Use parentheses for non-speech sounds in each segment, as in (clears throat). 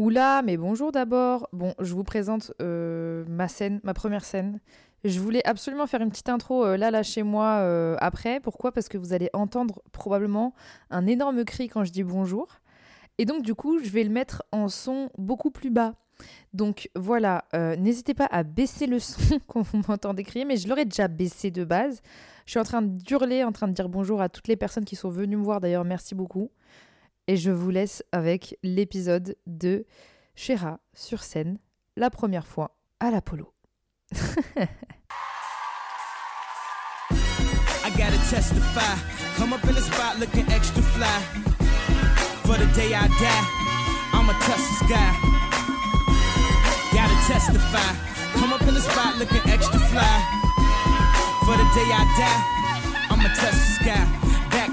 Oula, mais bonjour d'abord. Bon, je vous présente euh, ma scène, ma première scène. Je voulais absolument faire une petite intro euh, là, là, chez moi euh, après. Pourquoi? Parce que vous allez entendre probablement un énorme cri quand je dis bonjour. Et donc, du coup, je vais le mettre en son beaucoup plus bas. Donc voilà, n'hésitez pas à baisser le son (laughs) quand vous m'entendez crier, mais je l'aurais déjà baissé de base. Je suis en train d'hurler, en train de dire bonjour à toutes les personnes qui sont venues me voir d'ailleurs, merci beaucoup. Et je vous laisse avec l'épisode de Chéra sur scène, la première fois à l'Apollo. (laughs) I gotta testify. Come up in the spot looking extra fly. For the day I die, I'm a touch guy. Gotta testify. Come up in the spot looking extra fly. For the day I die, I'm a touch guy. Back.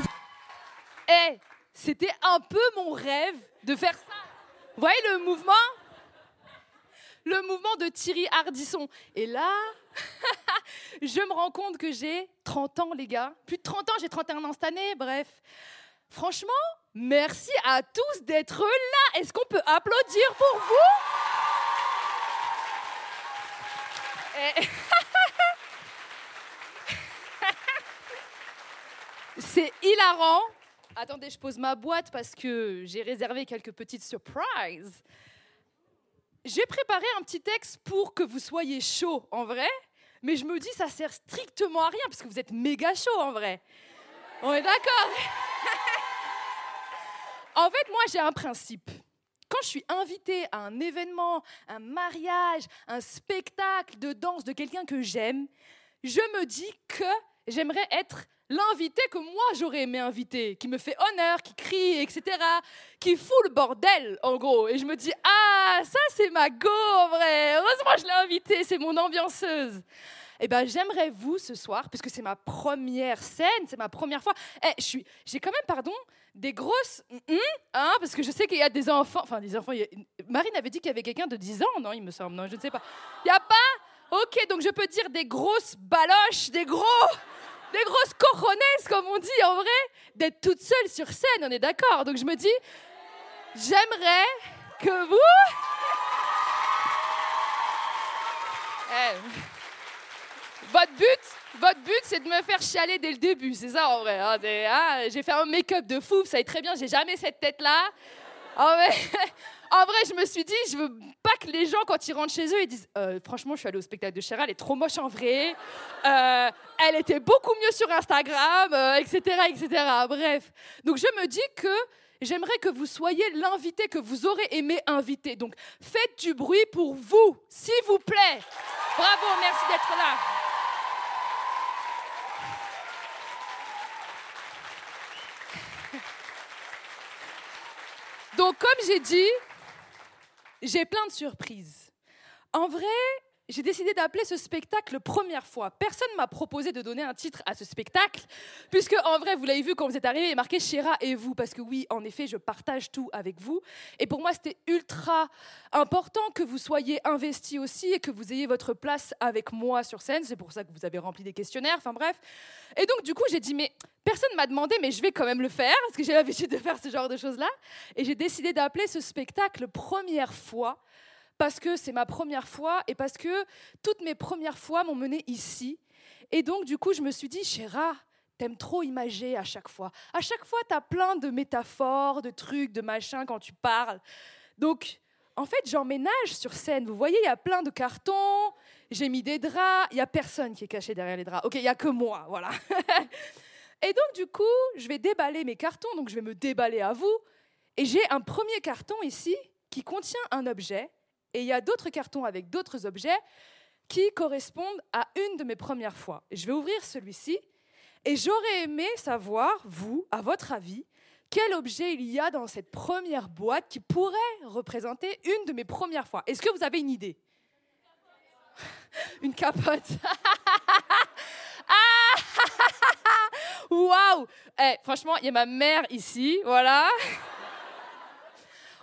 Hey! C'était un peu mon rêve de faire ça. Vous voyez le mouvement? Le mouvement de Thierry Hardisson. Et là, (laughs) je me rends compte que j'ai 30 ans, les gars. Plus de 30 ans, j'ai 31 ans cette année, bref. Franchement, merci à tous d'être là. Est-ce qu'on peut applaudir pour vous? (laughs) C'est hilarant Attendez, je pose ma boîte parce que j'ai réservé quelques petites surprises. J'ai préparé un petit texte pour que vous soyez chaud en vrai, mais je me dis ça sert strictement à rien parce que vous êtes méga chaud en vrai. On est d'accord? (laughs) En fait, moi j'ai un principe. Quand je suis invitée à un événement, un mariage, un spectacle de danse de quelqu'un que j'aime, je me dis que j'aimerais être l'invité que moi j'aurais aimé inviter, qui me fait honneur, qui crie, etc., qui fout le bordel, en gros. Et je me dis, ah, ça c'est ma go, en vrai. Heureusement, je l'ai invité, c'est mon ambianceuse. Eh ben, j'aimerais vous ce soir, puisque c'est ma première scène, c'est ma première fois. Eh, je suis, j'ai quand même, pardon, des grosses, hein, parce que je sais qu'il y a des enfants, enfin des enfants. Marine avait dit qu'il y avait quelqu'un de 10 ans, non, il me semble, non, je ne sais pas. Il y a pas? Ok, donc je peux dire des grosses baloches, des gros des grosses coronets, comme on dit en vrai, d'être toute seule sur scène, on est d'accord. Donc je me dis, j'aimerais que vous... Eh, votre but, votre but, c'est de me faire chialer dès le début, c'est ça en vrai. Hein, hein, j'ai fait un make-up de fou, ça est très bien, j'ai jamais cette tête-là. En vrai, en vrai, je me suis dit, je veux pas que les gens, quand ils rentrent chez eux, ils disent euh, Franchement, je suis allée au spectacle de Cher, elle est trop moche en vrai. Euh, elle était beaucoup mieux sur Instagram, etc., euh, etc. Bref. Donc, je me dis que j'aimerais que vous soyez l'invité que vous aurez aimé inviter. Donc, faites du bruit pour vous, s'il vous plaît. Bravo, merci d'être là. Donc, comme j'ai dit, j'ai plein de surprises. En vrai, j'ai décidé d'appeler ce spectacle première fois. Personne m'a proposé de donner un titre à ce spectacle, puisque en vrai, vous l'avez vu quand vous êtes arrivé, il est marqué Chéra et vous, parce que oui, en effet, je partage tout avec vous. Et pour moi, c'était ultra important que vous soyez investis aussi et que vous ayez votre place avec moi sur scène. C'est pour ça que vous avez rempli des questionnaires, enfin bref. Et donc, du coup, j'ai dit, mais personne m'a demandé, mais je vais quand même le faire, parce que j'ai l'habitude de faire ce genre de choses-là. Et j'ai décidé d'appeler ce spectacle première fois parce que c'est ma première fois et parce que toutes mes premières fois m'ont mené ici. Et donc, du coup, je me suis dit, Chéra, t'aimes trop imager à chaque fois. À chaque fois, t'as plein de métaphores, de trucs, de machins quand tu parles. Donc, en fait, j'emménage sur scène. Vous voyez, il y a plein de cartons, j'ai mis des draps, il n'y a personne qui est caché derrière les draps. Ok, il n'y a que moi, voilà. (laughs) et donc, du coup, je vais déballer mes cartons, donc je vais me déballer à vous. Et j'ai un premier carton ici qui contient un objet et il y a d'autres cartons avec d'autres objets qui correspondent à une de mes premières fois. Je vais ouvrir celui-ci et j'aurais aimé savoir, vous, à votre avis, quel objet il y a dans cette première boîte qui pourrait représenter une de mes premières fois Est-ce que vous avez une idée? (laughs) Une capote. (laughs) Ah (laughs) Waouh eh, Franchement, il y a ma mère ici, voilà.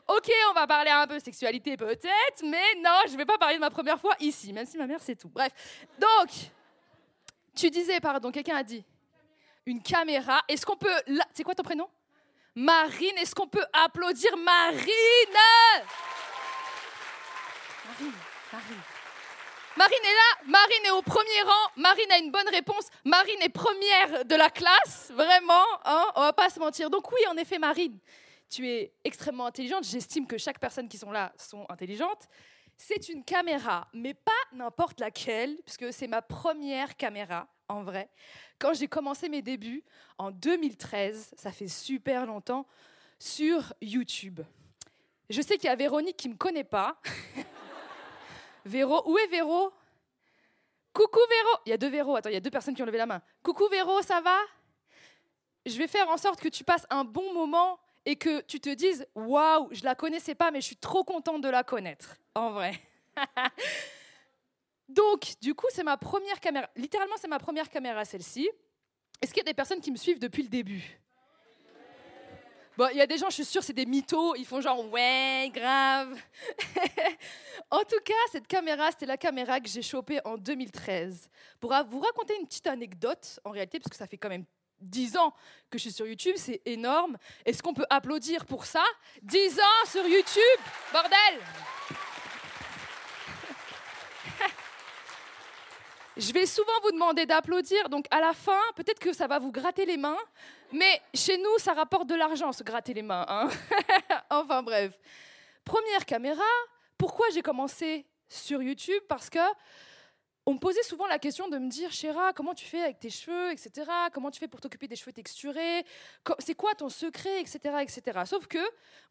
Ok, on va parler un peu sexualité peut-être, mais non, je ne vais pas parler de ma première fois ici, même si ma mère c'est tout. Bref, donc, tu disais, pardon, quelqu'un a dit une caméra. Est-ce qu'on peut... C'est quoi ton prénom? Marine, est-ce qu'on peut applaudir Marine? Marine, Marine. Marine est là, Marine est au premier rang, Marine a une bonne réponse, Marine est première de la classe, vraiment, hein, on va pas se mentir. Donc oui, en effet, Marine, tu es extrêmement intelligente, j'estime que chaque personne qui sont là sont intelligentes. C'est une caméra, mais pas n'importe laquelle, puisque c'est ma première caméra, en vrai. Quand j'ai commencé mes débuts, en 2013, ça fait super longtemps, sur YouTube. Je sais qu'il y a Véronique qui ne me connaît pas. (laughs) Véro, où est Véro? Coucou Véro Il y a deux Véro, attends, il y a deux personnes qui ont levé la main. Coucou Véro, ça va? Je vais faire en sorte que tu passes un bon moment et que tu te dises Waouh, je la connaissais pas, mais je suis trop contente de la connaître, en vrai. (laughs) Donc, du coup, c'est ma première caméra. Littéralement, c'est ma première caméra, celle-ci. Est-ce qu'il y a des personnes qui me suivent depuis le début? Bon, il y a des gens, je suis sûre, c'est des mythos, ils font genre ouais, grave. (laughs) en tout cas, cette caméra, c'était la caméra que j'ai chopée en 2013. Pour vous raconter une petite anecdote, en réalité, parce que ça fait quand même 10 ans que je suis sur YouTube, c'est énorme. Est-ce qu'on peut applaudir pour ça? 10 ans sur YouTube, bordel Je vais souvent vous demander d'applaudir, donc à la fin, peut-être que ça va vous gratter les mains, mais chez nous, ça rapporte de l'argent, se gratter les mains. Hein. (laughs) enfin bref. Première caméra, pourquoi j'ai commencé sur YouTube? Parce que on me posait souvent la question de me dire, Chéra, comment tu fais avec tes cheveux, etc. Comment tu fais pour t'occuper des cheveux texturés? C'est quoi ton secret, etc., etc. Sauf que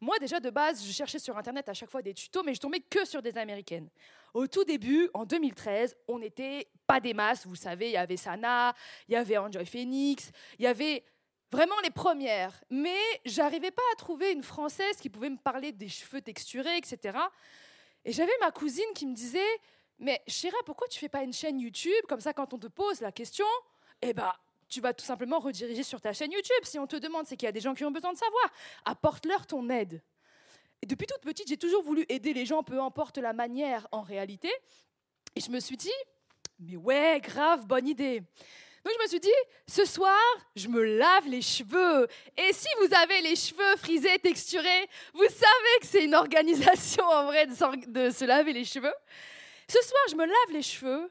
moi, déjà de base, je cherchais sur Internet à chaque fois des tutos, mais je tombais que sur des américaines. Au tout début, en 2013, on n'était pas des masses. Vous savez, il y avait Sana, il y avait Enjoy Phoenix, il y avait vraiment les premières. Mais j'arrivais pas à trouver une française qui pouvait me parler des cheveux texturés, etc. Et j'avais ma cousine qui me disait mais Chéra, pourquoi tu fais pas une chaîne YouTube Comme ça, quand on te pose la question, eh ben, tu vas tout simplement rediriger sur ta chaîne YouTube. Si on te demande, c'est qu'il y a des gens qui ont besoin de savoir. Apporte-leur ton aide. Et depuis toute petite, j'ai toujours voulu aider les gens, peu importe la manière en réalité. Et je me suis dit, mais ouais, grave, bonne idée. Donc je me suis dit, ce soir, je me lave les cheveux. Et si vous avez les cheveux frisés, texturés, vous savez que c'est une organisation en vrai de, de se laver les cheveux. Ce soir, je me lave les cheveux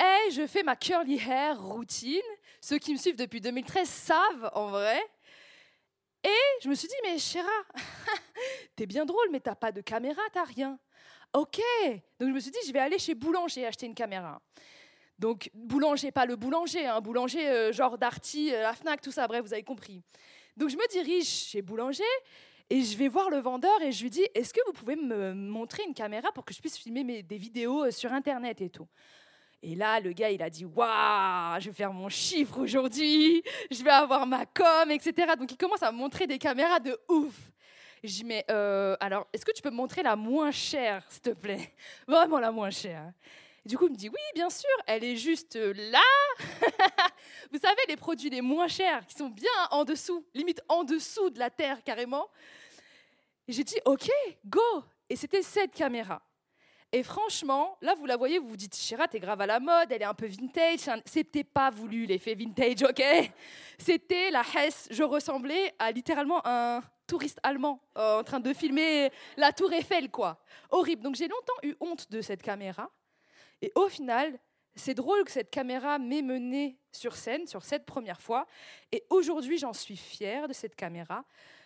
et je fais ma curly hair routine. Ceux qui me suivent depuis 2013 savent en vrai. Et je me suis dit, mais Chéra, (laughs) t'es bien drôle, mais t'as pas de caméra, t'as rien. Ok. Donc je me suis dit, je vais aller chez Boulanger acheter une caméra. Donc Boulanger, pas le boulanger, hein, boulanger euh, genre Darty, euh, la Fnac, tout ça, bref, vous avez compris. Donc je me dirige chez Boulanger et je vais voir le vendeur et je lui dis Est-ce que vous pouvez me montrer une caméra pour que je puisse filmer des vidéos euh, sur Internet et tout? Et là, le gars, il a dit Waouh, je vais faire mon chiffre aujourd'hui, je vais avoir ma com, etc. Donc, il commence à me montrer des caméras de ouf. Je dis Mais euh, alors, est-ce que tu peux me montrer la moins chère, s'il te plaît? (laughs) Vraiment la moins chère. du coup, il me dit Oui, bien sûr, elle est juste là. (laughs) Vous savez, les produits les moins chers qui sont bien en dessous, limite en dessous de la terre carrément. J'ai dit, OK, go Et c'était cette caméra. Et franchement, là, vous la voyez, vous vous dites, Chéra, t'es grave à la mode, elle est un peu vintage. C'était pas voulu, l'effet vintage, ok? C'était la Hesse. Je ressemblais à littéralement un touriste allemand euh, en train de filmer la tour Eiffel, quoi. Horrible. Donc j'ai longtemps eu honte de cette caméra. Et au final, c'est drôle que cette caméra m'ait menée sur scène, sur cette première fois. Et aujourd'hui, j'en suis fière de cette caméra.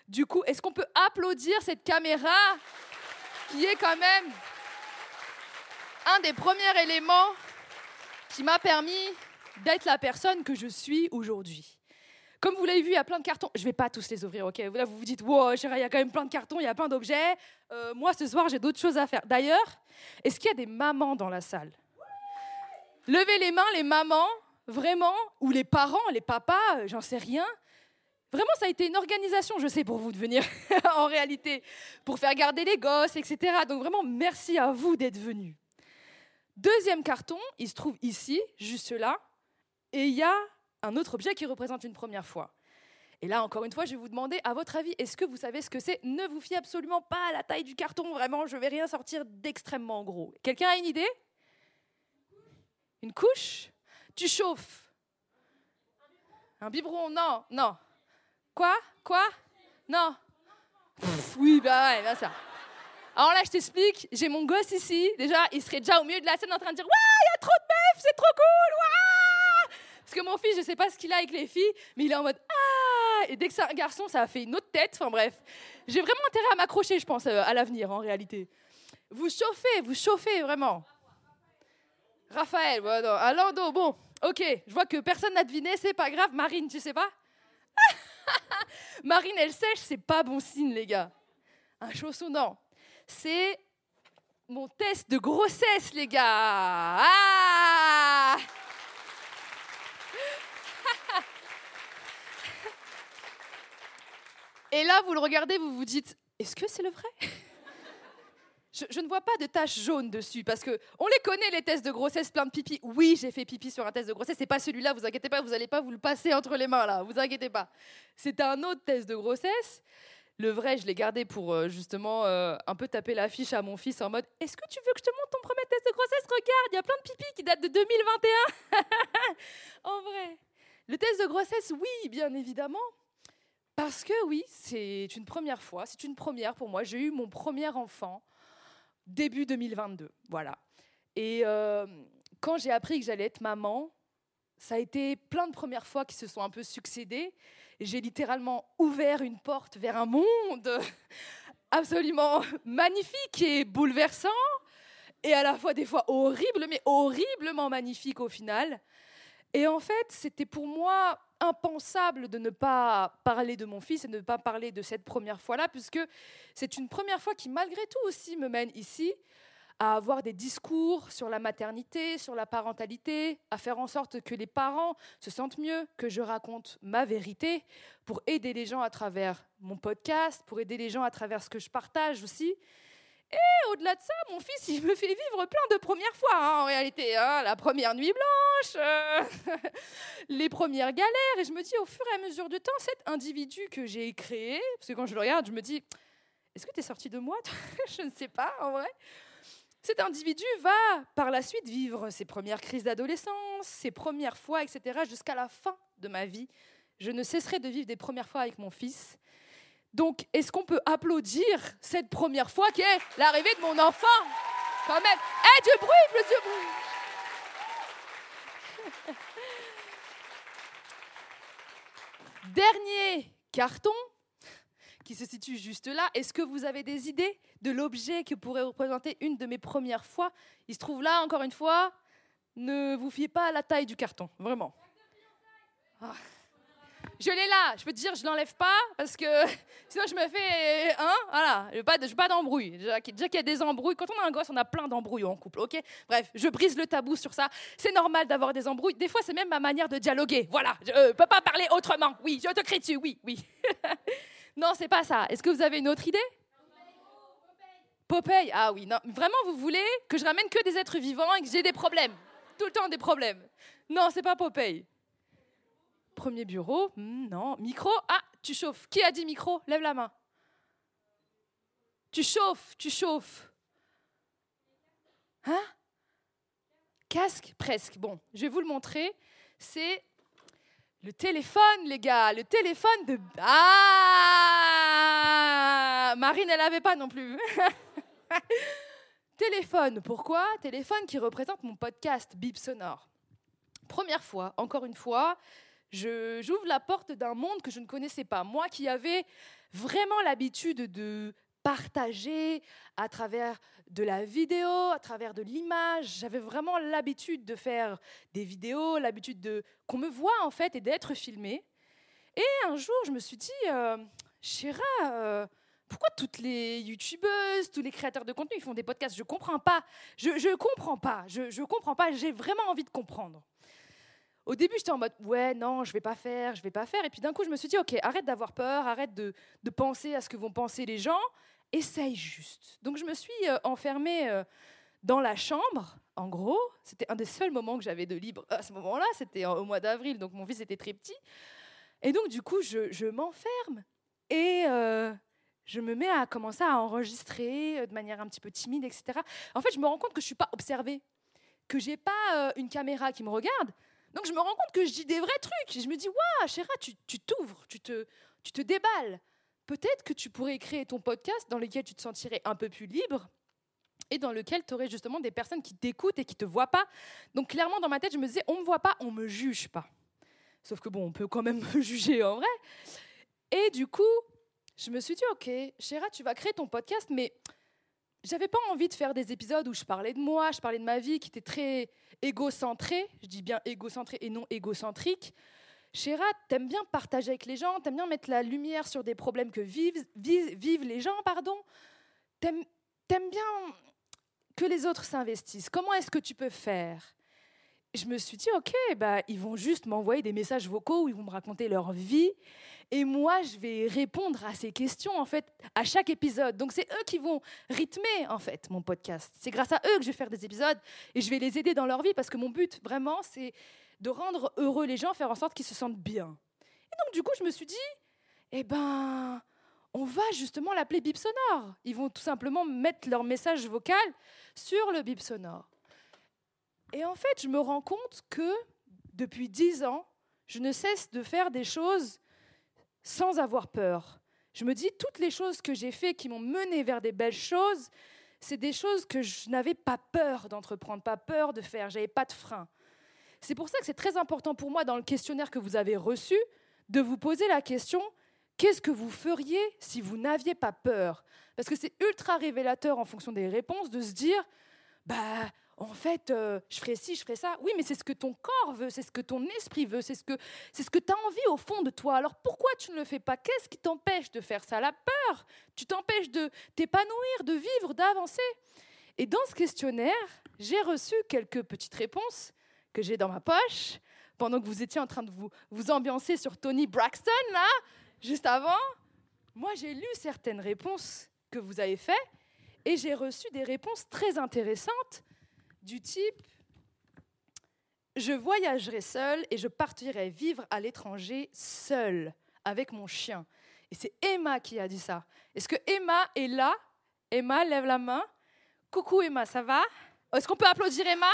Du coup, est-ce qu'on peut applaudir cette caméra qui est quand même un des premiers éléments qui m'a permis d'être la personne que je suis aujourd'hui? Comme vous l'avez vu, il y a plein de cartons. Je ne vais pas tous les ouvrir, ok? Là, vous vous dites, wow, il y a quand même plein de cartons, il y a plein d'objets. Euh, moi, ce soir, j'ai d'autres choses à faire. D'ailleurs, est-ce qu'il y a des mamans dans la salle? Levez les mains, les mamans, vraiment, ou les parents, les papas, euh, j'en sais rien. Vraiment, ça a été une organisation, je sais, pour vous de venir (laughs) en réalité, pour faire garder les gosses, etc. Donc vraiment, merci à vous d'être venus. Deuxième carton, il se trouve ici, juste là, et il y a un autre objet qui représente une première fois. Et là, encore une fois, je vais vous demander, à votre avis, est-ce que vous savez ce que c'est? Ne vous fiez absolument pas à la taille du carton, vraiment, je ne vais rien sortir d'extrêmement gros. Quelqu'un a une idée? Une couche? Tu chauffes? Un biberon? Non, non. Quoi? Quoi? Non Oui, bah ouais, bah ça. Alors là, je t'explique, j'ai mon gosse ici, déjà, il serait déjà au milieu de la scène en train de dire Waouh, il y a trop de meufs, c'est trop cool, waouh Parce que mon fils, je sais pas ce qu'il a avec les filles, mais il est en mode Ah Et dès que c'est un garçon, ça a fait une autre tête, enfin bref. J'ai vraiment intérêt à m'accrocher, je pense, euh, à l'avenir, en réalité. Vous chauffez, vous chauffez, vraiment. Raphaël, ouais, non. Alando, bon, ok, je vois que personne n'a deviné, c'est pas grave. Marine, tu sais pas? (laughs) Marine, elle sèche, c'est pas bon signe, les gars. Un chausson, non c'est mon test de grossesse, les gars. Ah (laughs) Et là, vous le regardez, vous vous dites, est-ce que c'est le vrai? Je, ne vois pas de taches jaunes dessus parce que on les connaît les tests de grossesse plein de pipi. Oui, j'ai fait pipi sur un test de grossesse. C'est pas celui-là. Vous inquiétez pas, vous n'allez pas vous le passer entre les mains là. Vous inquiétez pas. C'est un autre test de grossesse. Le vrai, je l'ai gardé pour euh, justement euh, un peu taper l'affiche à mon fils en mode Est-ce que tu veux que je te montre ton premier test de grossesse? Regarde, il y a plein de pipi qui datent de 2021. (laughs) en vrai. Le test de grossesse, oui, bien évidemment. Parce que oui, c'est une première fois, c'est une première pour moi. J'ai eu mon premier enfant début 2022. Voilà. Et euh, quand j'ai appris que j'allais être maman, ça a été plein de premières fois qui se sont un peu succédées j'ai littéralement ouvert une porte vers un monde (laughs) absolument magnifique et bouleversant, et à la fois des fois horrible, mais horriblement magnifique au final. Et en fait, c'était pour moi impensable de ne pas parler de mon fils et de ne pas parler de cette première fois-là, puisque c'est une première fois qui, malgré tout, aussi me mène ici, à avoir des discours sur la maternité, sur la parentalité, à faire en sorte que les parents se sentent mieux, que je raconte ma vérité, pour aider les gens à travers mon podcast, pour aider les gens à travers ce que je partage aussi. Et au-delà de ça, mon fils, il me fait vivre plein de premières fois, hein, en réalité. Hein. la première nuit blanche, euh, (laughs) les premières galères. Et je me dis, au fur et à mesure du temps, cet individu que j'ai créé, parce que quand je le regarde, je me dis, est-ce que tu es sorti de moi (laughs) Je ne sais pas, en vrai. Cet individu va par la suite vivre ses premières crises d'adolescence, ses premières fois, etc., jusqu'à la fin de ma vie. Je ne cesserai de vivre des premières fois avec mon fils. Donc, est-ce qu'on peut applaudir cette première fois qui est l'arrivée de mon enfant? Quand même. Eh, du bruit, plus Dernier carton qui se situe juste là. Est-ce que vous avez des idées de l'objet que pourrait représenter une de mes premières fois? Il se trouve là, encore une fois. Ne vous fiez pas à la taille du carton, vraiment. Ah. Je l'ai là, je peux te dire, je l'enlève pas parce que (laughs) sinon je me fais hein, voilà, je pas, pas d'embrouille. Déjà, qu'il y a des embrouilles. Quand on a un gosse, on a plein d'embrouilles en couple, ok? Bref, je brise le tabou sur ça. C'est normal d'avoir des embrouilles. Des fois, c'est même ma manière de dialoguer. Voilà, je ne peux pas parler autrement. Oui, je te crie dessus. Oui, oui. (laughs) Non, c'est pas ça. Est-ce que vous avez une autre idée? Popeye. Ah oui, non. Vraiment, vous voulez que je ramène que des êtres vivants et que j'ai des problèmes? Tout le temps des problèmes. Non, c'est pas Popeye. Premier bureau. Hmm, non. Micro. Ah, tu chauffes. Qui a dit micro? Lève la main. Tu chauffes, tu chauffes. Hein? Casque? Presque. Bon, je vais vous le montrer. C'est le téléphone, les gars, le téléphone de... Ah Marine, elle n'avait pas non plus. (laughs) téléphone, pourquoi? Téléphone qui représente mon podcast Bip Sonore. Première fois, encore une fois, j'ouvre la porte d'un monde que je ne connaissais pas. Moi qui avais vraiment l'habitude de partager à travers de la vidéo, à travers de l'image. J'avais vraiment l'habitude de faire des vidéos, l'habitude de qu'on me voit en fait et d'être filmé. Et un jour, je me suis dit, euh, euh, pourquoi toutes les youtubeuses, tous les créateurs de contenu, ils font des podcasts? Je comprends pas. Je, je comprends pas. Je, je comprends pas. J'ai vraiment envie de comprendre. Au début, j'étais en mode ouais, non, je vais pas faire, je vais pas faire. Et puis d'un coup, je me suis dit ok, arrête d'avoir peur, arrête de, penser à ce que vont penser les gens, essaye juste. Donc je me suis euh, enfermée euh, dans la chambre. En gros, c'était un des seuls moments que j'avais de libre à ce moment-là. C'était au mois d'avril, donc mon fils était très petit. Et donc du coup, je, je m'enferme et euh, je me mets à commencer à enregistrer de manière un petit peu timide, etc. En fait, je me rends compte que je suis pas observée, que j'ai pas une caméra qui me regarde donc je me rends compte que je dis des vrais trucs. je me dis, waouh, Chéra, tu t'ouvres, tu, te, tu te déballes. Peut-être que tu pourrais créer ton podcast dans lequel tu te sentirais un peu plus libre et dans lequel tu aurais justement des personnes qui t'écoutent et qui te voient pas. Donc clairement, dans ma tête, je me disais, on me voit pas, on me juge pas. Sauf que bon, on peut quand même (laughs) me juger en vrai. Et du coup, je me suis dit, ok, Chéra, tu vas créer ton podcast, mais j'avais pas envie de faire des épisodes où je parlais de moi, je parlais de ma vie qui était très égocentrée, je dis bien égocentrée et non égocentrique. Chéra, t'aimes bien partager avec les gens, t'aimes bien mettre la lumière sur des problèmes que vivent, vivent, les gens, pardon. T'aimes aimes bien que les autres s'investissent. Comment est-ce que tu peux faire? Je me suis dit, OK, bah, ils vont juste m'envoyer des messages vocaux où ils vont me raconter leur vie. Et moi, je vais répondre à ces questions, en fait, à chaque épisode. Donc, c'est eux qui vont rythmer, en fait, mon podcast. C'est grâce à eux que je vais faire des épisodes et je vais les aider dans leur vie parce que mon but, vraiment, c'est de rendre heureux les gens, faire en sorte qu'ils se sentent bien. Et donc, du coup, je me suis dit, eh ben, on va justement l'appeler bip sonore. Ils vont tout simplement mettre leur message vocal sur le bip sonore. Et en fait, je me rends compte que depuis dix ans, je ne cesse de faire des choses sans avoir peur. Je me dis, toutes les choses que j'ai faites qui m'ont mené vers des belles choses, c'est des choses que je n'avais pas peur d'entreprendre, pas peur de faire, j'avais pas de frein. C'est pour ça que c'est très important pour moi dans le questionnaire que vous avez reçu de vous poser la question qu'est-ce que vous feriez si vous n'aviez pas peur? Parce que c'est ultra révélateur en fonction des réponses de se dire bah en fait, euh, je ferai ci, je ferai ça. Oui, mais c'est ce que ton corps veut, c'est ce que ton esprit veut, c'est ce que c'est ce que tu as envie au fond de toi. Alors pourquoi tu ne le fais pas? Qu'est-ce qui t'empêche de faire ça? La peur. Tu t'empêches de t'épanouir, de vivre, d'avancer. Et dans ce questionnaire, j'ai reçu quelques petites réponses que j'ai dans ma poche pendant que vous étiez en train de vous vous ambiancer sur Tony Braxton là, juste avant. Moi, j'ai lu certaines réponses que vous avez faites et j'ai reçu des réponses très intéressantes du type je voyagerai seul et je partirai vivre à l'étranger seul avec mon chien. Et c'est Emma qui a dit ça. Est-ce que Emma est là? Emma, lève la main. Coucou Emma, ça va? Est-ce qu'on peut applaudir Emma?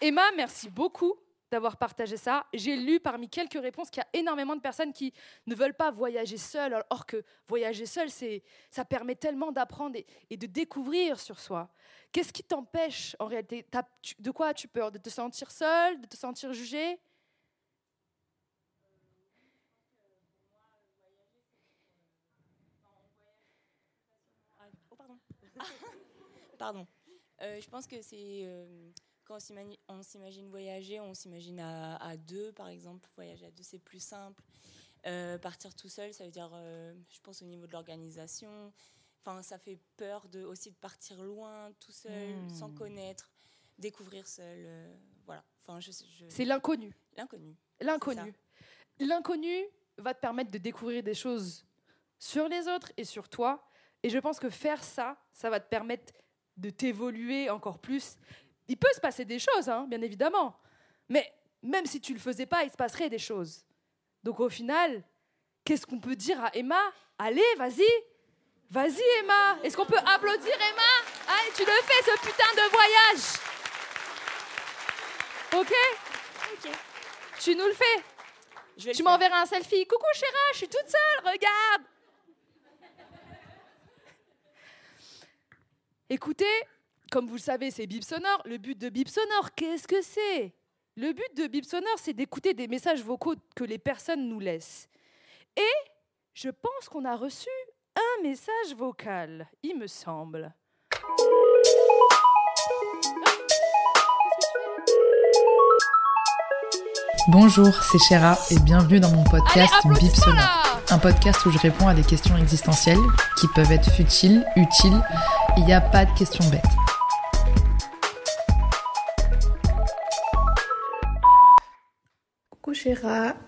Emma, merci beaucoup d'avoir partagé ça. J'ai lu parmi quelques réponses qu'il y a énormément de personnes qui ne veulent pas voyager seules, or que voyager seul, ça permet tellement d'apprendre et, de découvrir sur soi. Qu'est-ce qui t'empêche en réalité? De quoi as-tu peur? De te sentir seule De te sentir jugée Oh, pardon. (laughs) pardon. Euh, je pense que c'est euh, quand on s'imagine voyager, on s'imagine à, deux, par exemple. Voyager à deux, c'est plus simple. Euh, partir tout seul, ça veut dire, euh, je pense, au niveau de l'organisation. Enfin, ça fait peur de, aussi de partir loin, tout seul, hmm. sans connaître, découvrir seul. Euh, voilà. Enfin, je, C'est l'inconnu. L'inconnu. L'inconnu. L'inconnu va te permettre de découvrir des choses sur les autres et sur toi. Et je pense que faire ça, ça va te permettre de t'évoluer encore plus il peut se passer des choses, hein, bien évidemment. Mais même si tu ne le faisais pas, il se passerait des choses. Donc au final, qu'est-ce qu'on peut dire à Emma? Allez, vas-y, vas-y Emma. Est-ce qu'on peut applaudir Emma? Allez, tu le fais ce putain de voyage. Ok? Ok. Tu nous le fais. Je tu m'enverras un selfie. Coucou Chéra, je suis toute seule, regarde. Écoutez, comme vous le savez, c'est Bip Sonore. Le but de Bip Sonore, qu'est-ce que c'est? Le but de Bip Sonore, c'est d'écouter des messages vocaux que les personnes nous laissent. Et je pense qu'on a reçu un message vocal, il me semble. Bonjour, c'est Chéra et bienvenue dans mon podcast Bip Sonore. Un podcast où je réponds à des questions existentielles qui peuvent être futiles, utiles il n'y a pas de questions bêtes.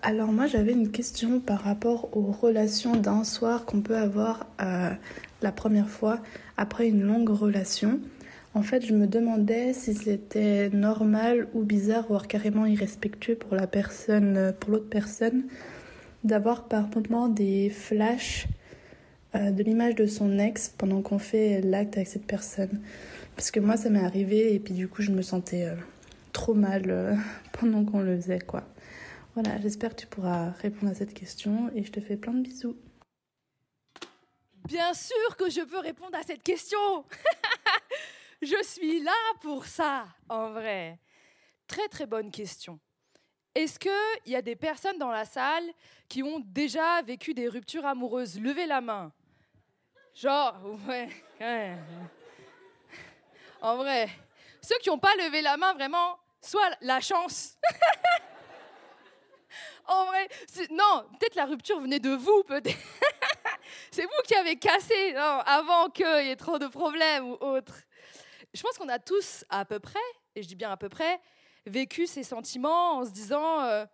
Alors moi j'avais une question par rapport aux relations d'un soir qu'on peut avoir euh, la première fois après une longue relation. En fait, je me demandais si c'était normal ou bizarre, voire carrément irrespectueux pour la personne, pour l'autre personne, d'avoir par moment des flashs euh, de l'image de son ex pendant qu'on fait l'acte avec cette personne. Parce que moi, ça m'est arrivé et puis du coup, je me sentais euh, trop mal (laughs) pendant qu'on le faisait, quoi. Voilà, j'espère que tu pourras répondre à cette question et je te fais plein de bisous. Bien sûr que je peux répondre à cette question. (laughs) je suis là pour ça, en vrai. Très très bonne question. Est-ce qu'il y a des personnes dans la salle qui ont déjà vécu des ruptures amoureuses? Levez la main. Genre, ouais, ouais. En vrai, ceux qui n'ont pas levé la main, vraiment, soit la chance. (laughs) en vrai, non, peut-être la rupture venait de vous, peut-être. (laughs) C'est vous qui avez cassé avant qu'il y ait trop de problèmes ou autre. Je pense qu'on a tous à peu près, et je dis bien à peu près, vécu ces sentiments en se disant euh,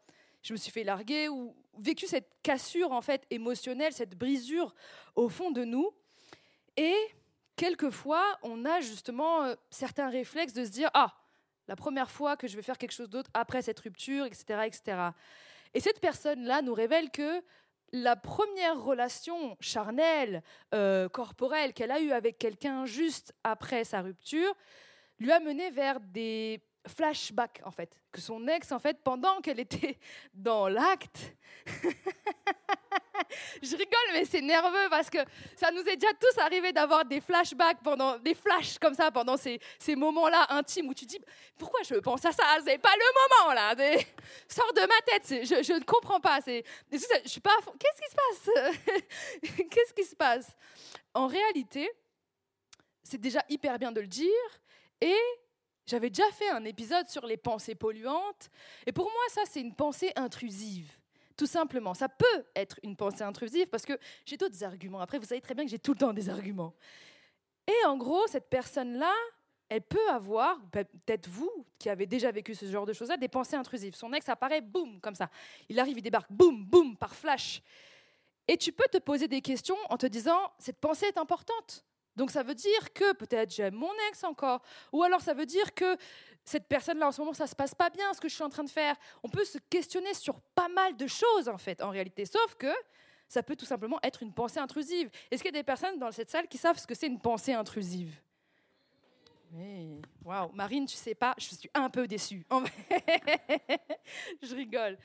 je me suis fait larguer ou vécu cette cassure en fait émotionnelle, cette brisure au fond de nous. Et quelquefois, on a justement euh, certains réflexes de se dire ah la première fois que je vais faire quelque chose d'autre après cette rupture, etc., etc. Et cette personne-là nous révèle que la première relation charnelle, euh, corporelle qu'elle a eue avec quelqu'un juste après sa rupture, lui a mené vers des flashback en fait, que son ex en fait pendant qu'elle était (laughs) dans l'acte. (laughs) je rigole mais c'est nerveux parce que ça nous est déjà tous arrivé d'avoir des flashbacks pendant des flashs comme ça pendant ces, ces moments-là intimes où tu dis pourquoi je pense à ça? C'est pas le moment là. Sors de ma tête je, je, ne comprends pas. C'est je suis pas qu'est-ce qui se passe? (laughs) Qu'est-ce qui se passe? En réalité c'est déjà hyper bien de le dire et j'avais déjà fait un épisode sur les pensées polluantes. Et pour moi, ça, c'est une pensée intrusive. Tout simplement. Ça peut être une pensée intrusive parce que j'ai d'autres arguments. Après, vous savez très bien que j'ai tout le temps des arguments. Et en gros, cette personne-là, elle peut avoir, peut-être vous qui avez déjà vécu ce genre de choses-là, des pensées intrusives. Son ex apparaît, boum, comme ça. Il arrive, il débarque, boum, boum, par flash. Et tu peux te poser des questions en te disant, cette pensée est importante. Donc ça veut dire que peut-être j'aime mon ex encore, ou alors ça veut dire que cette personne-là en ce moment ça se passe pas bien ce que je suis en train de faire. On peut se questionner sur pas mal de choses en fait en réalité, sauf que ça peut tout simplement être une pensée intrusive. Est-ce qu'il y a des personnes dans cette salle qui savent ce que c'est une pensée intrusive? Oui. Waouh, Marine, tu sais pas, je suis un peu déçue. (laughs) je rigole.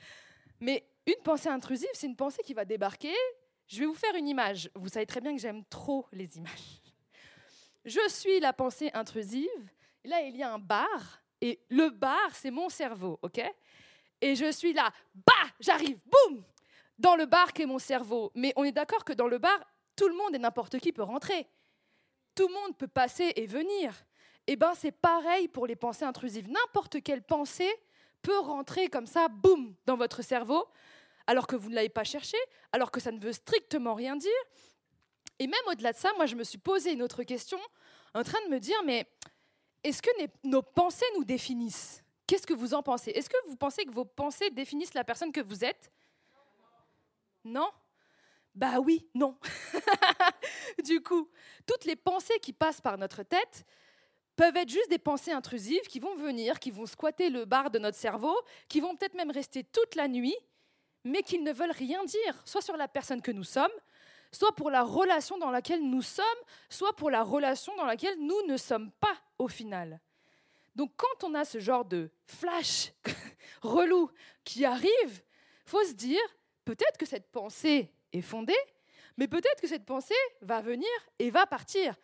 Mais une pensée intrusive, c'est une pensée qui va débarquer. Je vais vous faire une image. Vous savez très bien que j'aime trop les images. Je suis la pensée intrusive. là, il y a un bar. Et le bar, c'est mon cerveau, OK? Et je suis là, bah, j'arrive, boum Dans le bar qui est mon cerveau. Mais on est d'accord que dans le bar, tout le monde et n'importe qui peut rentrer. Tout le monde peut passer et venir. Eh bien, c'est pareil pour les pensées intrusives. N'importe quelle pensée peut rentrer comme ça, boum, dans votre cerveau, alors que vous ne l'avez pas cherché, alors que ça ne veut strictement rien dire, et même au-delà de ça, moi, je me suis posé une autre question en train de me dire, mais est-ce que nos pensées nous définissent? Qu'est-ce que vous en pensez? Est-ce que vous pensez que vos pensées définissent la personne que vous êtes? Non? Bah oui, non. (laughs) du coup, toutes les pensées qui passent par notre tête peuvent être juste des pensées intrusives qui vont venir, qui vont squatter le bar de notre cerveau, qui vont peut-être même rester toute la nuit, mais qui ne veulent rien dire, soit sur la personne que nous sommes, soit pour la relation dans laquelle nous sommes, soit pour la relation dans laquelle nous ne sommes pas au final. Donc quand on a ce genre de flash (laughs) relou qui arrive, faut se dire peut-être que cette pensée est fondée, mais peut-être que cette pensée va venir et va partir.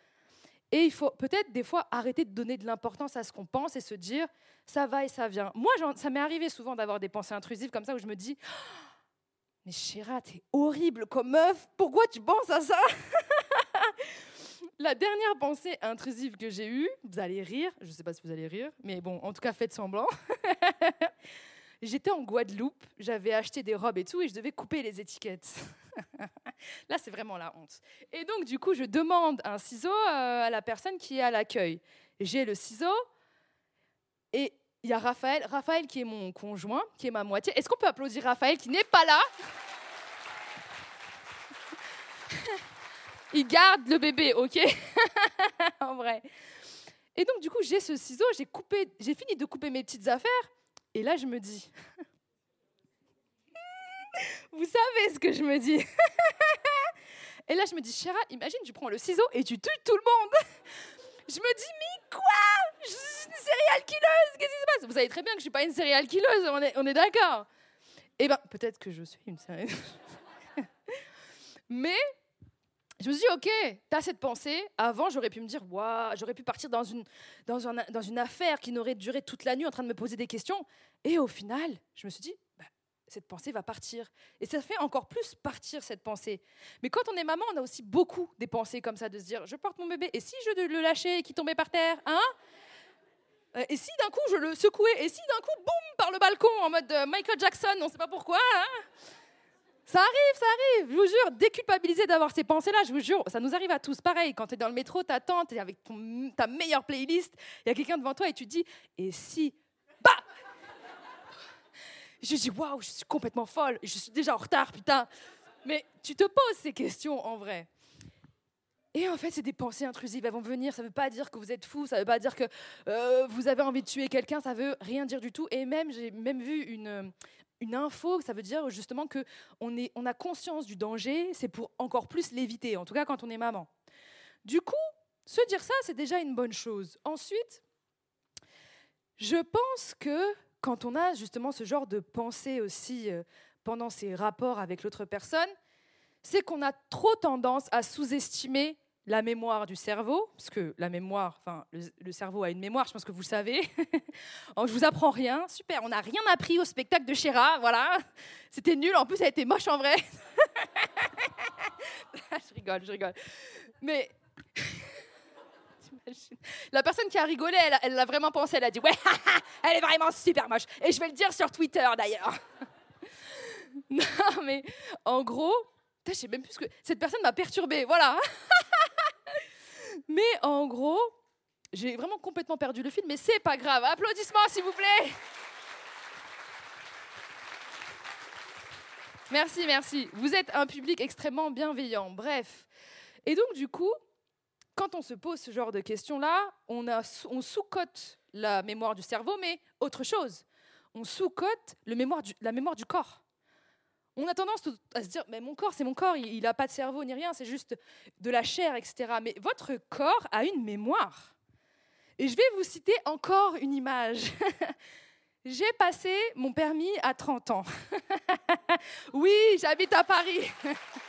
Et il faut peut-être des fois arrêter de donner de l'importance à ce qu'on pense et se dire ça va et ça vient. Moi, ça m'est arrivé souvent d'avoir des pensées intrusives comme ça où je me dis mais Chéra, t'es horrible comme meuf, pourquoi tu penses à ça? (laughs) La dernière pensée intrusive que j'ai eue, vous allez rire, je ne sais pas si vous allez rire, mais bon, en tout cas, faites semblant. (laughs) J'étais en Guadeloupe, j'avais acheté des robes et tout, et je devais couper les étiquettes. (laughs) Là, c'est vraiment la honte. Et donc, du coup, je demande un ciseau euh, à la personne qui est à l'accueil. J'ai le ciseau et il y a Raphaël, Raphaël qui est mon conjoint, qui est ma moitié. Est-ce qu'on peut applaudir Raphaël qui n'est pas là? Il garde le bébé, ok (laughs) En vrai. Et donc, du coup, j'ai ce ciseau, j'ai coupé, j'ai fini de couper mes petites affaires, et là, je me dis, (laughs) vous savez ce que je me dis (laughs) Et là, je me dis, Chéra, imagine, tu prends le ciseau et tu tues tout le monde. Je me dis, mais quoi? Je suis une serial killeuse, qu'est-ce qui se passe? Vous savez très bien que je suis pas une serial killeuse, on est, on est d'accord. Eh bien, peut-être que je suis une serial (laughs) Mais je me suis dit, ok, tu as cette pensée. Avant, j'aurais pu me dire, waouh, j'aurais pu partir dans une, dans, dans une affaire qui n'aurait duré toute la nuit en train de me poser des questions. Et au final, je me suis dit, cette pensée va partir. Et ça fait encore plus partir cette pensée. Mais quand on est maman, on a aussi beaucoup des pensées comme ça, de se dire, je porte mon bébé, et si je le lâchais et qu'il tombait par terre, hein? Euh, et si d'un coup je le secouais, et si d'un coup, boum, par le balcon en mode euh, Michael Jackson, on ne sait pas pourquoi, hein? Ça arrive, ça arrive, je vous jure, déculpabiliser d'avoir ces pensées-là, je vous jure, ça nous arrive à tous pareil. Quand tu es dans le métro, t'attends, tu es avec ta meilleure playlist, il y a quelqu'un devant toi et tu te dis, et si, Je dis, waouh, je suis complètement folle, je suis déjà en retard, putain. Mais tu te poses ces questions en vrai. Et en fait, c'est des pensées intrusives. Elles vont venir. Ça ne veut pas dire que vous êtes fou. Ça ne veut pas dire que euh, vous avez envie de tuer quelqu'un. Ça veut rien dire du tout. Et même, j'ai même vu une, une info, ça veut dire justement que on, est, on a conscience du danger, c'est pour encore plus l'éviter, en tout cas quand on est maman. Du coup, se dire ça, c'est déjà une bonne chose. Ensuite, je pense que quand on a justement ce genre de pensée aussi euh, pendant ses rapports avec l'autre personne, c'est qu'on a trop tendance à sous-estimer la mémoire du cerveau, parce que la mémoire, enfin, le, cerveau a une mémoire, je pense que vous le savez. (laughs) Oh, je vous apprends rien, super, on n'a rien appris au spectacle de Chéra, voilà. C'était nul, en plus, ça a été moche en vrai. (laughs) je rigole, je rigole. Mais (laughs) la personne qui a rigolé, elle l'a vraiment pensé, elle a dit, ouais, (laughs) elle est vraiment super moche. Et je vais le dire sur Twitter d'ailleurs. (laughs) non, mais en gros, je sais même plus ce que. Cette personne m'a perturbée, voilà. Mais en gros, j'ai vraiment complètement perdu le fil, mais c'est pas grave. Applaudissements, s'il vous plaît. Merci, merci. Vous êtes un public extrêmement bienveillant. Bref. Et donc, du coup, quand on se pose ce genre de questions-là, on, sous-cote la mémoire du cerveau, mais autre chose. On sous-cote la mémoire du corps on a tendance à se dire, mais mon corps, c'est mon corps, il n'a pas de cerveau ni rien, c'est juste de la chair, etc. Mais votre corps a une mémoire. Et je vais vous citer encore une image. (laughs) J'ai passé mon permis à 30 ans. (laughs) oui, j'habite à Paris. (laughs)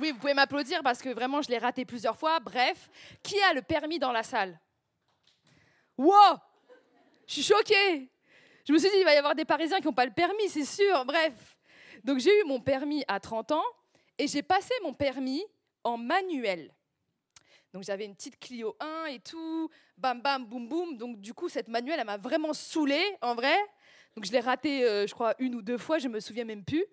oui, vous pouvez m'applaudir parce que vraiment, je l'ai raté plusieurs fois. Bref, qui a le permis dans la salle? Wow Je suis choquée. Je me suis dit, il va y avoir des Parisiens qui n'ont pas le permis, c'est sûr. Bref. Donc j'ai eu mon permis à 30 ans et j'ai passé mon permis en manuel. Donc j'avais une petite Clio 1 et tout, bam bam boum boum. Donc du coup cette manuelle elle m'a vraiment saoulée en vrai. Donc je l'ai raté euh, je crois une ou deux fois, je me souviens même plus.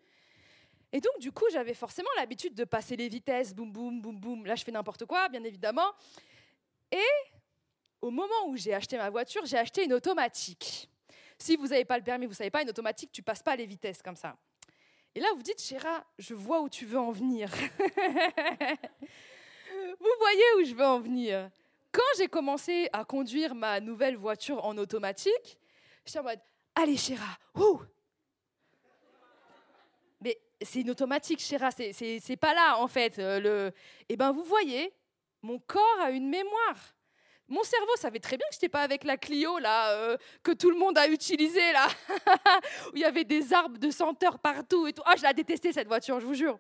Et donc du coup j'avais forcément l'habitude de passer les vitesses, boum boum boum boum. Là je fais n'importe quoi bien évidemment. Et au moment où j'ai acheté ma voiture, j'ai acheté une automatique. Si vous n'avez pas le permis, vous ne savez pas, une automatique, tu passes pas les vitesses comme ça. Et là, vous dites, Chéra, je vois où tu veux en venir. (laughs) vous voyez où je veux en venir. Quand j'ai commencé à conduire ma nouvelle voiture en automatique, j'étais en mode, allez Chéra, ouh c'est une automatique, Chéra, c'est pas là en fait. Euh, le... Eh bien, vous voyez, mon corps a une mémoire. Mon cerveau savait très bien que je n'étais pas avec la Clio là euh, que tout le monde a utilisée là, (laughs) où il y avait des arbres de senteur partout et tout. Ah, je l'ai détesté cette voiture, je vous jure.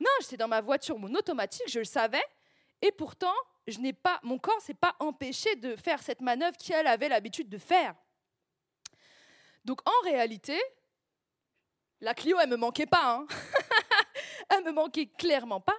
Non, j'étais dans ma voiture, mon automatique, je le savais, et pourtant, je n'ai pas, mon corps s'est pas empêché de faire cette manœuvre qu'elle avait l'habitude de faire. Donc en réalité, la Clio, elle me manquait pas. Hein. (laughs) elle me manquait clairement pas.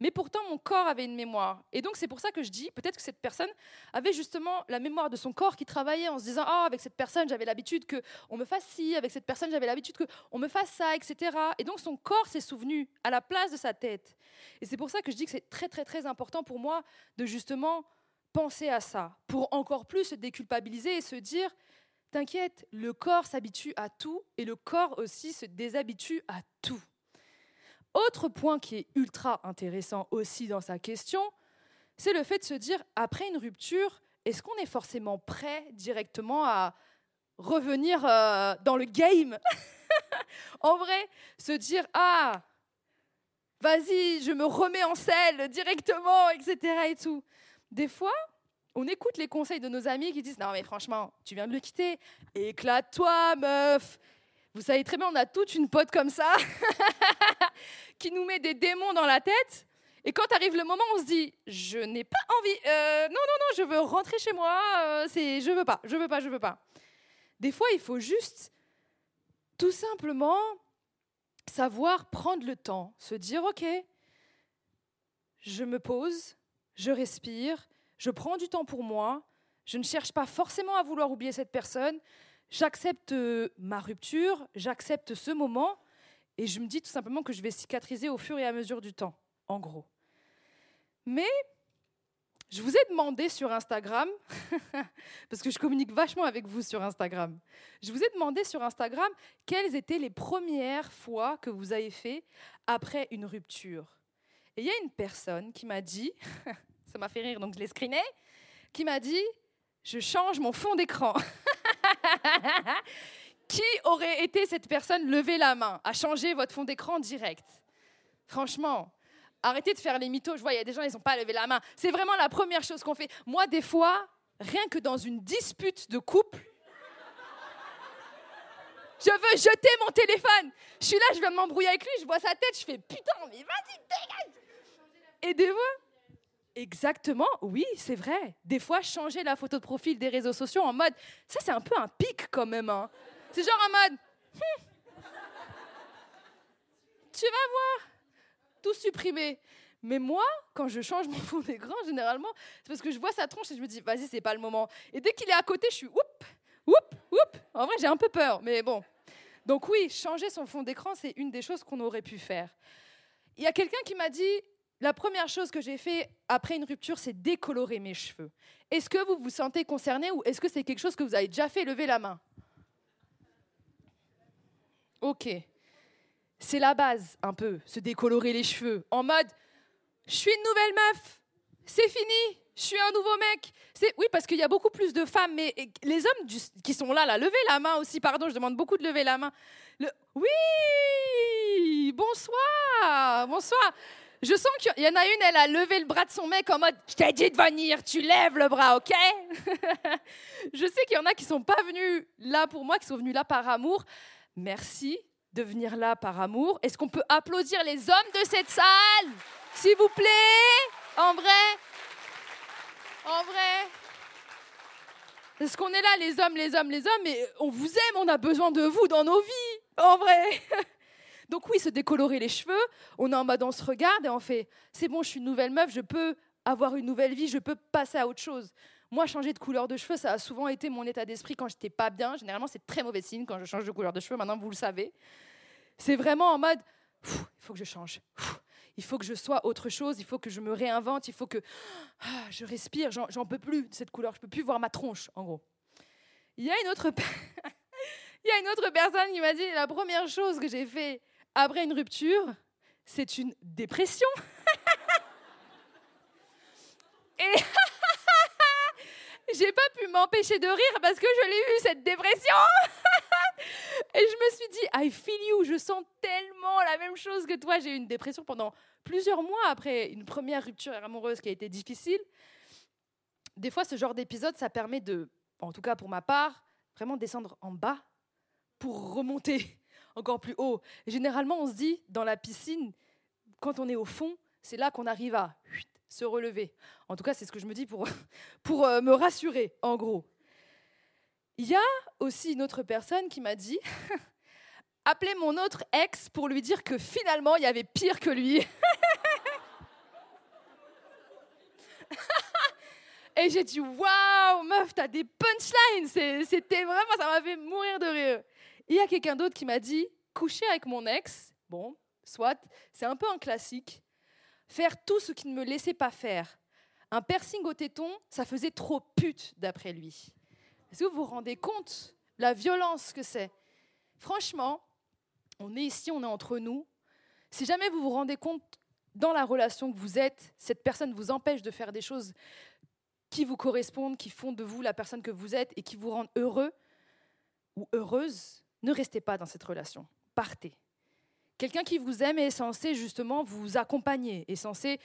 mais pourtant mon corps avait une mémoire. Et donc c'est pour ça que je dis, peut-être que cette personne avait justement la mémoire de son corps qui travaillait en se disant, ah, avec cette personne, j'avais l'habitude qu'on me fasse ci, avec cette personne, j'avais l'habitude qu'on me fasse ça, etc. Et donc son corps s'est souvenu à la place de sa tête. Et c'est pour ça que je dis que c'est très, très, très important pour moi de justement penser à ça, pour encore plus se déculpabiliser et se dire, t'inquiète, le corps s'habitue à tout et le corps aussi se déshabitue à tout. Autre point qui est ultra intéressant aussi dans sa question, c'est le fait de se dire, après une rupture, est-ce qu'on est forcément prêt directement à revenir euh, dans le game? (laughs) En vrai, se dire, ah, vas-y, je me remets en selle directement, etc. Et tout. Des fois, on écoute les conseils de nos amis qui disent, non mais franchement, tu viens de le quitter, éclate-toi, meuf. Vous savez très bien, on a toute une pote comme ça (laughs) qui nous met des démons dans la tête. Et quand arrive le moment, on se dit, je n'ai pas envie. Euh, non, non, non, je veux rentrer chez moi. Euh, c'est, je veux pas, je veux pas, je veux pas. Des fois, il faut juste, tout simplement, savoir prendre le temps, se dire, ok, je me pose, je respire, je prends du temps pour moi, je ne cherche pas forcément à vouloir oublier cette personne, j'accepte euh, ma rupture, j'accepte ce moment, et je me dis tout simplement que je vais cicatriser au fur et à mesure du temps, en gros. Mais je vous ai demandé sur Instagram, (laughs) parce que je communique vachement avec vous sur Instagram, je vous ai demandé sur Instagram quelles étaient les premières fois que vous avez fait après une rupture. Et il y a une personne qui m'a dit, (laughs) ça m'a fait rire donc je l'ai screené, qui m'a dit, je change mon fond d'écran. (laughs) Qui aurait été cette personne Levez la main, à changer votre fond d'écran direct? Franchement, arrêtez de faire les mythos. Je vois, il y a des gens, ils n'ont pas levé la main. C'est vraiment la première chose qu'on fait. Moi, des fois, rien que dans une dispute de couple, je veux jeter mon téléphone. Je suis là, je viens de m'embrouiller avec lui, je vois sa tête, je fais putain, mais vas-y, dégage. Fois, exactement, oui, c'est vrai. Des fois, changer la photo de profil des réseaux sociaux en mode, ça c'est un peu un pic quand même. Hein. C'est genre en mode, hmm. tu vas voir, tout supprimer. Mais moi, quand je change mon fond d'écran, généralement, c'est parce que je vois sa tronche et je me dis, vas-y, c'est pas le moment. Et dès qu'il est à côté, je suis, oup, oup, oup. En vrai, j'ai un peu peur, mais bon. Donc oui, changer son fond d'écran, c'est une des choses qu'on aurait pu faire. Il y a quelqu'un qui m'a dit, la première chose que j'ai fait après une rupture, c'est décolorer mes cheveux. Est-ce que vous vous sentez concerné ou est-ce que c'est quelque chose que vous avez déjà fait Levez la main? Ok. C'est la base, un peu, se décolorer les cheveux. En mode, je suis une nouvelle meuf, c'est fini, je suis un nouveau mec. Oui, parce qu'il y a beaucoup plus de femmes, mais les hommes qui sont là, là, levez la main aussi, pardon, je demande beaucoup de lever la main. Oui, bonsoir, bonsoir. Je sens qu'il y en a une, elle a levé le bras de son mec en mode Je t'ai dit de venir, tu lèves le bras, ok? (laughs) Je sais qu'il y en a qui sont pas venus là pour moi, qui sont venus là par amour. Merci de venir là par amour. Est-ce qu'on peut applaudir les hommes de cette salle? S'il vous plaît? En vrai? En vrai? Est-ce qu'on est là, les hommes, les hommes, les hommes? Mais on vous aime, on a besoin de vous dans nos vies. En vrai? (laughs) Donc oui, se décolorer les cheveux, on est en mode on se regarde et on fait c'est bon, je suis une nouvelle meuf, je peux avoir une nouvelle vie, je peux passer à autre chose. Moi, changer de couleur de cheveux, ça a souvent été mon état d'esprit quand j'étais pas bien. Généralement, c'est très mauvais signe quand je change de couleur de cheveux. Maintenant, vous le savez. C'est vraiment en mode, il faut que je change. il faut que je sois autre chose. Il faut que je me réinvente. Il faut que ah, je respire. J'en peux plus de cette couleur. Je peux plus voir ma tronche, en gros. Il y a une autre, (laughs) il y a une autre personne qui m'a dit la première chose que j'ai fait après une rupture, c'est une dépression. (laughs) Et (laughs) j'ai pas pu m'empêcher de rire parce que je l'ai eu, cette dépression. (laughs) Et je me suis dit, I feel you, je sens tellement la même chose que toi. J'ai eu une dépression pendant plusieurs mois après une première rupture amoureuse qui a été difficile. Des fois, ce genre d'épisode, ça permet de, en tout cas pour ma part, vraiment descendre en bas pour remonter encore plus haut. généralement, on se dit, dans la piscine, quand on est au fond, c'est là qu'on arrive à se relever. En tout cas, c'est ce que je me dis pour, (laughs) pour euh, me rassurer, en gros. Il y a aussi une autre personne qui m'a dit (laughs) appelez mon autre ex pour lui dire que finalement, il y avait pire que lui. (laughs) Et j'ai dit, waouh, meuf, t'as des punchlines. C'était vraiment, ça m'a fait mourir de rire. Il y a quelqu'un d'autre qui m'a dit, coucher avec mon ex, bon, soit, c'est un peu un classique. Faire tout ce qu'il ne me laissait pas faire. Un piercing au téton, ça faisait trop pute, d'après lui. Est-ce que vous vous rendez compte la violence que c'est? Franchement, on est ici, on est entre nous. Si jamais vous vous rendez compte dans la relation que vous êtes, cette personne vous empêche de faire des choses qui vous correspondent, qui font de vous la personne que vous êtes et qui vous rendent heureux ou heureuse, ne restez pas dans cette relation. Partez. Quelqu'un qui vous aime est censé justement vous accompagner, est censé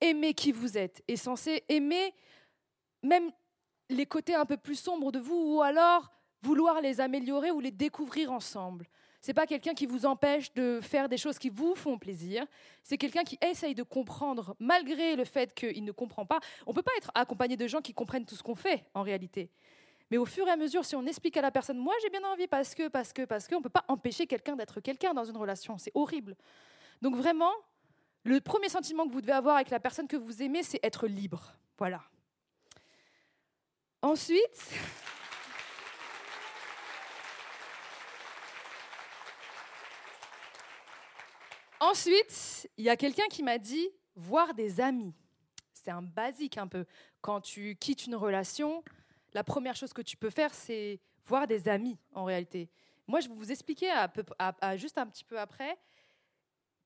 aimer qui vous êtes, est censé aimer même les côtés un peu plus sombres de vous ou alors vouloir les améliorer ou les découvrir ensemble. C'est pas quelqu'un qui vous empêche de faire des choses qui vous font plaisir. C'est quelqu'un qui essaye de comprendre malgré le fait qu'il ne comprend pas. On peut pas être accompagné de gens qui comprennent tout ce qu'on fait en réalité. Mais au fur et à mesure, si on explique à la personne, moi j'ai bien envie parce que, parce que, parce que, on ne peut pas empêcher quelqu'un d'être quelqu'un dans une relation. C'est horrible. Donc vraiment, le premier sentiment que vous devez avoir avec la personne que vous aimez, c'est être libre. Voilà. Ensuite, (laughs) Ensuite, il y a quelqu'un qui m'a dit voir des amis. C'est un basique un peu. Quand tu quittes une relation, la première chose que tu peux faire, c'est voir des amis en réalité. Moi, je vais vous expliquer à juste un petit peu après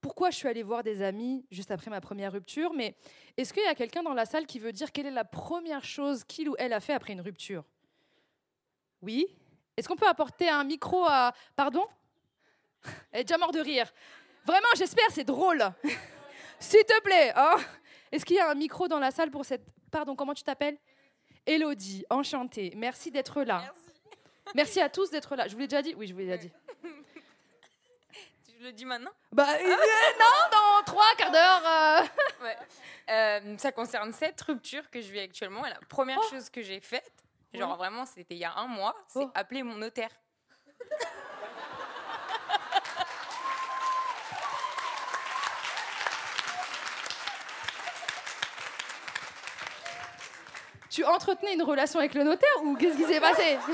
pourquoi je suis allée voir des amis juste après ma première rupture. Mais est-ce qu'il y a quelqu'un dans la salle qui veut dire quelle est la première chose qu'il ou elle a fait après une rupture? Oui Est-ce qu'on peut apporter un micro à... Pardon? Elle est déjà morte de rire. Vraiment, j'espère, c'est drôle. (laughs) S'il te plaît. Hein Est-ce qu'il y a un micro dans la salle pour cette... Pardon, comment tu t'appelles? Elodie, enchantée. Merci d'être là. Merci. (laughs) Merci à tous d'être là. Je vous l'ai déjà dit? Oui, je vous l'ai déjà dit. (laughs) Tu le dis maintenant? Bah euh, non, dans trois quarts d'heure. Euh. (laughs) Ouais. Euh, ça concerne cette rupture que je vis actuellement. Et la première oh. chose que j'ai faite, genre vraiment, c'était il y a un mois, c'est oh. appeler mon notaire. Tu entretenais une relation avec le notaire ou qu'est-ce qui s'est passé? (laughs)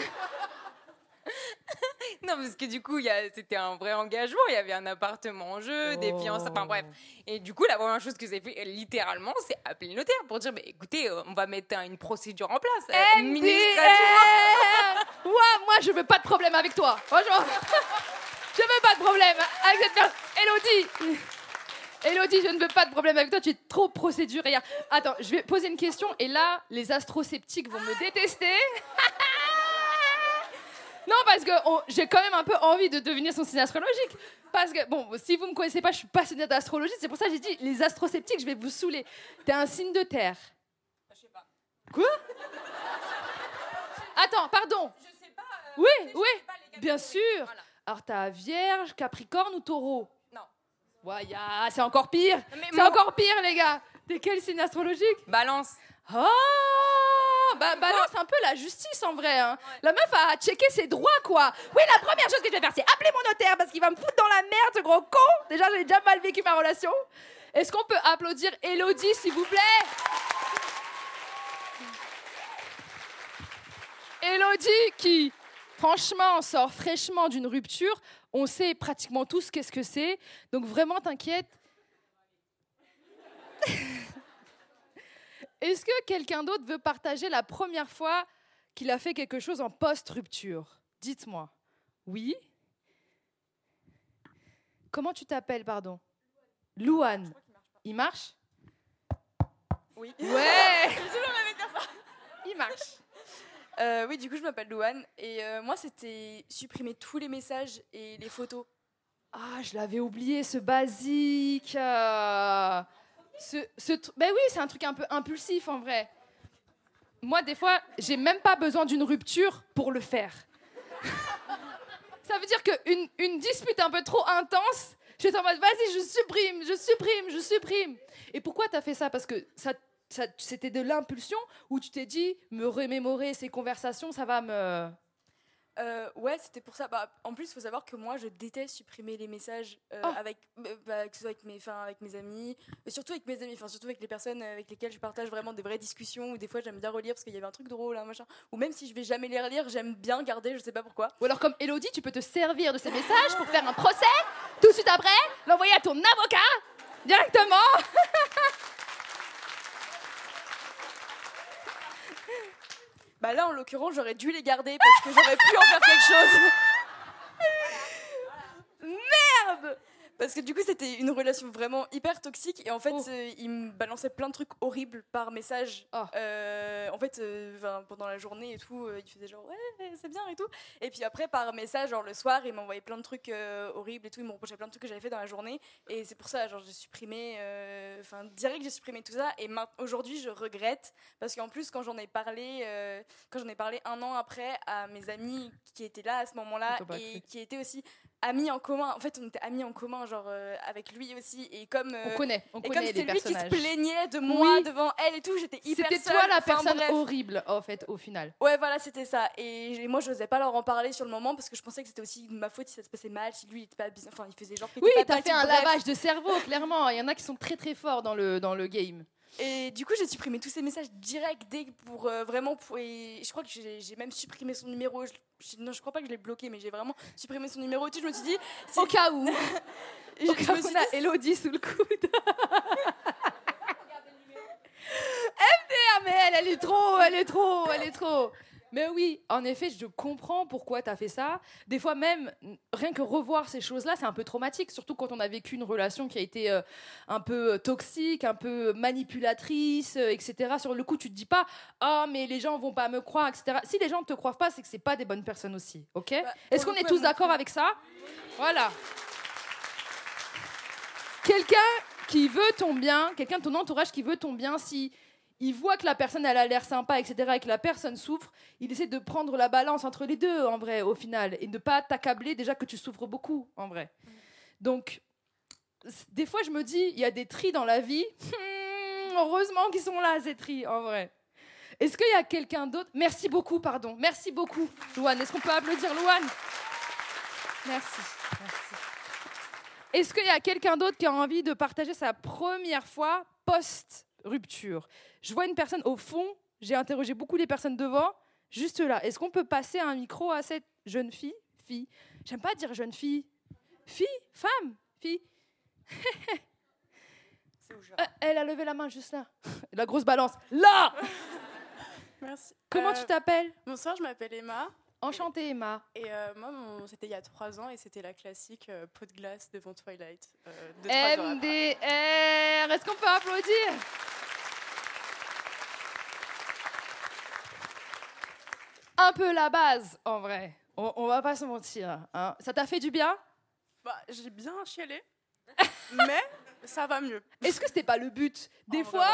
Non, parce que du coup, c'était un vrai engagement. Il y avait un appartement en jeu, des fiançailles, enfin bref. Et du coup, la première chose que j'ai fait, littéralement, c'est appeler le notaire pour dire bah, écoutez, euh, on va mettre une procédure en place. Euh, ouais, moi, je veux pas de problème avec toi. Franchement, (laughs) je veux pas de problème avec cette personne. Elodie Elodie, je ne veux pas de problème avec toi, tu es trop procédurière. Attends, je vais poser une question et là, les astrosceptiques vont me détester. (laughs) non, parce que j'ai quand même un peu envie de devenir son signe astrologique. Parce que, bon, si vous me connaissez pas, je suis passionnée d'astrologie, c'est pour ça que j'ai dit les astrosceptiques, je vais vous saouler. T'es un signe de terre. Je sais pas. Quoi? Attends, pardon. Je sais pas. Euh, oui, oui, bien sûr. Alors, t'as Vierge, Capricorne ou Taureau? Ouais, c'est encore pire. C'est encore pire, les gars. T'es quel signe astrologique? Balance. Oh bah, Balance, un peu la justice en vrai. Hein. La meuf a checké ses droits, quoi. Oui, la première chose que je vais faire, c'est appeler mon notaire parce qu'il va me foutre dans la merde, ce gros con. Déjà, j'ai déjà mal vécu ma relation. Est-ce qu'on peut applaudir Elodie, s'il vous plaît? Elodie qui, franchement, sort fraîchement d'une rupture on sait pratiquement tous qu'est-ce que c'est. Donc vraiment, t'inquiète. (laughs) Est-ce que quelqu'un d'autre veut partager la première fois qu'il a fait quelque chose en post-rupture? Dites-moi. Oui Comment tu t'appelles, pardon? Louane. Il marche? Oui. Ouais (laughs) Il marche. Euh, oui, du coup, je m'appelle Louane. Et euh, moi, c'était supprimer tous les messages et les photos. Ah, je l'avais oublié, ce basique. Euh, ce, ce ben oui, c'est un truc un peu impulsif en vrai. Moi, des fois, j'ai même pas besoin d'une rupture pour le faire. (laughs) Ça veut dire qu'une une dispute un peu trop intense, je suis en mode vas-y, je supprime, je supprime, je supprime. Et pourquoi tu as fait ça? Parce que ça c'était de l'impulsion ou tu t'es dit me remémorer ces conversations, ça va me. Euh, ouais, c'était pour ça. Bah, en plus, il faut savoir que moi, je déteste supprimer les messages euh, Oh. avec, euh, bah, que ce soit avec mes, enfin, avec mes amis, surtout avec mes amis, enfin surtout avec les personnes avec lesquelles je partage vraiment des vraies discussions. Ou des fois, j'aime bien relire parce qu'il y avait un truc drôle, un machin. Ou même si je vais jamais les relire, j'aime bien garder. Je sais pas pourquoi. Ou alors comme Elodie, tu peux te servir de ces messages pour faire un procès, tout de suite après, l'envoyer à ton avocat directement. (laughs) Bah là, en l'occurrence, j'aurais dû les garder parce que j'aurais pu en faire quelque chose. Merde Parce que du coup, c'était une relation vraiment hyper toxique et en fait, Oh. euh, il me balançait plein de trucs horribles par message. Oh. Euh, en fait, euh, pendant la journée et tout, euh, il faisait genre ouais, c'est bien et tout. Et puis après, par message, genre le soir, il m'envoyait plein de trucs euh, horribles et tout. Il me reprochait plein de trucs que j'avais fait dans la journée. Et c'est pour ça, genre, j'ai supprimé, euh, enfin, direct, j'ai supprimé tout ça. Et aujourd'hui, je regrette parce qu'en plus, quand j'en ai parlé, euh, quand j'en ai parlé un an après à mes amis qui étaient là à ce moment-là et qui étaient aussi amis en commun. En fait, on était amis en commun, genre euh, avec lui aussi. Et comme euh, On connaît, on et comme c'était lui qui se plaignait de moi Oui. devant elle et tout, j'étais hyper C'était toi la Enfin, personne bref. horrible, en fait, au final. Ouais, voilà, c'était ça. Et, et moi, je n'osais pas leur en parler sur le moment parce que je pensais que c'était aussi de ma faute si ça se passait mal, si lui, il était pas bien. Enfin, il faisait genre Oui, t'as fait un bref. lavage de cerveau, clairement. Il y en a qui sont très très forts dans le, dans le game. Et du coup, j'ai supprimé tous ces messages directs dès pour euh, vraiment. Pour, et je crois que j'ai même supprimé son numéro. Je, je- non, je crois pas que je l'ai bloqué, mais j'ai vraiment supprimé son numéro. et tout. je me suis dit. Au cas où. (laughs) je, Au cas où suis on a dit, Elodie sous le coude. (laughs) MDR, mais elle, elle est trop, elle est trop, elle est trop. Mais oui, en effet, je comprends pourquoi tu as fait ça. Des fois même, rien que revoir ces choses-là, c'est un peu traumatique, surtout quand on a vécu une relation qui a été euh, un peu euh, toxique, un peu manipulatrice, euh, etc. Sur le coup, tu te dis pas, ah, mais les gens vont pas me croire, etc. Si les gens ne te croient pas, c'est que c'est pas des bonnes personnes aussi, ok? Bah, Est-ce qu'on est tous d'accord avec ça? Voilà. Quelqu'un qui veut ton bien, quelqu'un de ton entourage qui veut ton bien, si il voit que la personne elle a l'air sympa, etc., et que la personne souffre, il essaie de prendre la balance entre les deux, en vrai, au final, et ne pas t'accabler déjà que tu souffres beaucoup, en vrai. Donc, des fois, je me dis, il y a des tris dans la vie. Hmm, heureusement qu'ils sont là, ces tris, en vrai. Est-ce qu'il y a quelqu'un d'autre? Merci beaucoup, pardon. Merci beaucoup, Louane. Est-ce qu'on peut applaudir Louane? Merci. Merci. Est-ce qu'il y a quelqu'un d'autre qui a envie de partager sa première fois post-rupture Je vois une personne au fond, j'ai interrogé beaucoup les personnes devant, juste là. Est-ce qu'on peut passer un micro à cette jeune fille? Fille. J'aime pas dire jeune fille. Fille? Femme? Fille Euh, Elle a levé la main juste là. (laughs) La grosse balance. Là (laughs) Merci. Comment Euh, tu t'appelles? Bonsoir, je m'appelle Emma. Enchantée, Emma. Et euh, moi, c'était il y a trois ans et c'était la classique euh, pot de glace devant Twilight. euh, après. MDR Est-ce qu'on peut applaudir? Un peu la base, en vrai. On, on va pas se mentir. hein. Ça t'a fait du bien? Bah, j'ai bien chialé, (laughs) mais ça va mieux. Est-ce que c'était pas le but? Des Oh, fois,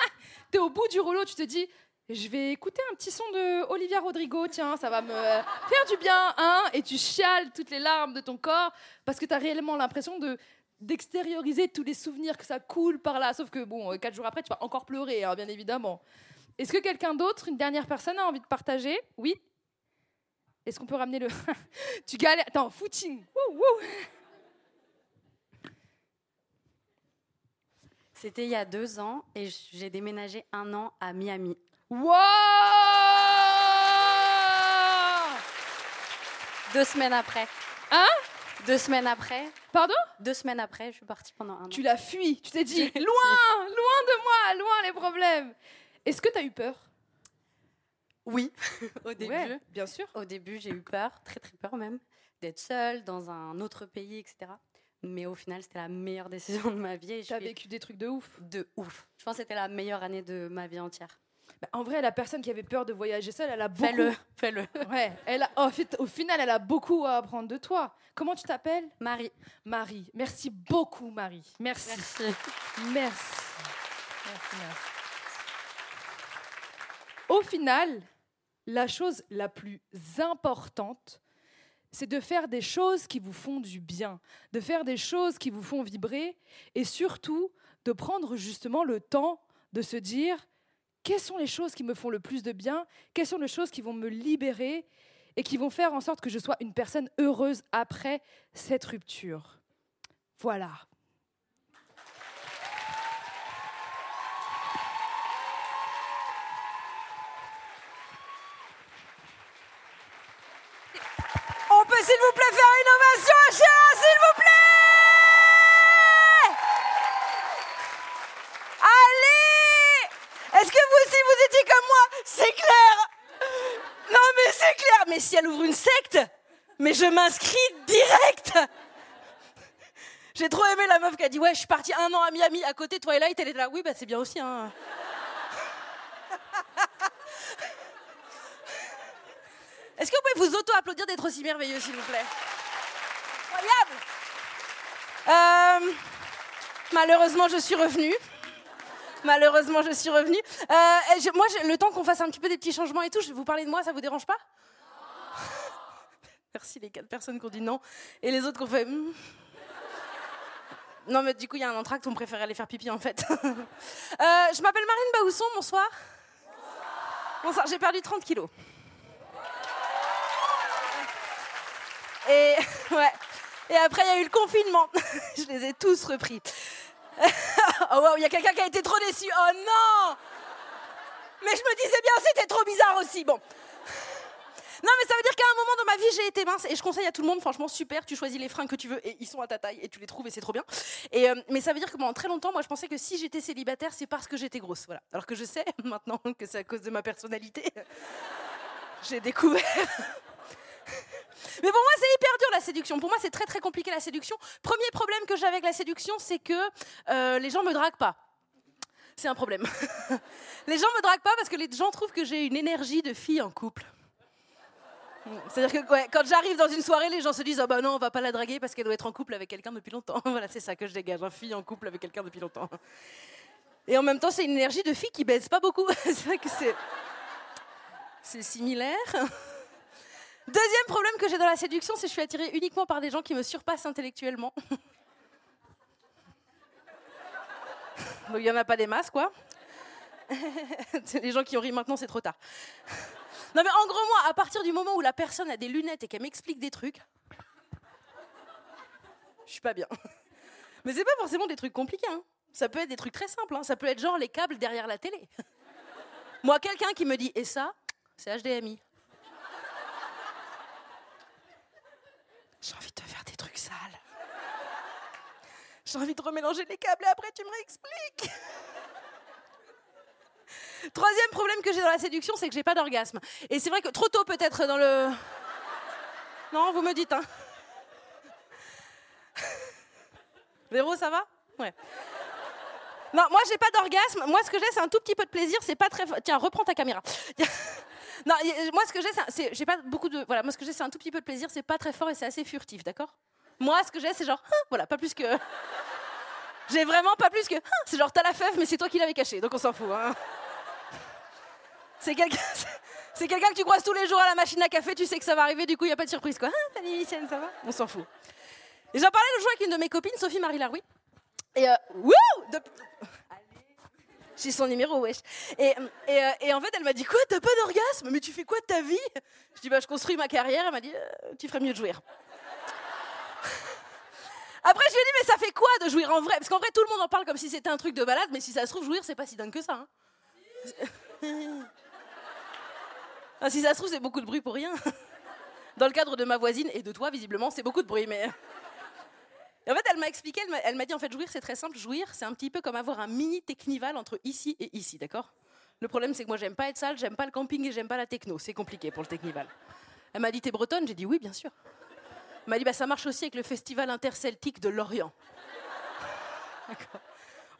(laughs) t'es au bout du rouleau, tu te dis, je vais écouter un petit son de Olivia Rodrigo, tiens, ça va me faire du bien, hein Et tu chiales toutes les larmes de ton corps parce que t'as réellement l'impression de d'extérioriser tous les souvenirs que ça coule par là. Sauf que bon, euh, quatre jours après, tu vas encore pleurer, hein, bien évidemment. Est-ce que quelqu'un d'autre, une dernière personne, a envie de partager? Oui? Est-ce qu'on peut ramener le (laughs) Tu galères. Attends, footing. Wouh, wouh. C'était il y a deux ans et j'ai déménagé un an à Miami. Wow Deux semaines après. Hein? Deux semaines après. Pardon? Deux semaines après, je suis partie pendant un an. Tu l'as fui. Tu t'es dit, (laughs) loin, loin de moi, loin les problèmes. Est-ce que tu as eu peur? Oui, (laughs) au début. Ouais, bien sûr. Au début, j'ai eu peur, très très peur même, d'être seule dans un autre pays, etc. Mais au final, c'était la meilleure (laughs) décision de ma vie. Tu as vécu des trucs de ouf. de ouf. Je pense que c'était la meilleure année de ma vie entière. Bah, en vrai, la personne qui avait peur de voyager seule, elle a beaucoup. Fais-le, fais-le. (laughs) Ouais, elle a, en fait, au final, elle a beaucoup à apprendre de toi. Comment tu t'appelles? Marie, Marie. Merci beaucoup, Marie. Merci. merci. Merci. Merci, merci. Au final, la chose la plus importante, c'est de faire des choses qui vous font du bien, de faire des choses qui vous font vibrer et surtout de prendre justement le temps de se dire quelles sont les choses qui me font le plus de bien, quelles sont les choses qui vont me libérer et qui vont faire en sorte que je sois une personne heureuse après cette rupture. Voilà. On peut s'il vous plaît faire une ovation à Chéra, s'il vous plaît Allez Est-ce que vous aussi vous étiez comme moi C'est clair Non mais c'est clair Mais si elle ouvre une secte, mais je m'inscris direct J'ai trop aimé la meuf qui a dit ouais je suis partie un an à Miami à côté Twilight, elle est là, oui bah c'est bien aussi hein. Est-ce que auto-applaudir d'être aussi merveilleux, s'il vous plaît Incroyable Euh, Malheureusement, je suis revenue. Malheureusement, je suis revenue. Euh, moi, le temps qu'on fasse un petit peu des petits changements et tout, je vais vous parler de moi, ça vous dérange pas? (laughs) Merci les quatre personnes qui ont dit non. Et les autres qui ont fait... hmm. Non, mais du coup, il y a un entracte, on préfère aller faire pipi, en fait. (laughs) Euh, je m'appelle Marine Baousson, bonsoir. Bonsoir, j'ai perdu 30 kilos. Et, (laughs) ouais. Et après, il y a eu le confinement. (laughs) Je les ai tous repris. (laughs) oh wow, il y a quelqu'un qui a été trop déçu. Oh non Mais je me disais bien, c'était trop bizarre aussi. Bon. Non, mais ça veut dire qu'à un moment dans ma vie, j'ai été mince. Et je conseille à tout le monde, franchement, super. Tu choisis les fringues que tu veux et ils sont à ta taille et tu les trouves et c'est trop bien. Et, euh, mais ça veut dire que pendant très longtemps, moi, je pensais que si j'étais célibataire, c'est parce que j'étais grosse. Voilà. Alors que je sais maintenant que c'est à cause de ma personnalité. j'ai découvert. Mais pour moi, c'est hyper dur la séduction. Pour moi, c'est très très compliqué la séduction. Premier problème que j'ai avec la séduction, c'est que euh, les gens me draguent pas. C'est un problème. (laughs) les gens me draguent pas parce que les gens trouvent que j'ai une énergie de fille en couple. C'est-à-dire que quand j'arrive dans une soirée, les gens se disent oh bah non, on va pas la draguer parce qu'elle doit être en couple avec quelqu'un depuis longtemps. (laughs) voilà, c'est ça que je dégage, un fille en couple avec quelqu'un depuis longtemps. Et en même temps, c'est une énergie de fille qui baise pas beaucoup. (laughs) c'est vrai que c'est similaire. Deuxième problème que j'ai dans la séduction, c'est que je suis attirée uniquement par des gens qui me surpassent intellectuellement. (laughs) Il n'y en a pas des masses, quoi. (laughs) les gens qui ont ri maintenant, c'est trop tard. Non mais en gros, moi, à partir du moment où la personne a des lunettes et qu'elle m'explique des trucs, je suis pas bien. Mais c'est pas forcément des trucs compliqués. hein. Ça peut être des trucs très simples. hein. Ça peut être genre les câbles derrière la télé. Moi, quelqu'un qui me dit et ça, c'est HDMI. J'ai envie de te faire des trucs sales. J'ai envie de remélanger les câbles et après tu me réexpliques. Troisième problème que j'ai dans la séduction, c'est que j'ai pas d'orgasme. Et c'est vrai que trop tôt peut-être dans le. Non, vous me dites, hein. Véro, ça va? Ouais. Non, moi j'ai pas d'orgasme. Moi ce que j'ai, c'est un tout petit peu de plaisir. C'est pas très. Tiens, reprends ta caméra. Non, y- moi ce que j'ai, c'est- pas beaucoup de. Voilà, moi ce que j'ai, c'est un tout petit peu de plaisir. C'est pas très fort et c'est assez furtif, d'accord? Moi ce que j'ai, c'est genre. hein, voilà, pas plus que. (laughs) J'ai vraiment pas plus que. hein, c'est genre t'as la fève, mais c'est toi qui l'avais caché, donc on s'en fout. Hein. (laughs) (laughs) C'est quelqu'un. Que tu croises tous les jours à la machine à café, tu sais que ça va arriver, du coup il y a pas de surprise quoi. Ah, salut ça va? On s'en fout. Et j'en parlais l'autre jour avec une de mes copines, Sophie Marie Laroui. Et euh, wouh J'ai son numéro, wesh. Et, euh, et en fait, elle m'a dit Quoi, t'as pas d'orgasme? Mais tu fais quoi de ta vie? Je dis Bah, je construis ma carrière. Elle m'a dit Euh, Tu ferais mieux de jouir. (laughs) Après, je lui ai dit Mais ça fait quoi de jouir en vrai? Parce qu'en vrai, tout le monde en parle comme si c'était un truc de balade, mais si ça se trouve, jouir, c'est pas si dingue que ça. hein. (laughs) Si ça se trouve, c'est beaucoup de bruit pour rien. (laughs) Dans le cadre de ma voisine et de toi, visiblement, c'est beaucoup de bruit, mais. En fait, elle m'a expliqué, elle m'a- elle m'a dit en fait, jouir, c'est très simple. Jouir, c'est un petit peu comme avoir un mini technival entre ici et ici, d'accord? Le problème, c'est que moi, j'aime pas être sale, j'aime pas le camping et j'aime pas la techno. C'est compliqué pour le technival. Elle m'a dit, t'es bretonne? J'ai dit, oui, bien sûr. Elle m'a dit, bah, ça marche aussi avec le festival interceltique de Lorient. (laughs) D'accord.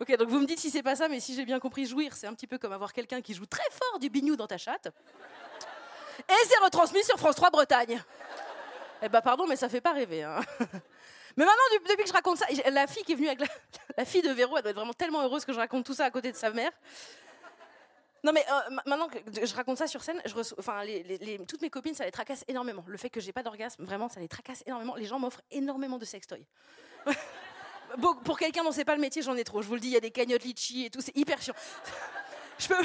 Ok, donc vous me dites si c'est pas ça, mais si j'ai bien compris, jouir, c'est un petit peu comme avoir quelqu'un qui joue très fort du bignou dans ta chatte. Et c'est retransmis sur France 3 Bretagne. Eh ben pardon, mais ça fait pas rêver. hein. (laughs) Mais maintenant, depuis que je raconte ça, la fille qui est venue avec (laughs) la, fille de Véro, elle doit être vraiment tellement heureuse que je raconte tout ça à côté de sa mère. Non mais euh, ma- maintenant que je raconte ça sur scène, enfin, toutes mes copines, ça les tracasse énormément. Le fait que j'ai pas d'orgasme, vraiment, ça les tracasse énormément. Les gens m'offrent énormément de sextoys. (laughs) Pour quelqu'un dont c'est pas le métier, j'en ai trop. Je vous le dis, il y a des cagnottes litchi et tout, c'est hyper chiant. (laughs) Je peux,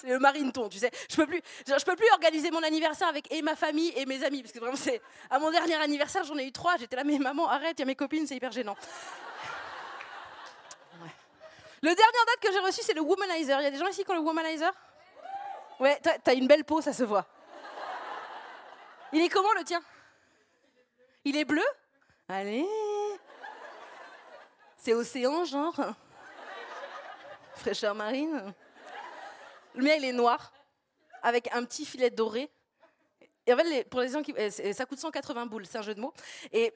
C'est le marine-ton, tu sais. Je peux plus, je peux plus organiser mon anniversaire avec et ma famille et mes amis, parce que vraiment c'est à mon dernier anniversaire j'en ai eu trois. J'étais là, mais maman arrête, il y a mes copines, c'est hyper gênant. (laughs) Le dernier date que j'ai reçu c'est le womanizer. Il y a des gens ici qui ont le womanizer? Ouais, t'as as une belle peau, ça se voit. Il est comment le tien? Il est bleu? Allez. C'est océan, genre? Fraîcheur marine? Le mien, il est noir, avec un petit filet doré. Et en fait, pour les gens qui. Ça coûte 180 boules, c'est un jeu de mots. Et.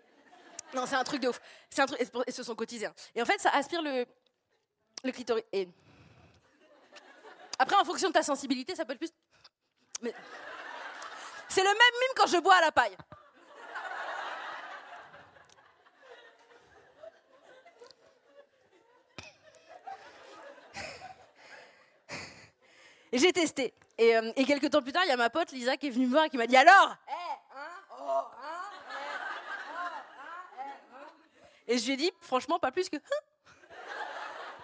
Non, c'est un truc de ouf. C'est un truc. Et ce sont cotisés. Hein. Et en fait, ça aspire le. Le clitoris. Et. Après, en fonction de ta sensibilité, ça peut être plus. Mais. C'est le même mime quand je bois à la paille. Et j'ai testé. Et, euh, et, quelques temps plus tard, il y a ma pote Lisa qui est venue me voir et qui m'a dit Alors eh, hein, oh, hein, eh, oh, hein, eh, Et je lui ai dit, franchement, pas plus que.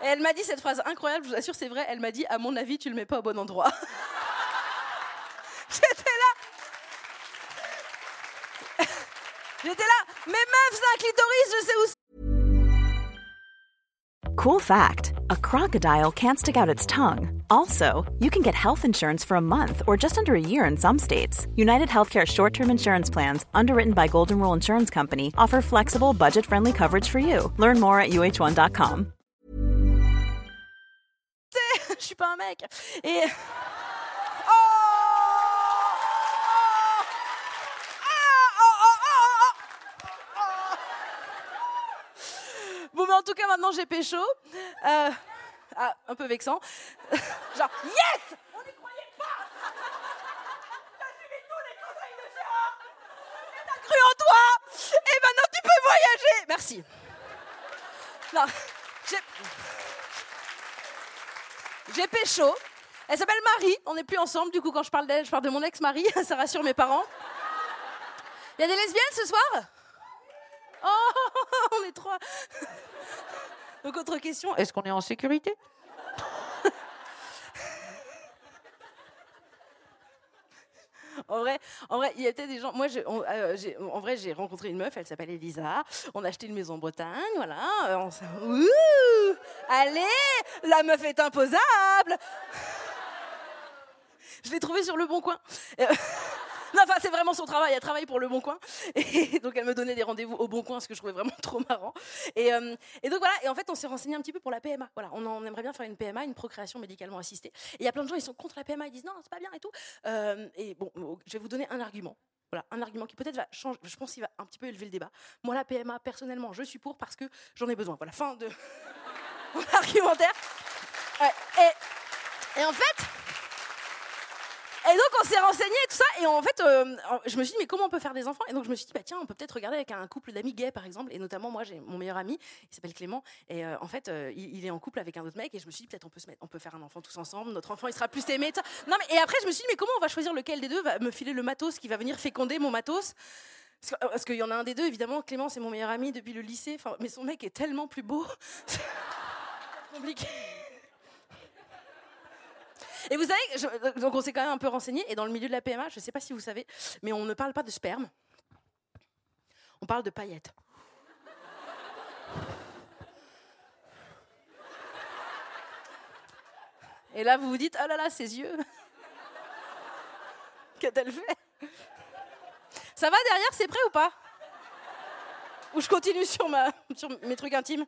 Et elle m'a dit cette phrase incroyable, je vous assure, c'est vrai. Elle m'a dit À mon avis, tu le mets pas au bon endroit. (laughs) J'étais là. (laughs) J'étais là. Mais meuf, c'est un clitoris, je sais où Cool fact a crocodile can't stick out its tongue. Also, you can get health insurance for a month or just under a year in some states. United Healthcare short term insurance plans, underwritten by Golden Rule Insurance Company, offer flexible, budget friendly coverage for you. Learn more at uh1.com. Je suis pas un mec. Et. Bon, mais en tout cas, maintenant j'ai pécho. Euh, ah, un peu vexant. (laughs) Genre, yes On n'y croyait pas (laughs) T'as suivi tous les conseils de Gérard T'as cru en toi Et maintenant tu peux voyager Merci. Non, j'ai... J'ai pécho. Elle s'appelle Marie. On n'est plus ensemble, du coup, quand je parle d'elle, je parle de mon ex-mari. (laughs) Ça rassure mes parents. Il y a des lesbiennes ce soir? Oh, on est trois. Donc, autre question, est-ce qu'on est en sécurité? (laughs) En vrai, il y a des gens. Moi, euh, en vrai, j'ai rencontré une meuf. Elle s'appelle Elisa. On a acheté une maison en Bretagne, voilà. Euh, allez, la meuf est imposable. (laughs) Je l'ai trouvée sur le bon coin. (laughs) Non, enfin, c'est vraiment son travail. Elle travaille pour Le Bon Coin. Et (laughs) donc, elle me donnait des rendez-vous au Bon Coin, ce que je trouvais vraiment (laughs) trop marrant. Et, euh, et donc, voilà. Et en fait, on s'est renseigné un petit peu pour la PMA. Voilà, on, aimerait bien faire une PMA, une procréation médicalement assistée. Et il y a plein de gens, ils sont contre la PMA. Ils disent non, c'est pas bien et tout. Euh, et bon, je vais vous donner un argument. Voilà, un argument qui peut-être va changer, je pense qu'il va un petit peu élever le débat. Moi, la PMA, personnellement, je suis pour parce que j'en ai besoin. Voilà, fin de (laughs) mon argumentaire. Et, et en fait, et donc on s'est renseigné tout ça, et en fait, euh, je me suis dit, mais comment on peut faire des enfants? Et donc je me suis dit, bah tiens, on peut peut-être regarder avec un couple d'amis gays par exemple, et notamment moi j'ai mon meilleur ami, il s'appelle Clément, et euh, en fait, euh, il, est en couple avec un autre mec, et je me suis dit, peut-être on peut se mettre, on peut faire un enfant tous ensemble, notre enfant il sera plus aimé. Et après je me suis dit, mais comment on va choisir lequel des deux va me filer le matos qui va venir féconder mon matos? Parce qu'il y en a un des deux, évidemment, Clément, c'est mon meilleur ami depuis le lycée, mais son mec est tellement plus beau. (laughs) compliqué. Et vous savez, donc on s'est quand même un peu renseigné, et dans le milieu de la PMA, je ne sais pas si vous savez, mais on ne parle pas de sperme, on parle de paillettes. Et là, vous vous dites, oh là là, ses yeux. Qu'a-t-elle fait? Ça va derrière, c'est prêt ou pas? Ou je continue sur, ma, sur mes trucs intimes?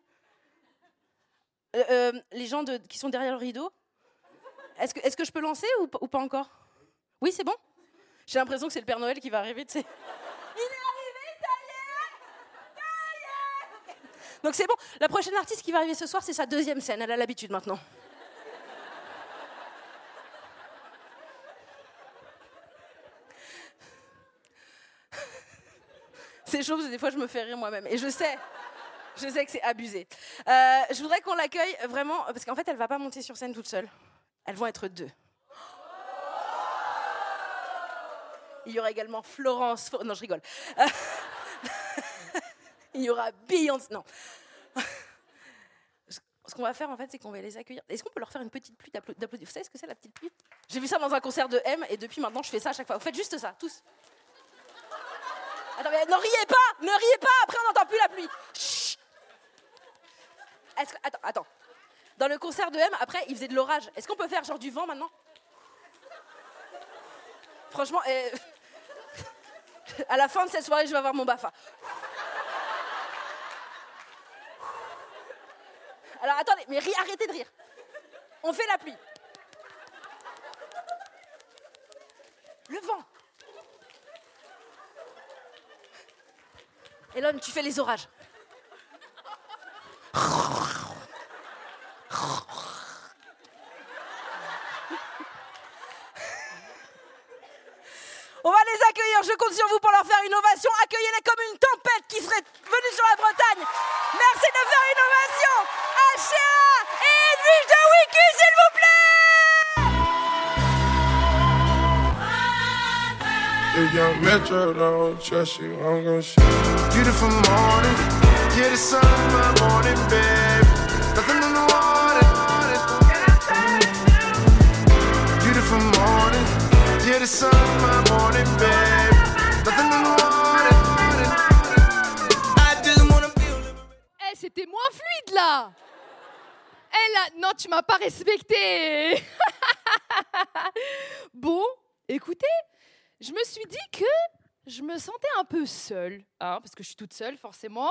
Euh, euh, Les gens qui sont derrière le rideau est-ce que, est que, je peux lancer ou, ou pas encore? Oui, c'est bon? J'ai l'impression que c'est le Père Noël qui va arriver, tu sais. Il est arrivé, ça y est Ça y est Donc c'est bon. La prochaine artiste qui va arriver ce soir, c'est sa deuxième scène. Elle a l'habitude maintenant. C'est chaud parce que des fois je me fais rire moi-même. Et je sais, je sais que c'est abusé. Euh, je voudrais qu'on l'accueille vraiment, parce qu'en fait elle va pas monter sur scène toute seule. Elles vont être deux. Il y aura également Florence. Non, je rigole. (laughs) Il y aura Beyoncé. Non. ce qu'on va faire en fait, c'est qu'on va les accueillir. Est-ce qu'on peut leur faire une petite pluie d'applaudissements Vous savez ce que c'est la petite pluie? J'ai vu ça dans un concert de M et depuis maintenant je fais ça à chaque fois. Vous faites juste ça, tous. Attends, ne riez pas Ne riez pas Après on n'entend plus la pluie. Chut. Attends, attends. Dans le concert de M, après, il faisait de l'orage. Est-ce qu'on peut faire genre du vent maintenant? Franchement, (laughs) à la fin de cette soirée, je vais avoir mon BAFA. Alors attendez, mais ri- arrêtez de rire. On fait la pluie. Le vent. L'homme, tu fais les orages. Metro don't trust you, I'm gonna shoot. Beautiful morning, yeah, the sun morning, babe. Nothing in the water. Beautiful morning, yeah, the sun my morning, babe. Nothing in the water. I just wanna be a Eh, c'était moins fluide là Eh là, non, tu m'as pas respecté (laughs) Bon, écoutez, je me suis dit que je me sentais un peu seule, hein, parce que je suis toute seule forcément.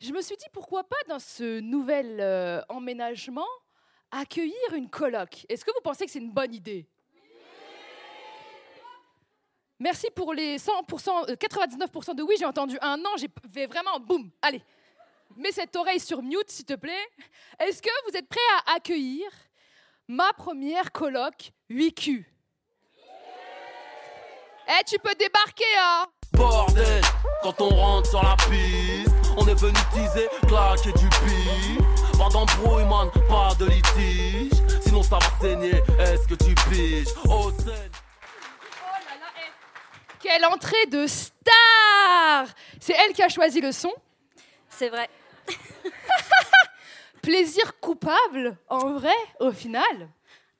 Je me suis dit pourquoi pas dans ce nouvel euh, emménagement accueillir une coloc. Est-ce que vous pensez que c'est une bonne idée? Merci pour les 100%, euh, 99% de oui, j'ai entendu un an, j'ai vraiment boum. Allez, mets cette oreille sur mute, s'il te plaît. Est-ce que vous êtes prêts à accueillir ma première coloc 8Q Eh, tu peux débarquer, hein Bordel, quand on rentre sur la piste, on est venu teaser, claquer du pif. Pas d'embrouille, man, pas de litige. Sinon ça va saigner, est-ce que tu piges? Oh, scène. Quelle entrée de star C'est elle qui a choisi le son. C'est vrai. (laughs) Plaisir coupable, en vrai, au final.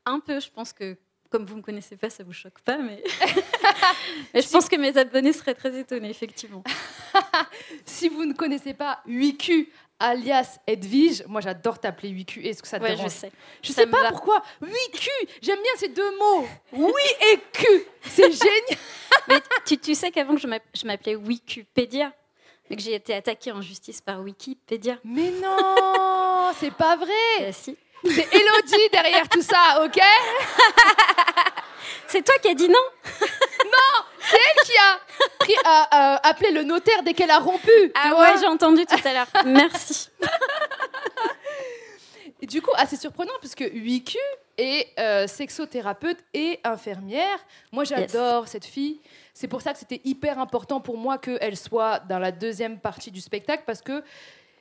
Un peu, je pense que, comme vous ne me connaissez pas, ça vous choque pas, mais, (laughs) (laughs) mais je pense que mes abonnés seraient très étonnés, effectivement. (laughs) Si vous ne connaissez pas 8Q alias Edwige, moi j'adore t'appeler 8Q. Est-ce que ça te Ouais, je dérange sais. Je Ça sais pas va. pourquoi. 8Q, j'aime bien ces deux mots. Oui et Q. C'est génial. Mais tu, tu sais qu'avant que je m'app- je m'appelais Wikipédia, mais que j'ai été attaquée en justice par Wikipédia. Mais non, c'est pas vrai. Euh, si. C'est Elodie derrière tout ça, ok (laughs) C'est toi qui as dit (laughs) non C'est elle qui a pris- a- a appelé le notaire dès qu'elle a rompu. Ah ouais, j'ai entendu tout à l'heure. (laughs) Merci. Et du coup, assez surprenant puisque 8Q est euh, sexothérapeute et infirmière. Moi, j'adore cette fille. C'est pour ça que c'était hyper important pour moi qu'elle soit dans la deuxième partie du spectacle parce que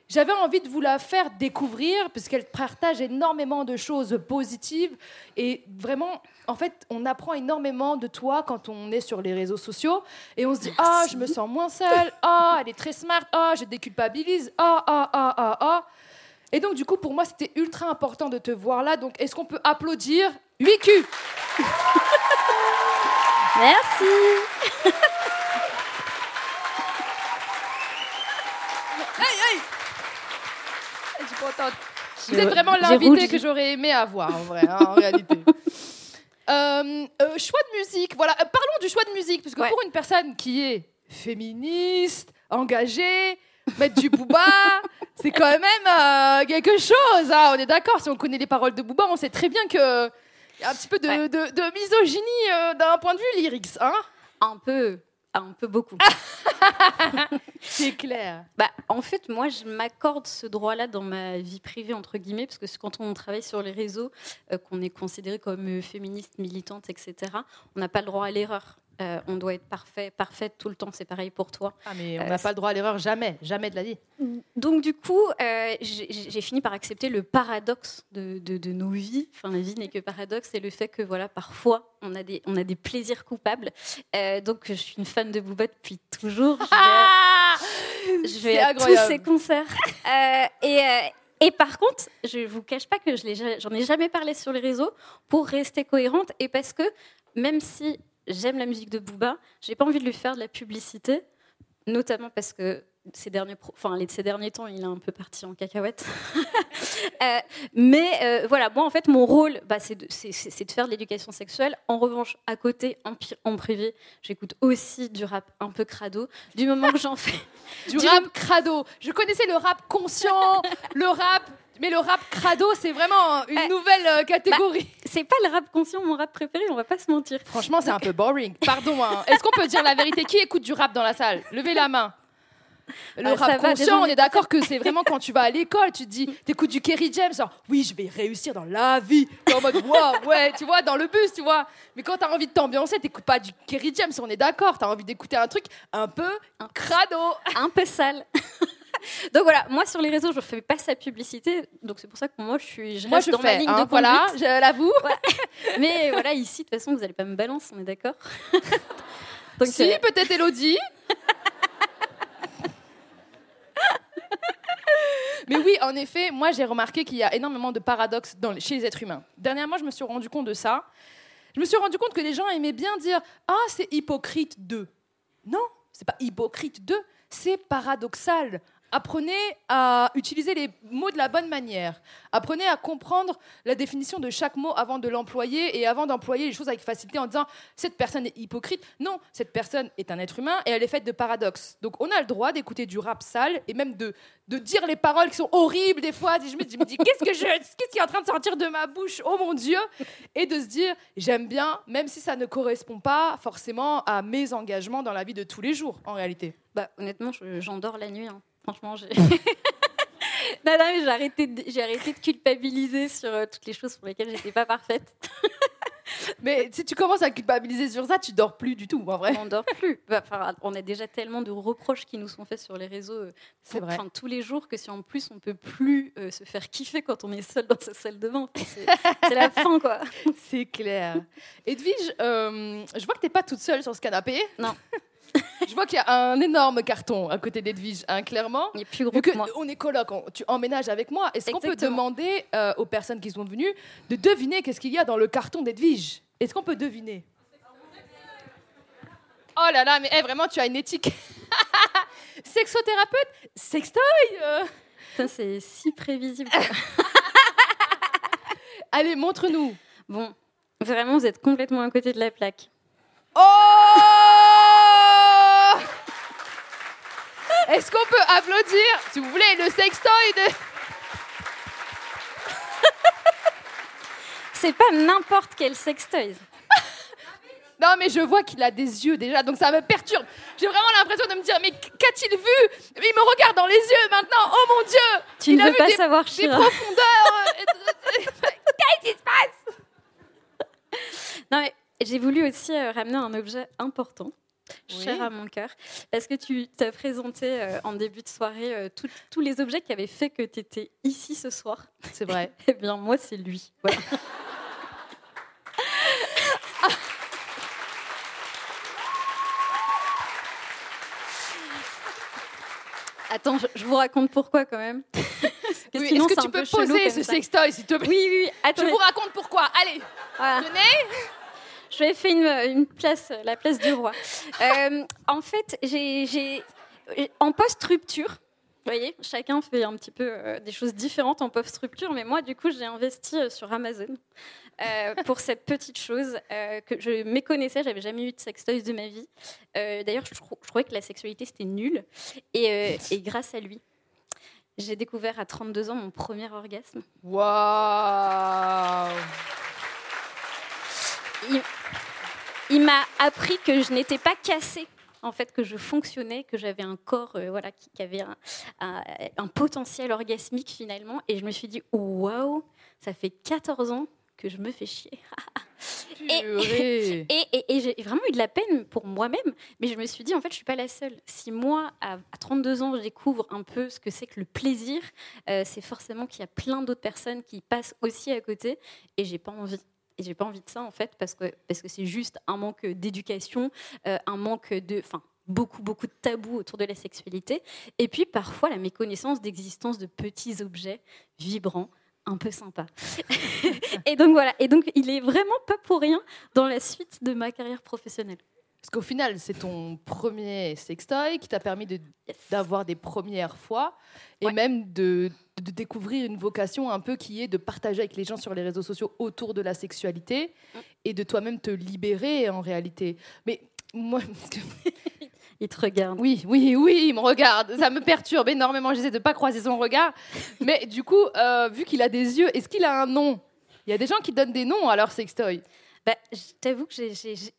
j'avais envie de vous la faire découvrir puisqu'elle partage énormément de choses positives. Et vraiment, en fait, on apprend énormément de toi quand on est sur les réseaux sociaux. Et on se dit ah je me sens moins seule, ah elle est très smart, ah je déculpabilise, ah ah ah ah ah. Et donc, du coup, pour moi, c'était ultra important de te voir là. Donc, est-ce qu'on peut applaudir 8Q Merci. (laughs) Je suis contente. Vous êtes vraiment l'invité que j'aurais aimé avoir, en vrai, hein, en réalité. (laughs) Euh, euh, choix de musique. Voilà, Euh, parlons du choix de musique, parce que Ouais. pour une personne qui est féministe, engagée, mettre du Booba, (laughs) c'est quand même quelque chose. hein, on est d'accord, si on connaît les paroles de Booba, on sait très bien que y a un petit peu de, Ouais. de- de misogynie d'un point de vue lyrics. Hein Un peu. Un peu beaucoup. (laughs) c'est clair. Bah, en fait, moi, je m'accorde ce droit-là dans ma vie privée, entre guillemets, parce que quand on travaille sur les réseaux, euh, qu'on est considéré comme euh, féministe, militante, etc., on n'a pas le droit à l'erreur. Euh, on doit être parfait, parfaite tout le temps. C'est pareil pour toi. Ah, mais on Euh, n'a pas le droit à l'erreur, jamais, jamais de la vie. Donc, du coup, euh, j'ai fini par accepter le paradoxe de, de- de nos vies. Enfin, la vie n'est que paradoxe. Et le fait que, voilà, parfois, on a des, on a des plaisirs coupables. Donc, je suis une fan de Booba depuis toujours. Je vais- Ah je vais C'est à tous ses concerts. Et, Et par contre, je ne vous cache pas que je j'en ai jamais parlé sur les réseaux pour rester cohérente et parce que même si j'aime la musique de Booba, j'ai pas envie de lui faire de la publicité, notamment parce que ces derniers, enfin, les- ces derniers temps, il est un peu parti en cacahuète. (laughs) Euh, mais euh, voilà, moi en fait, mon rôle, bah, c'est de, faire de l'éducation sexuelle. En revanche, à côté, en privé, j'écoute aussi du rap un peu crado. Du moment que j'en fais. (laughs) Du rap crado. Je connaissais le rap conscient, le rap. Mais le rap crado, c'est vraiment une Eh, nouvelle euh, catégorie. C'est pas le rap conscient mon rap préféré, on va pas se mentir. Franchement, c'est un peu boring. Pardon. hein. Est-ce qu'on peut dire la vérité? Qui écoute du rap dans la salle? Levez la main. Le Ah, rap conscient, on est d'accord que c'est vraiment quand tu vas à l'école, tu te dis, t'écoutes du Kerry James, genre, oui, je vais réussir dans la vie. T'es en mode, wow, ouais, tu vois, dans le bus, tu vois. Mais quand t'as envie de t'ambiancer, t'écoutes pas du Kerry James, on est d'accord. T'as envie d'écouter un truc un peu crado. un peu sale. (laughs) (laughs) donc voilà, moi sur les réseaux, je fais pas sa publicité, donc c'est pour ça que moi je suis, je Moi, reste je dans ma fais, ligne hein, de voilà, conduite. je l'avoue. Voilà. (laughs) Mais voilà, ici de toute façon, vous allez pas me balancer, on est d'accord (laughs) Donc Si, euh, peut-être Elodie. Mais oui, en effet, moi j'ai remarqué qu'il y a énormément de paradoxes dans les- chez les êtres humains. Dernièrement, je me suis rendu compte de ça. Je me suis rendu compte que les gens aimaient bien dire Ah, c'est hypocrite de. Non, c'est pas hypocrite de, c'est paradoxal. Apprenez à utiliser les mots de la bonne manière. Apprenez à comprendre la définition de chaque mot avant de l'employer et avant d'employer les choses avec facilité en disant cette personne est hypocrite. Non, cette personne est un être humain et elle est faite de paradoxes. Donc on a le droit d'écouter du rap sale et même de, de dire les paroles qui sont horribles des fois. Je me dis, je dis, qu'est-ce que je, qu'est-ce qui est en train de sortir de ma bouche? Oh mon Dieu Et de se dire j'aime bien, même si ça ne correspond pas forcément à mes engagements dans la vie de tous les jours en réalité. bah, honnêtement, je- j'endors la nuit. hein. Franchement, j'ai. (laughs) non, non, j'ai arrêté, de- j'ai arrêté de culpabiliser sur euh, toutes les choses pour lesquelles j'étais pas parfaite. (laughs) Mais si tu commences à culpabiliser sur ça, tu dors plus du tout en vrai. On dort plus. Bah, enfin, on a déjà tellement de reproches qui nous sont faits sur les réseaux euh, C'est pour- vrai. enfin, tous les jours que si en plus on peut plus euh, se faire kiffer quand on est seul dans sa salle de bain, (laughs) c'est la fin quoi. C'est clair. Edwige, euh, je vois que t'es pas toute seule sur ce canapé. Non. (laughs) je vois qu'il y a un énorme carton à côté d'Edwige, hein, clairement. Il est plus gros Vu que que moi. on est coloc, on- tu emménages avec moi. Est-ce qu'on peut Exactement. demander euh, aux personnes qui sont venues de deviner qu'est-ce qu'il y a dans le carton d'Edwige? Est-ce qu'on peut deviner? Oh là là, mais eh, vraiment, tu as une éthique. (laughs) Sexothérapeute? Sextoy euh. Putain, c'est si prévisible. (laughs) Allez, montre-nous. bon, vraiment, vous êtes complètement à côté de la plaque. Oh Est-ce qu'on peut applaudir, si vous voulez, le sextoy de... C'est pas n'importe quel sextoy. Non, mais je vois qu'il a des yeux déjà, donc ça me perturbe. J'ai vraiment l'impression de me dire, mais qu'a-t-il vu? Il me regarde dans les yeux maintenant, oh mon Dieu Tu Il ne a veux vu pas des, savoir, des Chira. profondeurs (laughs) Qu'est-ce qui se passe? Non, mais j'ai voulu aussi euh, ramener un objet important, Oui. cher à mon cœur, parce que tu t'as présenté euh, en début de soirée euh, tout- tous les objets qui avaient fait que tu étais ici ce soir? C'est vrai. (laughs) Eh bien, moi, c'est lui. Voilà. (laughs) Attends, je, je vous raconte pourquoi quand même. Oui, Est-ce que tu peux poser ce sextoy, s'il te plaît? Oui, oui, Je attendez. vous raconte pourquoi. Allez, Voilà. venez Je vais faire une, une place, la place du roi. Euh, en fait, j'ai, en post-rupture, vous voyez, chacun fait un petit peu euh, des choses différentes en post-rupture, mais moi, du coup, j'ai investi euh, sur Amazon pour cette petite chose que je méconnaissais, j'avais jamais eu de sextoys de ma vie. D'ailleurs, je, trou- je trouvais que la sexualité, c'était nul. Et, et grâce à lui, j'ai découvert à 32 ans mon premier orgasme. Waouh il, il m'a appris que je n'étais pas cassée. En fait, que je fonctionnais, que j'avais un corps euh, voilà, qui, qui avait un, un- un potentiel orgasmique finalement. Et je me suis dit, waouh, ça fait 14 ans que je me fais chier. Et, et- et j'ai vraiment eu de la peine pour moi-même, mais je me suis dit, en fait, je suis pas la seule. Si moi, à, à 32 ans, je découvre un peu ce que c'est que le plaisir, euh, c'est forcément qu'il y a plein d'autres personnes qui passent aussi à côté, et j'ai pas envie. Et j'ai pas envie de ça en fait parce que parce que c'est juste un manque d'éducation, euh, un manque de, enfin beaucoup, beaucoup de tabous autour de la sexualité. Et puis parfois la méconnaissance d'existence de petits objets vibrants un peu sympas. (laughs) et donc voilà, et donc il est vraiment pas pour rien dans la suite de ma carrière professionnelle. Parce qu'au final, c'est ton premier sextoy qui t'a permis de- d'avoir des premières fois et même de, de découvrir une vocation un peu qui est de partager avec les gens sur les réseaux sociaux autour de la sexualité et de toi-même te libérer en réalité. Mais moi. (laughs) il te regarde. Oui, oui, oui, il me regarde. Ça me perturbe énormément. J'essaie de pas croiser son regard. Mais du coup, euh, vu qu'il a des yeux, est-ce qu'il a un nom? Il y a des gens qui donnent des noms à leur sextoy. Bah, je t'avoue que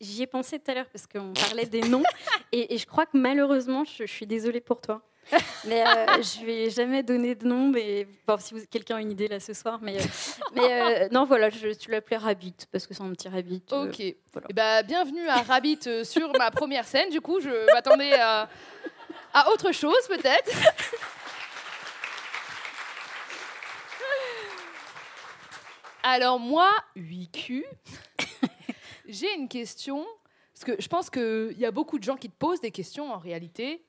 j'y ai pensé tout à l'heure parce qu'on parlait des noms et, et je crois que malheureusement, je, je suis désolée pour toi. Mais euh, je vais jamais donner de nom, mais bon, si quelqu'un a une idée là ce soir, mais, euh, mais euh, non voilà, je, tu l'appelais Rabbit parce que c'est un petit Rabbit. euh, Ok. Eh ben, bienvenue à Rabbit sur ma première scène. Du coup, je m'attendais à, à autre chose peut-être. Alors moi, 8Q, (laughs) j'ai une question. Parce que je pense qu'il y a beaucoup de gens qui te posent des questions en réalité.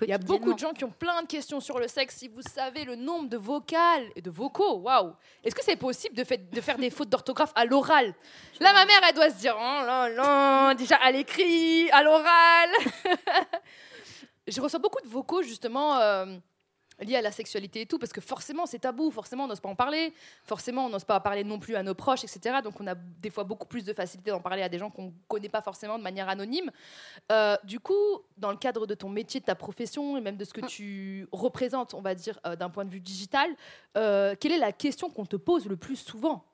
Il y a beaucoup de gens qui ont plein de questions sur le sexe. Si vous savez le nombre de vocales et de vocaux, waouh Est-ce que c'est possible de, fait- de faire des fautes d'orthographe à l'oral? Là, ma mère, elle doit se dire, oh là là, déjà à l'écrit, à l'oral. (laughs) Je reçois beaucoup de vocaux justement euh, liés à la sexualité et tout, parce que forcément c'est tabou, forcément on n'ose pas en parler, forcément on n'ose pas en parler non plus à nos proches, etc. Donc on a des fois beaucoup plus de facilité d'en parler à des gens qu'on ne connaît pas forcément de manière anonyme. Euh, du coup, dans le cadre de ton métier, de ta profession et même de ce que tu représentes, on va dire, euh, d'un point de vue digital, euh, quelle est la question qu'on te pose le plus souvent?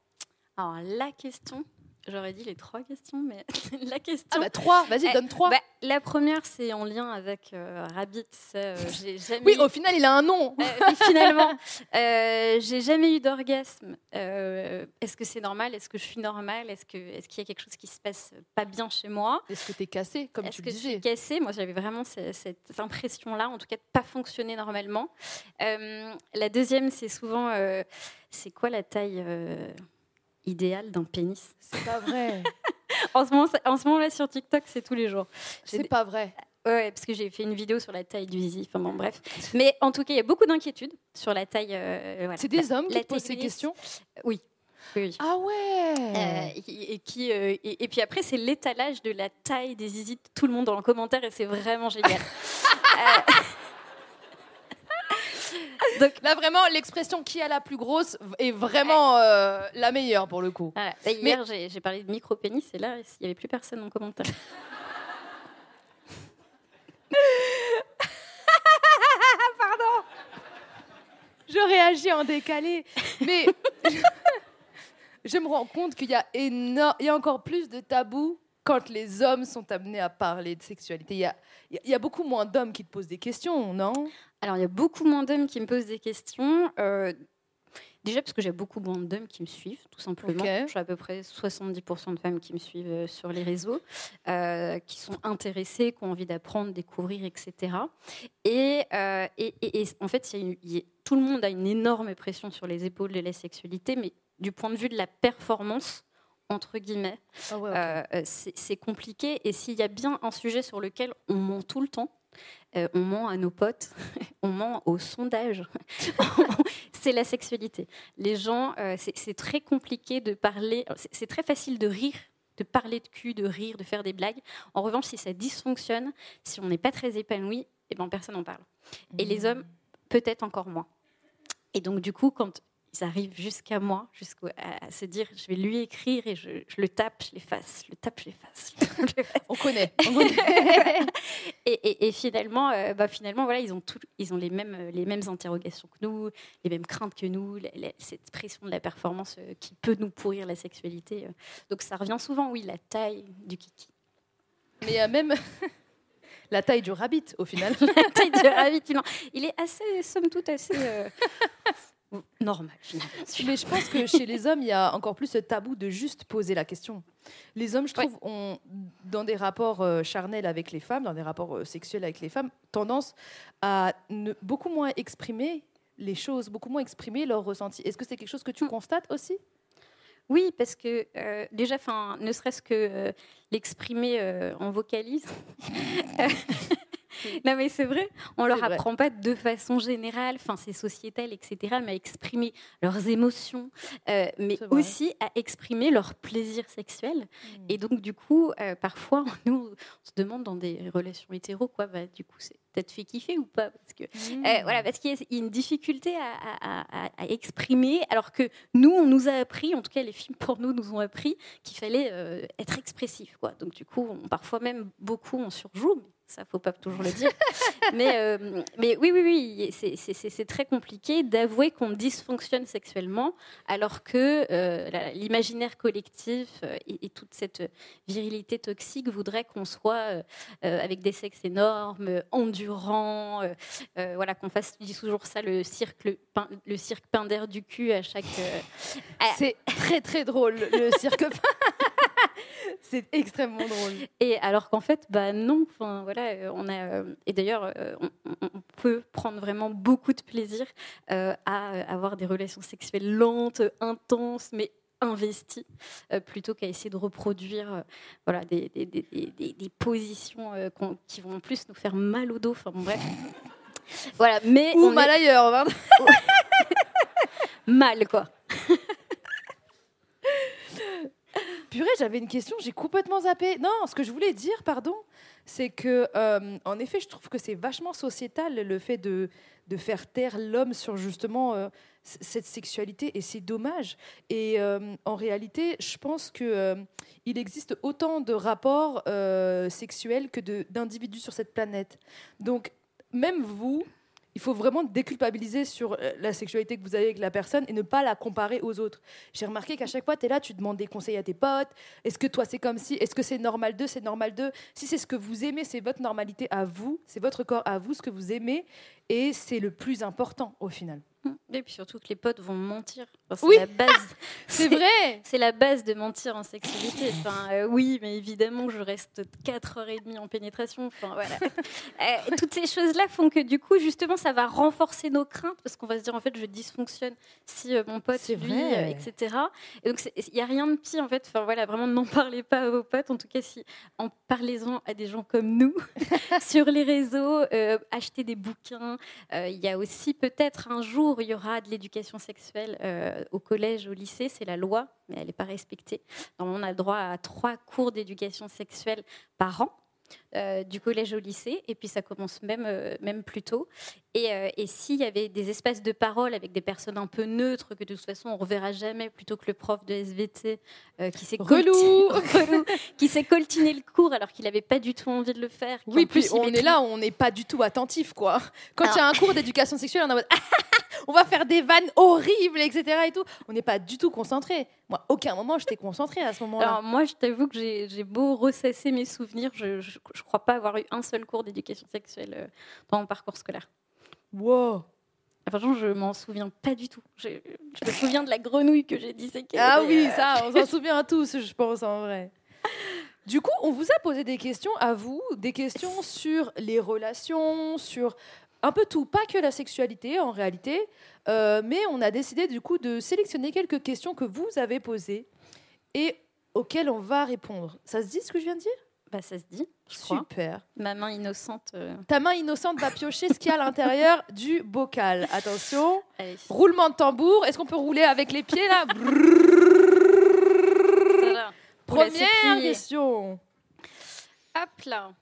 Alors la question, j'aurais dit les trois questions, mais (laughs) la question. Ah bah trois, vas-y, Eh, donne trois. bah, la première, c'est en lien avec euh, Rabbit. euh, (laughs) j'ai jamais Oui, eu- au final, il a un nom. Euh, finalement, euh, j'ai jamais eu d'orgasme. Est-ce que c'est normal? Est-ce que je suis normale? Est-ce que est-ce qu'il y a quelque chose qui se passe pas bien chez moi? Est-ce que tu es cassée, comme Est-ce tu que le je suis disais? cassée? Moi, j'avais vraiment ce- cette impression-là, en tout cas, de pas fonctionner normalement. La deuxième, c'est souvent, c'est quoi la taille idéale d'un pénis C'est pas vrai. (laughs) en ce moment, en ce moment là sur TikTok, c'est tous les jours. C'est pas vrai. Ouais, parce que j'ai fait une vidéo sur la taille du zizi. Enfin bon, bref. Mais en tout cas, il y a beaucoup d'inquiétudes sur la taille. euh, voilà. C'est des La- hommes qui la posent ces questions. Oui. Oui, oui. Ah ouais Euh, et, et qui, euh, et, et puis après, c'est l'étalage de la taille des zizi de tout le monde dans le commentaire et c'est vraiment génial. (laughs) Donc là, vraiment, l'expression qui a la plus grosse est vraiment euh, la meilleure pour le coup. hier, j'ai j'ai parlé de micro-pénis et là, il n'y avait plus personne en commentaire. (laughs) Pardon Je réagis en décalé. Mais je me rends compte qu'il y, a éno- il y a encore plus de tabous quand les hommes sont amenés à parler de sexualité. Y a- il y a beaucoup moins d'hommes qui te posent des questions, non? Alors, il y a beaucoup moins d'hommes qui me posent des questions. euh, déjà parce que j'ai beaucoup moins d'hommes qui me suivent, tout simplement. Ok. J'ai à peu près 70% de femmes qui me suivent euh, sur les réseaux, euh, qui sont intéressées, qui ont envie d'apprendre, découvrir, etc. Et, euh, et- et- et en fait, il y a une- il y a- tout le monde a une énorme pression sur les épaules de la sexualité, mais du point de vue de la performance, entre guillemets, Ah ouais, euh, c'est compliqué. Et s'il y a bien un sujet sur lequel on ment tout le temps, euh, on ment à nos potes, (laughs) on ment au sondage, (laughs) c'est la sexualité. Les gens, euh, c'est très compliqué de parler, c'est- c'est très facile de rire de parler de cul, de rire, de faire des blagues. En revanche, si ça dysfonctionne, si on n'est pas très épanoui, eh ben, personne n'en parle. Et les hommes, peut-être encore moins. Et donc, du coup, quand ils arrivent jusqu'à moi, jusqu'à se dire, je vais lui écrire et je, je le tape, je l'efface, je le tape, je l'efface. (laughs) On connaît. (laughs) et, et- et finalement, euh, bah, finalement, voilà, ils ont, tout- ils ont les, mêmes, euh, les mêmes interrogations que nous, les mêmes craintes que nous, la- la- cette pression de la performance euh, qui peut nous pourrir la sexualité. euh. Donc ça revient souvent, oui, la taille du kiki. Mais il y a même (laughs) la taille du rabbit au final. la taille du rabbit, il est assez, somme toute, assez normal. (laughs) Mais je pense que chez les hommes, il y a encore plus ce tabou de juste poser la question. Les hommes, je trouve, ont, dans des rapports euh, charnels avec les femmes, dans des rapports euh, sexuels avec les femmes, tendance à ne, beaucoup moins exprimer les choses, beaucoup moins exprimer leurs ressentis. Est-ce que c'est quelque chose que tu constates aussi? Oui, parce que euh, déjà, enfin, ne serait-ce que euh, l'exprimer euh, en vocalise. (laughs) non, mais c'est vrai, on leur vrai. apprend pas de façon générale, enfin, c'est sociétal, etc., mais à exprimer leurs émotions, euh, mais. Mm. aussi à exprimer leur plaisir sexuel. Et donc, du coup, euh, parfois, (laughs) nous, on se demande dans des relations hétéro, quoi, bah, du coup, c'est peut-être fait kiffer ou pas Parce que Mm. euh, voilà, parce qu'il y a une difficulté à, à- à- à exprimer, alors que nous, on nous a appris, en tout cas les films (laughs) porno nous ont appris qu'il fallait être expressif. Quoi. Donc du coup, on- parfois même beaucoup on surjoue, mais ça, faut pas toujours le dire. (laughs) mais, euh, mais oui, oui, oui, c'est- très compliqué d'avouer qu'on dysfonctionne sexuellement, alors que euh, l'imaginaire collectif euh, et, toute cette virilité toxique voudrait qu'on soit avec des sexes énormes, endurants, voilà, qu'on fasse, je dis toujours ça, le cirque, le, pain- cirque pain d'air du cul à chaque. C'est très très drôle le cirque. C'est extrêmement drôle. (laughs) Et alors qu'en fait, bah non. Enfin voilà, euh, on a euh, et d'ailleurs, euh, on, peut prendre vraiment beaucoup de plaisir euh, à avoir des relations sexuelles lentes, intenses, mais investies, euh, plutôt qu'à essayer de reproduire euh, voilà des, des, des- des- des- des positions qui vont en plus nous faire mal au dos. Enfin bon, bref. (laughs) Voilà, mais Ou on mal est ailleurs. pardon. (laughs) mal quoi. Purée, j'avais une question, j'ai complètement zappé. Non, ce que je voulais dire, pardon, c'est que, euh, en effet, je trouve que c'est vachement sociétal le fait de, de faire taire l'homme sur justement euh, cette sexualité et c'est dommage. Et euh, en réalité, je pense que il existe autant de rapports sexuels que d'individus sur cette planète. Donc, même vous, il faut vraiment déculpabiliser sur euh, la sexualité que vous avez avec la personne et ne pas la comparer aux autres. J'ai remarqué qu'à chaque fois, tu es là, tu demandes des conseils à tes potes. Est-ce que toi, c'est comme si Est-ce que c'est normal d'eux C'est normal d'eux? Si c'est ce que vous aimez, c'est votre normalité à vous, c'est votre corps à vous, ce que vous aimez. Et c'est le plus important au final. Et puis surtout que les potes vont mentir. Enfin, c'est Oui. la base. (laughs) C'est vrai (laughs) C'est la base de mentir en sexualité. Enfin, euh, oui, mais évidemment, je reste 4h30 en pénétration. Enfin, voilà. (laughs) Euh, toutes ces choses-là font que du coup, justement, ça va renforcer nos craintes parce qu'on va se dire, en fait, je dysfonctionne si euh, mon pote, lui, vrai. etc. Et donc, il n'y a rien de pire, en fait. Enfin, voilà, vraiment, n'en parlez pas à vos potes. En tout cas, si, en parlez-en à des gens comme nous sur les réseaux, achetez des bouquins. Il y a aussi peut-être un jour, il y aura de l'éducation sexuelle euh, au collège, au lycée. C'est la loi, mais elle n'est pas respectée. Normalement, on a le droit à trois cours d'éducation sexuelle par an. euh, du collège au lycée, et puis ça commence même, euh, même plus tôt. Et, et s'il y avait des espaces de parole avec des personnes un peu neutres, que de toute façon on reverra jamais, plutôt que le prof de SVT qui s'est Relou. colti- (laughs) relou, qui s'est coltiné le cours alors qu'il n'avait pas du tout envie de le faire. Oui, puis on est là, on n'est pas du tout attentif, quoi. Quand il y a un cours d'éducation sexuelle, on est en mode on va faire des vannes horribles, etc. Et tout. On n'est pas du tout concentré. Moi, aucun moment, j'étais concentrée à ce moment-là. Alors moi, je t'avoue que j'ai beau ressasser mes souvenirs, je ne crois pas avoir eu un seul cours d'éducation sexuelle euh, dans mon parcours scolaire. Wow. Franchement, je m'en souviens pas du tout. Je, je me souviens de la grenouille que j'ai disséquée. Ah oui, euh, ça, on s'en (laughs) souvient tous, je pense, en vrai. Du coup, on vous a posé des questions à vous, des questions sur les relations, sur un peu tout, pas que la sexualité en réalité, Euh, mais on a décidé du coup de sélectionner quelques questions que vous avez posées et auxquelles on va répondre. Ça se dit ce que je viens de dire? Bah ça se dit, je crois. Super. Ma main innocente. euh, Ta main innocente va piocher ce qu'il y a à l'intérieur (laughs) du bocal. Attention. allez. Roulement de tambour. Est-ce qu'on peut rouler avec les pieds là? Voilà. Première question. Hop là.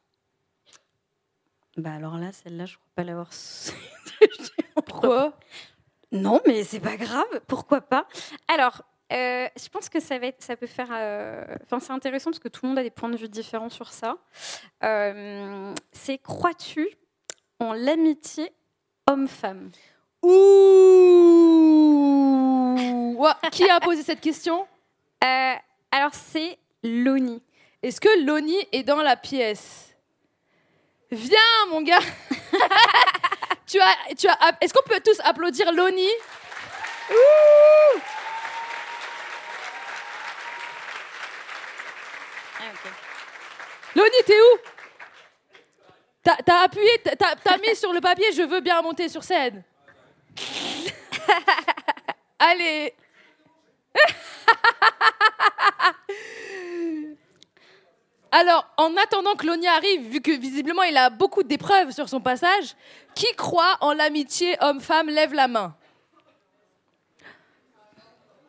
Bah alors là, celle-là, je crois pas l'avoir. (laughs) Pourquoi Non, mais c'est pas grave. Pourquoi pas? Alors, euh, je pense que ça va être, ça peut faire. euh, Enfin, c'est intéressant parce que tout le monde a des points de vue différents sur ça. Euh, c'est crois-tu en l'amitié homme-femme? Ouh Qui a posé cette question? Alors, c'est Loni. Est-ce que Loni est dans la pièce? Viens, mon gars (laughs) Tu as, tu as. Est-ce qu'on peut tous applaudir Loni? Ouh Ah. Loni, t'es où? T'as t'as appuyé, t'as- t'as mis sur le papier, je veux bien monter sur scène. (laughs) (laughs) Alors, en attendant que Loni arrive, vu que visiblement il a beaucoup d'épreuves sur son passage, qui croit en l'amitié homme-femme lève la main?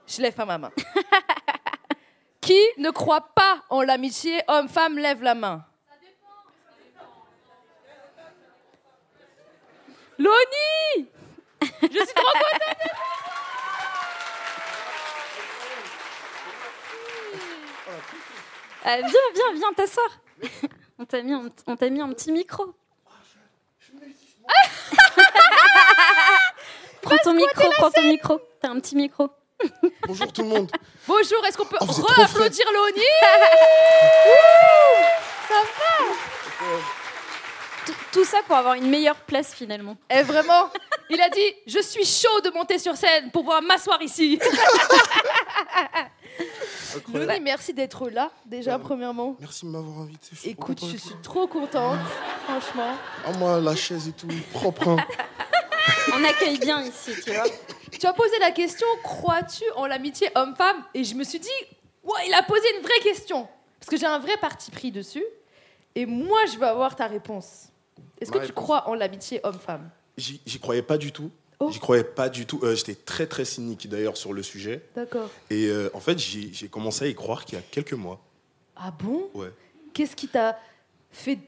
Je lève pas ma main. (laughs) qui ne croit pas en l'amitié homme-femme lève la main? Loni Je suis trop contente (laughs) viens, viens, viens t'asseoir. (laughs) On t'a mis, un- on t'a mis un petit micro. (laughs) prends ton micro, prends ton micro. T'as un petit micro. Bonjour tout le monde. Bonjour, est-ce qu'on peut Oh, re-applaudir Loni (laughs) Ça va Tout, ça pour avoir une meilleure place finalement. Eh vraiment (laughs) Il a dit Je suis chaud de monter sur scène pour pouvoir m'asseoir ici. (laughs) Loni, merci d'être là, déjà, premièrement. Merci de m'avoir invité. je suis trop Écoute, content je suis trop contente, franchement. Ah, moi, la chaise et tout, propre. hein. (laughs) On accueille bien ici, tu vois. Tu as posé la question Crois-tu en l'amitié homme-femme? Et je me suis dit Ouais, il a posé une vraie question. Parce que j'ai un vrai parti pris dessus. Et moi, je veux avoir ta réponse. Est-ce que tu crois en l'amitié homme-femme? J'y croyais pas du tout. Oh. J'y croyais pas du tout. Euh, J'étais très très cynique d'ailleurs sur le sujet. D'accord. Et euh, en fait, j'ai commencé à y croire qu'il y a quelques mois. Ah bon? Ouais. Qu'est-ce qui t'a fait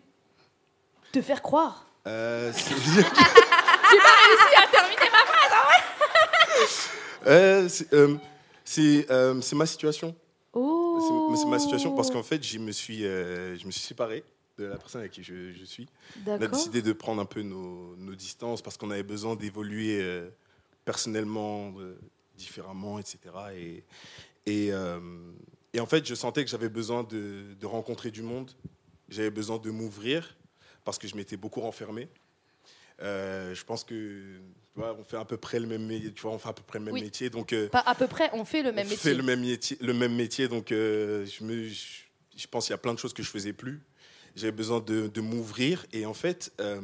te faire croire? Euh, c'est- (laughs) J'ai pas réussi à terminer ma phrase en vrai (laughs) Euh, c'est euh, euh, ma situation. Oh C'est ma situation parce qu'en fait, je me suis, euh, je me suis séparé de la personne avec qui je, je suis. On a décidé de prendre un peu nos, nos distances parce qu'on avait besoin d'évoluer euh, personnellement, euh, différemment, etc. Et, et, euh, et en fait, je sentais que j'avais besoin de, de rencontrer du monde. J'avais besoin de m'ouvrir parce que je m'étais beaucoup renfermé. Je pense que tu vois, on fait à peu près le même métier, tu vois, on fait à peu près le même Oui. métier, donc Pas à peu près, on fait le même on métier. fait le même métier, le même métier donc je, me, je, je pense qu'il y a plein de choses que je faisais plus. J'avais besoin de, de m'ouvrir et en fait, euh,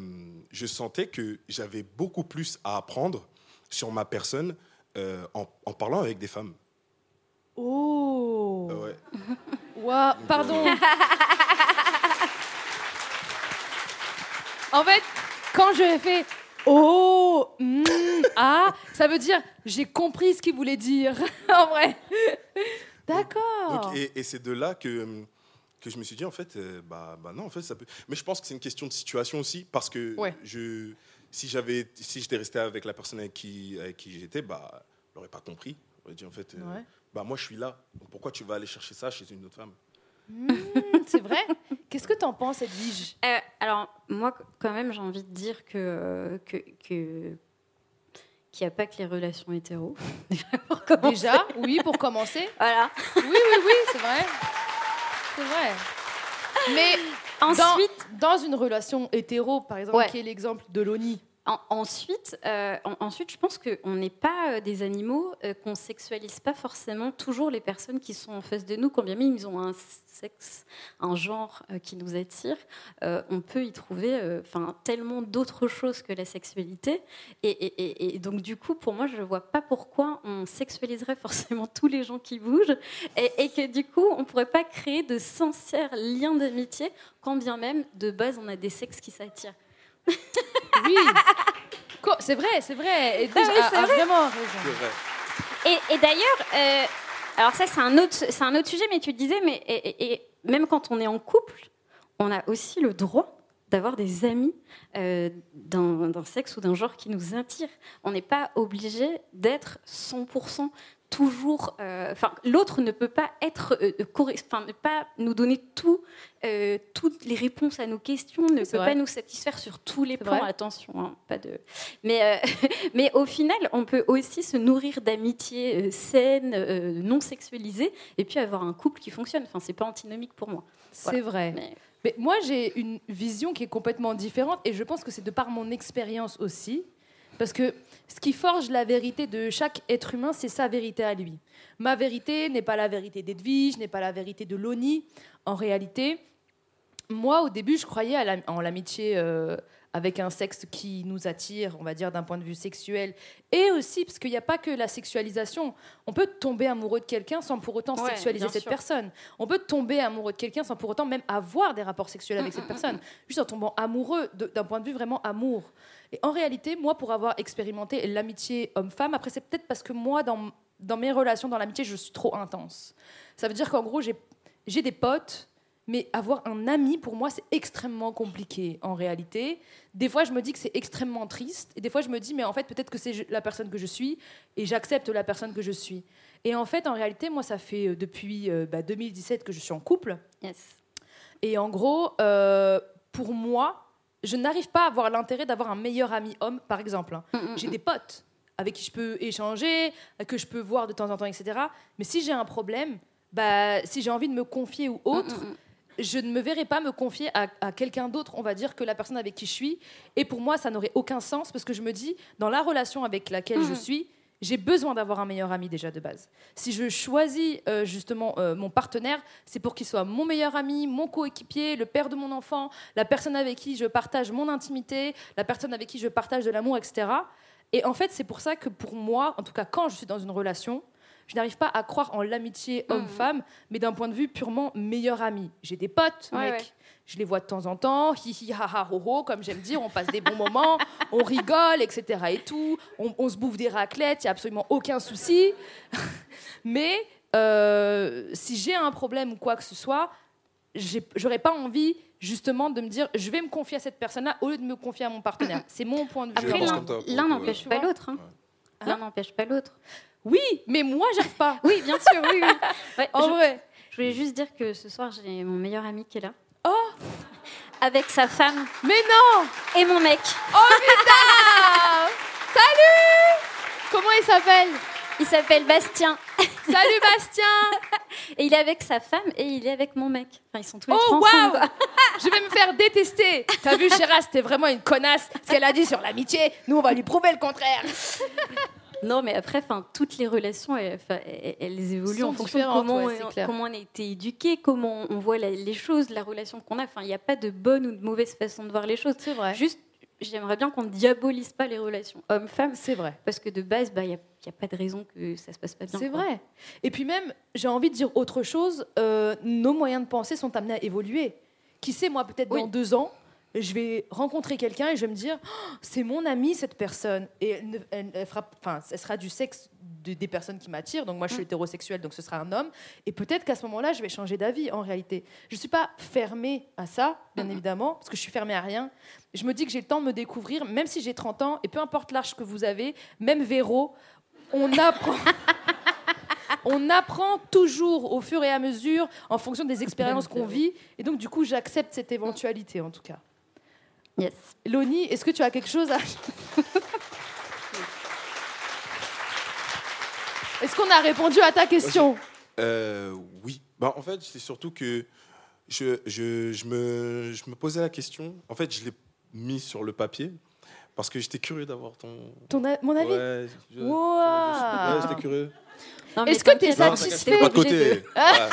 je sentais que j'avais beaucoup plus à apprendre sur ma personne euh, en, en parlant avec des femmes. Oh ouais. (laughs) Ouah, pardon. (laughs) en fait, quand je fais oh, hmm, ah, ça veut dire j'ai compris ce qu'il voulait dire. (laughs) en vrai. D'accord. Et et c'est de là que, euh, que je me suis dit, en fait, euh, bah, bah non, en fait, ça peut. Mais je pense que c'est une question de situation aussi, parce que Ouais. je, si j'avais, si j'étais resté avec la personne avec qui, avec qui j'étais, bah, elle n'aurait pas compris. Elle aurait dit, en fait, euh, Ouais. bah, moi, je suis là. Donc, pourquoi tu vas aller chercher ça chez une autre femme? Hmm, c'est vrai Qu'est-ce que t'en penses, Edwige Euh, alors, moi, quand même, j'ai envie de dire que que que- qu'il n'y a pas que les relations hétéros. (laughs) Pour commencer. Déjà, oui, pour commencer. Voilà. Oui, oui, oui, c'est vrai. C'est vrai. Mais Ensuite- dans, dans une relation hétéro, par exemple, Ouais. qui est l'exemple de Loni. En- ensuite, euh, en- ensuite, je pense qu'on n'est pas euh, des animaux, euh, qu'on sexualise pas forcément toujours les personnes qui sont en face de nous, quand bien même ils ont un sexe, un genre euh, qui nous attire. on peut y trouver enfin tellement d'autres choses que la sexualité. Et, et- donc, du coup, pour moi, je ne vois pas pourquoi on sexualiserait (laughs) forcément tous les gens qui bougent et que du coup, on ne pourrait pas créer de sincères liens d'amitié, quand bien même, de base, on a des sexes qui s'attirent. (laughs) Oui. C'est vrai, c'est vrai. Ah oui, a, c'est a vrai. vraiment raison. Et, et d'ailleurs, euh, alors ça c'est un autre, c'est un autre sujet, mais tu disais, mais et, et- et même quand on est en couple, on a aussi le droit d'avoir des amis euh, d'un sexe ou d'un genre qui nous attire. On n'est pas obligé d'être 100% toujours. euh, l'autre ne peut pas être, euh, ne pas nous donner tout, euh, toutes les réponses à nos questions, ne peut vrai. pas nous satisfaire sur tous les plans. vrai. Attention, hein, pas de. Mais, (laughs) mais au final, on peut aussi se nourrir d'amitiés saines, euh, non sexualisées, et puis avoir un couple qui fonctionne. Enfin, c'est pas antinomique pour moi. C'est vrai. Mais moi, j'ai une vision qui est complètement différente et je pense que c'est de par mon expérience aussi. Parce que ce qui forge la vérité de chaque être humain, c'est sa vérité à lui. Ma vérité n'est pas la vérité d'Edwige, n'est pas la vérité de Loni. En réalité, moi, au début, je croyais à la- en l'amitié euh, avec un sexe qui nous attire, on va dire d'un point de vue sexuel, et aussi parce qu'il n'y a pas que la sexualisation. On peut tomber amoureux de quelqu'un sans pour autant Ouais, sexualiser cette sûr. personne. On peut tomber amoureux de quelqu'un sans pour autant même avoir des rapports sexuels avec cette (clears throat) personne, juste en tombant amoureux d'un point de vue vraiment amour. Et en réalité, moi, pour avoir expérimenté l'amitié homme-femme, après c'est peut-être parce que moi, dans, dans mes relations, dans l'amitié, je suis trop intense. Ça veut dire qu'en gros, j'ai des potes, mais avoir un ami, pour moi, c'est extrêmement compliqué en réalité. Des fois, je me dis que c'est extrêmement triste, et des fois, je me dis, mais en fait, peut-être que c'est la personne que je suis, et j'accepte la personne que je suis. Et en fait, en réalité, moi, ça fait euh, depuis euh, bah, 2017 que je suis en couple. Yes. Et en gros, euh, pour moi, je n'arrive pas à avoir l'intérêt d'avoir un meilleur ami homme, par exemple. hein. Mm, J'ai des potes avec qui je peux échanger, que je peux voir de temps en temps, etc. Mais si j'ai un problème, bah, si j'ai envie de me confier ou autre, je ne me verrai pas me confier à, à quelqu'un d'autre, on va dire, que la personne avec qui je suis. Et pour moi, ça n'aurait aucun sens parce que je me dis, dans la relation avec laquelle je suis, j'ai besoin d'avoir un meilleur ami déjà de base. Si je choisis euh, justement euh, mon partenaire, c'est pour qu'il soit mon meilleur ami, mon coéquipier, le père de mon enfant, la personne avec qui je partage mon intimité, la personne avec qui je partage de l'amour, etc. Et en fait, c'est pour ça que pour moi, en tout cas quand je suis dans une relation, je n'arrive pas à croire en l'amitié Mhm. homme-femme, mais d'un point de vue purement meilleur ami. J'ai des potes, Ouais, mec. ouais. Je les vois de temps en temps, hi hi ha ha ho ho, comme j'aime dire, on passe des bons moments, on rigole, etc. et tout. On, on se bouffe des raclettes, il n'y a absolument aucun souci. (laughs) Mais euh, si j'ai un problème ou quoi que ce soit, j'aurais pas envie justement de me dire je vais me confier à cette personne-là au lieu de me confier à mon partenaire. (clears throat) C'est mon point de vue. Après, l'un n'empêche pas l'autre. hein. L'un n'empêche pas l'autre. Oui, mais moi j'arrive pas. Oui, bien sûr, oui. oui. (laughs) Ouais, En je, vrai. je voulais juste dire que ce soir, j'ai mon meilleur ami qui est là. Avec sa femme Mais non et mon mec. Oh putain (laughs) Salut Comment il s'appelle Il s'appelle Bastien. (laughs) Salut Bastien (laughs) Et il est avec sa femme et il est avec mon mec. Enfin, ils sont tous les Oh trois ensemble. waouh quoi. Je vais me faire détester T'as vu Chéra, c'était vraiment une connasse ce qu'elle a dit sur l'amitié. Nous on va lui prouver le contraire. Non, mais après, enfin, toutes les relations, elles, enfin, elles- elles évoluent en fonction de comment, ouais, on, clair. comment on a été éduqué, comment on voit la- les choses, la relation qu'on a. Enfin, il n'y a pas de bonne ou de mauvaise façon de voir les choses. C'est vrai. Juste, j'aimerais bien qu'on ne diabolise pas les relations hommes-femmes, C'est vrai. parce que de base, bah, il n'y a, pas de raison que ça se passe pas bien. C'est vrai. Et puis même, j'ai envie de dire autre chose, euh, nos moyens de penser sont amenés à évoluer. Qui sait, moi, peut-être Oui. dans deux ans, je vais rencontrer quelqu'un et je vais me dire, Oh, c'est mon ami cette personne. Et elle, ne- elle- elle fera, enfin, ce sera du sexe de- des personnes qui m'attirent. Donc moi, je suis hétérosexuelle, donc ce sera un homme. Et peut-être qu'à ce moment-là, je vais changer d'avis en réalité. Je ne suis pas fermée à ça, bien évidemment, parce que je suis fermée à rien. Je me dis que j'ai le temps de me découvrir, même si j'ai 30 ans, et peu importe l'âge que vous avez, même Véro, on apprend. (laughs) On apprend toujours au fur et à mesure, en fonction des expériences qu'on vit. Et donc, du coup, j'accepte cette éventualité, en tout cas. Yes. Loni, est-ce que tu as quelque chose à... (laughs) Est-ce qu'on a répondu à ta question Euh, oui. Bah, en fait, c'est surtout que je, je, je, me, je me posais la question. En fait, je l'ai mis sur le papier parce que j'étais curieux d'avoir ton. Ton a- Mon avis Ouais, je- Wow. ouais, j'étais curieux. Est-ce que tu es satisfait de. Voilà.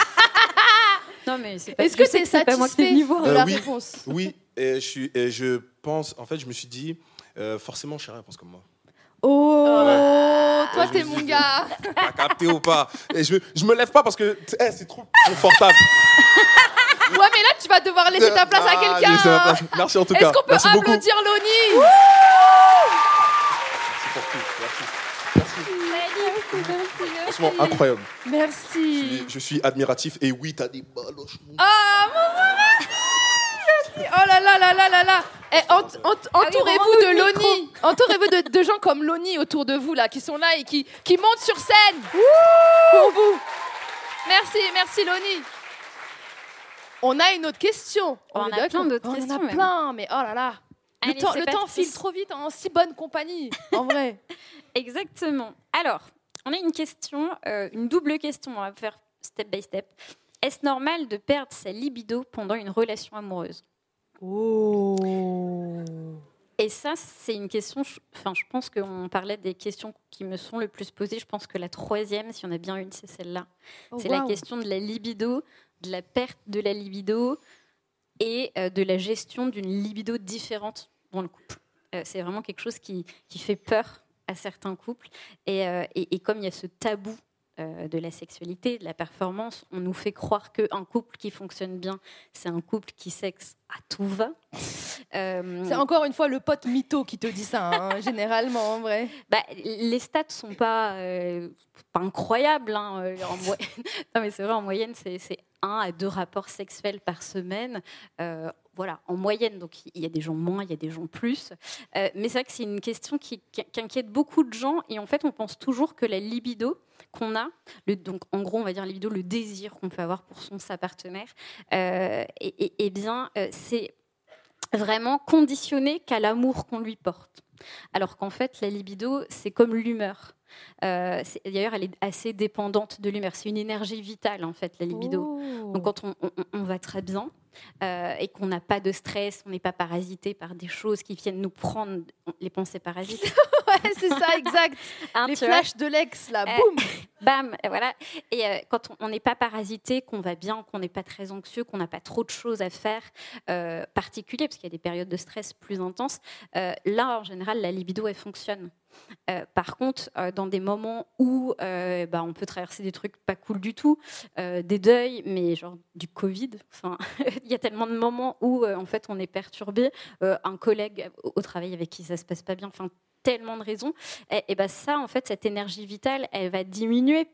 Non, mais c'est pas. Est-ce que c'est pas moi qui satisfait de Euh, la oui. réponse Oui, et je, suis, et je pense, en fait, je me suis dit, euh, forcément, Chéri pense comme moi. Oh, toi, Ouais, t'es mon gars (laughs) T'as capté ou pas Et je, je me lève pas parce que eh, c'est trop confortable. (laughs) Ouais, mais là, tu vas devoir laisser ta place à Ah, quelqu'un hein. Merci en tout cas. Est-ce qu'on peut Merci beaucoup. applaudir Loni Merci pour tout. Merci. Merci. Franchement, incroyable. Je Merci. suis, je suis admiratif et oui, t'as des baloches. Ah, mon Merci. Oh là là là là là là. Eh, ent- ent- entourez-vous de Loni. Entourez-vous de, de gens comme Loni autour de vous là, qui sont là et qui, qui montent sur scène pour vous. Merci, merci Loni. On a une autre question. On est a plein d'autres On questions, en a même. plein, mais oh là là. Le Allez, temps, le temps file trop vite en si bonne compagnie, en vrai. (laughs) Exactement. Alors, on a une question, euh, une double question. On va faire step by step. Est-ce normal de perdre sa libido pendant une relation amoureuse? Oh. Et ça, c'est une question. je- Enfin, je pense qu'on parlait des questions qui me sont le plus posées. Je pense que la troisième, si on a bien une, c'est celle-là. Oh, c'est la question de la libido, de la perte de la libido et euh, de la gestion d'une libido différente dans le couple. Euh, c'est vraiment quelque chose qui, qui, fait peur à certains couples. Et, euh, et, et comme il y a ce tabou euh, de la sexualité, de la performance, on nous fait croire qu'un couple qui fonctionne bien, c'est un couple qui sexe à tout va. (laughs) Euh... C'est encore une fois le pote mytho qui te dit ça, hein, (laughs) généralement, en vrai. Bah, les stats sont pas, euh, pas incroyables. Hein, en mo... (laughs) non, mais c'est vrai, en moyenne, c'est un à deux rapports sexuels par semaine. Euh, voilà, en moyenne. Donc il y a des gens moins, il y a des gens plus. Euh, mais c'est vrai que c'est une question qui, qui, qui, inquiète beaucoup de gens. Et en fait, on pense toujours que la libido qu'on a, le, donc en gros, on va dire libido, le désir qu'on peut avoir pour son sa partenaire, euh, et, bien, euh, c'est vraiment conditionné qu'à l'amour qu'on lui porte. Alors qu'en fait, la libido, c'est comme l'humeur. Euh, D'ailleurs, elle est assez dépendante de l'humeur. C'est une énergie vitale, en fait, la libido. Oh. Donc, quand on, on, on, va très bien euh, et qu'on n'a pas de stress, on n'est pas parasité par des choses qui viennent nous prendre les pensées parasites. (laughs) ouais, c'est ça, exact. (laughs) Hein, les flashs de l'ex, là, euh, boum (laughs) Bam, voilà. Et quand on n'est pas parasité, qu'on va bien, qu'on n'est pas très anxieux, qu'on n'a pas trop de choses à faire particulières, parce qu'il y a des périodes de stress plus intenses, là, en général, la libido, elle fonctionne. Euh, par contre, euh, dans des moments où euh, bah, on peut traverser des trucs pas cool du tout, des deuils, mais genre du Covid, (laughs) il y a tellement de moments où en fait on est perturbé, un collègue au, travail avec qui ça se passe pas bien, enfin tellement de raisons, et, et bah, ça en fait cette énergie vitale, elle va diminuer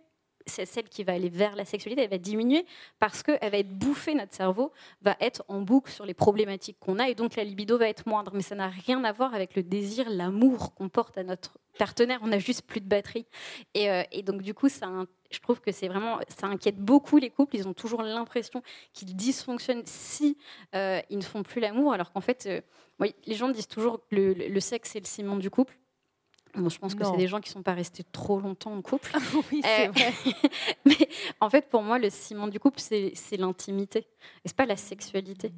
celle qui va aller vers la sexualité, elle va diminuer parce qu'elle va être bouffée, notre cerveau va être en boucle sur les problématiques qu'on a et donc la libido va être moindre. Mais ça n'a rien à voir avec le désir, l'amour qu'on porte à notre partenaire, on a juste plus de batterie. Et, euh, donc du coup, je trouve que c'est vraiment, ça inquiète beaucoup les couples. Ils ont toujours l'impression qu'ils dysfonctionnent si euh, ils ne font plus l'amour, alors qu'en fait, euh, les gens disent toujours que le, sexe c'est le ciment du couple. Bon, je pense non. que c'est des gens qui ne sont pas restés trop longtemps en couple. oui, c'est euh, vrai. (laughs) mais en fait, pour moi, le ciment du couple, c'est l'intimité. Et ce pas la sexualité.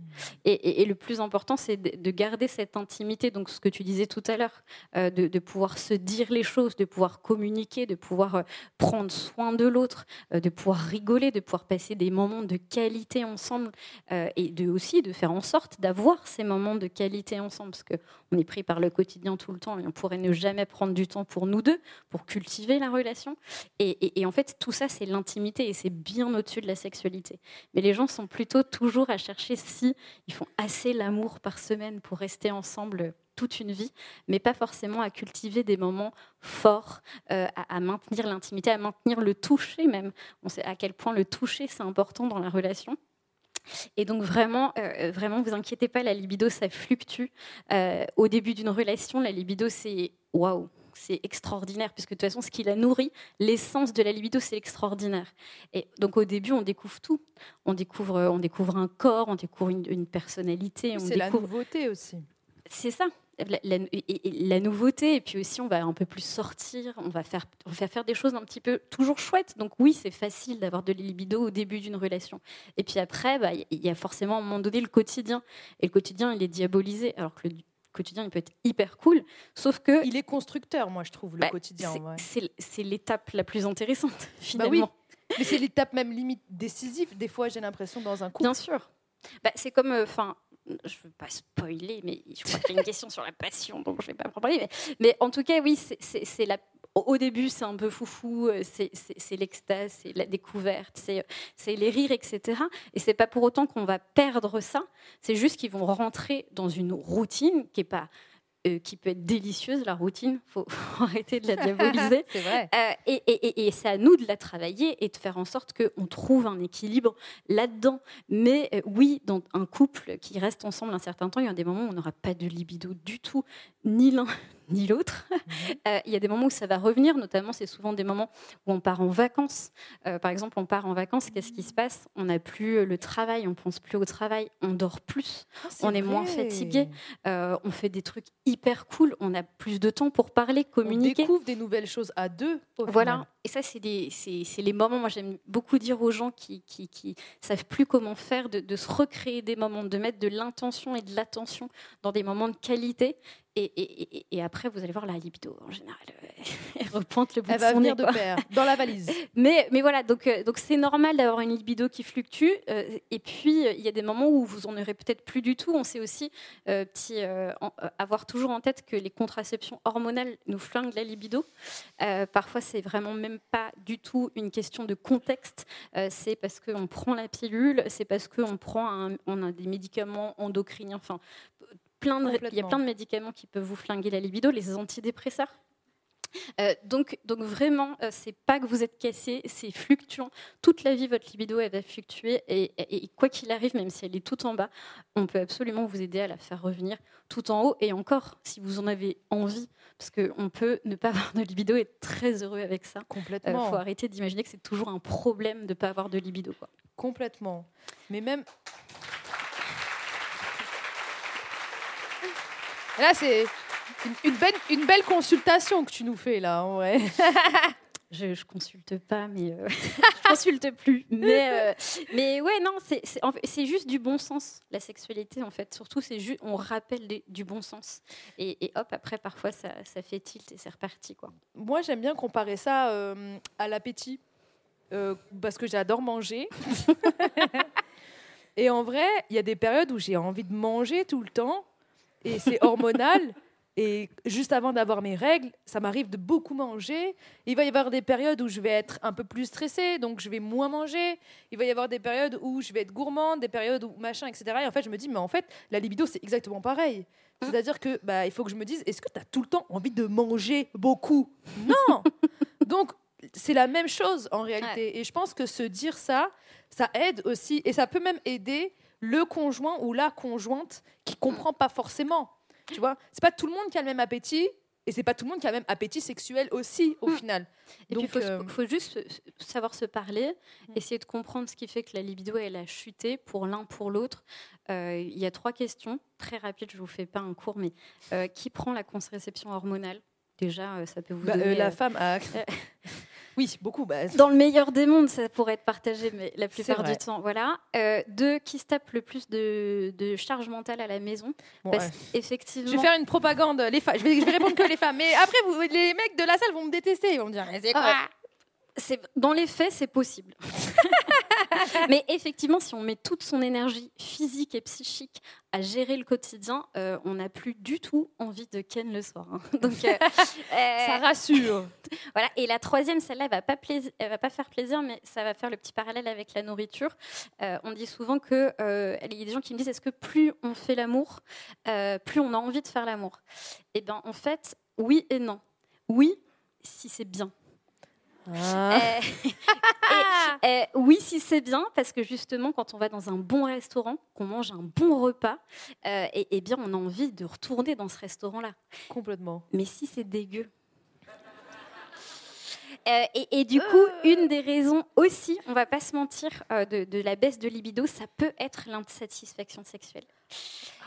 Et, et, et, le plus important, c'est de, de, garder cette intimité. Donc, ce que tu disais tout à l'heure, euh, de, de, pouvoir se dire les choses, de pouvoir communiquer, de pouvoir euh, prendre soin de l'autre, de pouvoir rigoler, de pouvoir passer des moments de qualité ensemble et de, aussi de faire en sorte d'avoir ces moments de qualité ensemble. Parce qu'on est pris par le quotidien tout le temps et on pourrait ne jamais prendre du temps pour nous deux, pour cultiver la relation. Et, en fait, tout ça, c'est l'intimité et c'est bien au-dessus de la sexualité. Mais les gens sont plutôt toujours à chercher si ils font assez l'amour par semaine pour rester ensemble toute une vie, mais pas forcément à cultiver des moments forts, euh, à, maintenir l'intimité, à maintenir le toucher même. On sait à quel point le toucher, c'est important dans la relation. Et donc vraiment, euh, vraiment, vous inquiétez pas, la libido, ça fluctue. Euh, au début d'une relation, la libido, c'est waouh, c'est extraordinaire, puisque de toute façon, ce qui la nourrit, l'essence de la libido, c'est l'extraordinaire. Et donc, au début, on découvre tout. On découvre, on découvre un corps, on découvre une, une personnalité. C'est la nouveauté aussi. C'est ça. La, la, la, nouveauté, et puis aussi, on va un peu plus sortir, on va faire, on va faire des choses un petit peu toujours chouettes. Donc, oui, c'est facile d'avoir de libido au début d'une relation. Et puis après, bah, il y a forcément à un moment donné le quotidien. Et le quotidien, il est diabolisé, alors que le quotidien, il peut être hyper cool, sauf que... Il est constructeur, moi, je trouve, le bah, quotidien. C'est l'étape la plus intéressante, finalement. (laughs) Bah oui. Mais c'est l'étape même limite décisive, des fois, j'ai l'impression, dans un couple. Bien sûr. Bah, c'est comme... Enfin, euh, je ne veux pas spoiler, mais je crois qu'il y a une (laughs) question sur la passion, donc je ne vais pas en parler. Mais, mais, en tout cas, oui, c'est la au début, c'est un peu foufou, euh, c'est l'extase, c'est la découverte, c'est les rires, etc. Et c'est pas pour autant qu'on va perdre ça. C'est juste qu'ils vont rentrer dans une routine qui est pas euh, qui peut être délicieuse, la routine, il faut, (laughs) faut, arrêter de la (laughs) diaboliser. c'est vrai. Euh, et, et, et c'est à nous de la travailler et de faire en sorte qu'on trouve un équilibre là-dedans. Mais euh, oui, dans un couple qui reste ensemble un certain temps, il y a des moments où on n'aura pas de libido du tout, ni l'un (laughs) ni l'autre. Mmh. Euh, il y a des moments où ça va revenir, notamment c'est souvent des moments où on part en vacances. Euh, par exemple, on part en vacances, qu'est-ce qui se passe? On n'a plus le travail, on pense plus au travail, on dort plus, oh, est on est vrai. moins fatigué, euh, on fait des trucs hyper cool, on a plus de temps pour parler, communiquer. On découvre des nouvelles choses à deux. voilà. Final. Et ça, c'est les moments, moi j'aime beaucoup dire aux gens qui, qui, qui savent plus comment faire, de, de, se recréer des moments, de mettre de l'intention et de l'attention dans des moments de qualité. Et, et- et- et après, vous allez voir la libido en général. euh, (laughs) Elle repointe le bout Elle de va son venir nez, de pair, dans la valise. (laughs) Mais, mais voilà, donc euh, donc c'est normal d'avoir une libido qui fluctue. euh, et puis il y a des moments où vous en aurez peut-être plus du tout. On sait aussi euh, petit, euh, en- euh, avoir toujours en tête que les contraceptions hormonales nous flinguent la libido. Parfois c'est vraiment même pas du tout une question de contexte. C'est parce qu'on prend la pilule, c'est parce qu'on prend un- on a des médicaments endocriniens. Enfin, plein de, il y a plein de médicaments qui peuvent vous flinguer la libido, les antidépresseurs. Euh, donc, donc vraiment, euh, c'est pas que vous êtes cassé, c'est fluctuant. Toute la vie, votre libido, elle va fluctuer. Et, et- et quoi qu'il arrive, même si elle est tout en bas, on peut absolument vous aider à la faire revenir tout en haut. Et encore, si vous en avez envie, parce qu'on peut ne pas (laughs) avoir de libido et être très heureux avec ça. Il Complètement. faut arrêter d'imaginer que c'est toujours un problème de ne pas avoir de libido. Quoi. Complètement. Mais même. Là, c'est une, une belle, une belle consultation que tu nous fais, là, en vrai. (laughs) Je, ne consulte pas, mais euh, (laughs) je consulte plus. Mais, euh, mais ouais, non, c'est juste du bon sens, la sexualité, en fait. Surtout, c'est juste, on rappelle du bon sens. Et, et hop, après, parfois, ça, ça fait tilt et c'est reparti, quoi. Moi, j'aime bien comparer ça euh, à l'appétit. euh, parce que j'adore manger. (laughs) et en vrai, il y a des périodes où j'ai envie de manger tout le temps. Et c'est hormonal. Et juste avant d'avoir mes règles, ça m'arrive de beaucoup manger. Il va y avoir des périodes où je vais être un peu plus stressée, donc je vais moins manger. Il va y avoir des périodes où je vais être gourmande, des périodes où machin, etc. Et en fait, je me dis, mais en fait, la libido, c'est exactement pareil. C'est-à-dire que bah, il faut que je me dise, est-ce que tu as tout le temps envie de manger beaucoup? Non Donc, c'est la même chose en réalité. Et je pense que se dire ça, ça aide aussi. Et ça peut même aider le conjoint ou la conjointe qui comprend pas forcément. Tu vois, c'est pas tout le monde qui a le même appétit. Et c'est pas tout le monde qui a le même appétit sexuel aussi, au final. Et Donc, il faut, euh, faut juste savoir se parler, essayer de comprendre ce qui fait que la libido, elle a chuté pour l'un, pour l'autre. Euh, Il y a trois questions, très rapides, je vous fais pas un cours, mais euh, qui prend la contraception hormonale? Déjà, ça peut vous bah, donner... la femme a. (laughs) oui, beaucoup. Bah, Dans le meilleur des mondes, ça pourrait être partagé, mais la plupart du temps, voilà. Euh, deux, qui se tape le plus de, de charge mentale à la maison? Bon, Parce ouais. qu'effectivement... Je vais faire une propagande. Les femmes. Je vais, je vais répondre que les femmes. Mais après, vous, les mecs de la salle vont me détester. Ils vont me dire, mais c'est quoi? Ah, c'est dans les faits, c'est possible. (laughs) (laughs) Mais effectivement, si on met toute son énergie physique et psychique à gérer le quotidien, euh, on n'a plus du tout envie de ken le soir. hein. (laughs) Donc, euh, Ça euh, rassure. (laughs) voilà. Et la troisième, celle-là, elle va pas plaisir, elle va pas faire plaisir, mais ça va faire le petit parallèle avec la nourriture. Euh, on dit souvent que euh, il y a des gens qui me disent est-ce que plus on fait l'amour, plus on a envie de faire l'amour? Eh bien, en fait, oui et non. Oui, si c'est bien. Ah. Euh, (laughs) et, euh, oui, si c'est bien, parce que justement, quand on va dans un bon restaurant, qu'on mange un bon repas, euh, et, eh bien, on a envie de retourner dans ce restaurant-là. Complètement. Mais si c'est dégueu. Euh, et, et du coup, une des raisons aussi, on va pas se mentir, euh, de, de la baisse de libido, ça peut être l'insatisfaction sexuelle.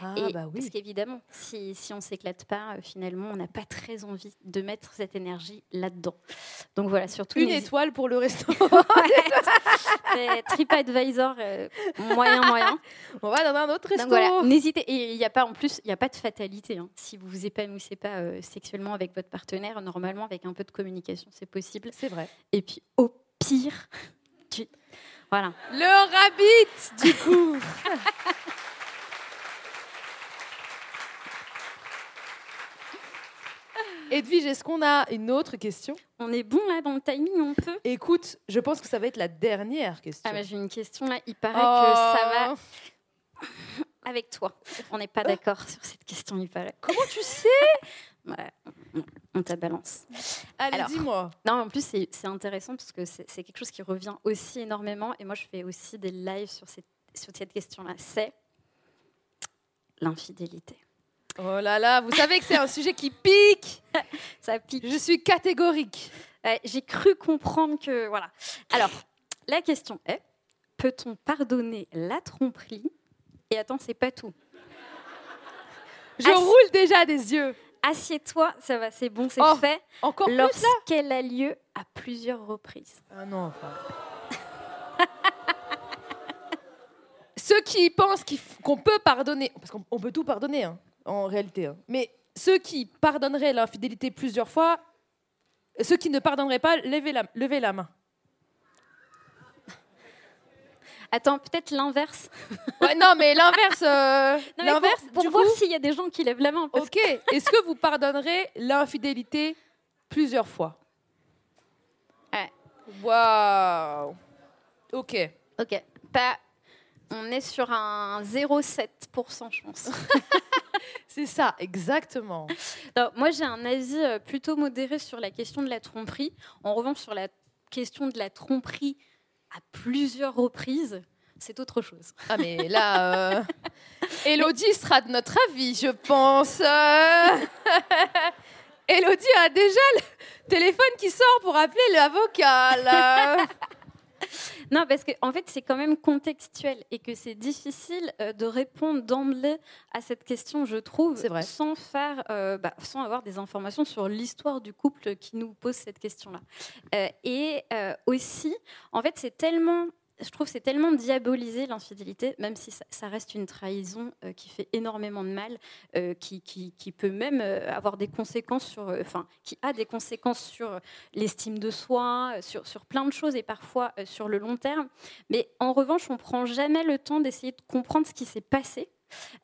Ah, Et bah Parce qu'évidemment, si, si on s'éclate pas, euh, finalement, on n'a pas très envie de mettre cette énergie là-dedans. Donc voilà, surtout Une étoile pour le restaurant. (laughs) TripAdvisor, euh, moyen, moyen. On va dans un autre voilà, n'hésitez. Et il n'y a pas, en plus, il n'y a pas de fatalité. hein. Si vous vous épanouissez pas euh, sexuellement avec votre partenaire, normalement, avec un peu de communication, c'est possible. C'est vrai. Et puis, au pire, tu. Voilà. Le rabbit, du coup. (laughs) Edwige, est-ce qu'on a une autre question? On est bon là dans le timing, on peut? Écoute, je pense que ça va être la dernière question. Ah, bah, j'ai une question là. Il paraît que ça va Oh. (laughs) avec toi. On n'est pas d'accord sur cette question, il paraît. Comment tu sais? (laughs) Ouais, on- t'a balance. Allez, Alors. dis-moi. Non, en plus, c'est intéressant parce que c'est c'est quelque chose qui revient aussi énormément. Et moi, je fais aussi des lives sur cette, sur cette question-là. C'est l'infidélité. Oh là là, vous savez que c'est un sujet qui pique. (laughs) Ça pique. Je suis catégorique. Ouais, J'ai cru comprendre que. Voilà. Alors, la question est peut-on pardonner la tromperie? Et attends, c'est pas tout. Je roule déjà des yeux. Assieds-toi, ça va, c'est bon, c'est Oh, fait. Encore Lorsqu'elle a lieu à plusieurs reprises. Ah non, enfin. Ceux qui pensent qu'on peut pardonner, parce qu'on on peut tout pardonner hein, en réalité, hein. mais ceux qui pardonneraient l'infidélité plusieurs fois, ceux qui ne pardonneraient pas, levez la, levez la main. Attends, peut-être l'inverse. Ouais, non, mais l'inverse. euh, (laughs) Non, mais pour- l'inverse, pour, du voir coup- s'il y a des gens qui lèvent la main. parce Ok. Est-ce que vous pardonnerez l'infidélité plusieurs fois? Ouais. Waouh. Ok. Ok. Pas. On est sur un 0,7%, je pense. (laughs) C'est ça, exactement. (laughs) Alors, moi, j'ai un avis euh, plutôt modéré sur la question de la tromperie. En revanche, sur la question de la tromperie à plusieurs reprises, c'est autre chose. Ah, mais là. euh, (laughs) Elodie sera de notre avis, je pense. (laughs) Elodie a déjà le téléphone qui sort pour appeler l'avocat. Non, parce qu'en en fait, c'est quand même contextuel et que c'est difficile euh, de répondre d'emblée à cette question, je trouve, sans faire, euh, bah, sans avoir des informations sur l'histoire du couple qui nous pose cette question-là. Euh, et euh, aussi, en fait, c'est tellement je trouve c'est tellement diabolisé l'infidélité, même si ça, reste une trahison euh, qui fait énormément de mal, euh, qui, peut même euh, avoir des conséquences sur, enfin, qui a des conséquences sur l'estime de soi, sur, sur plein de choses et parfois sur le long terme. Mais en revanche, on prend jamais le temps d'essayer de comprendre ce qui s'est passé.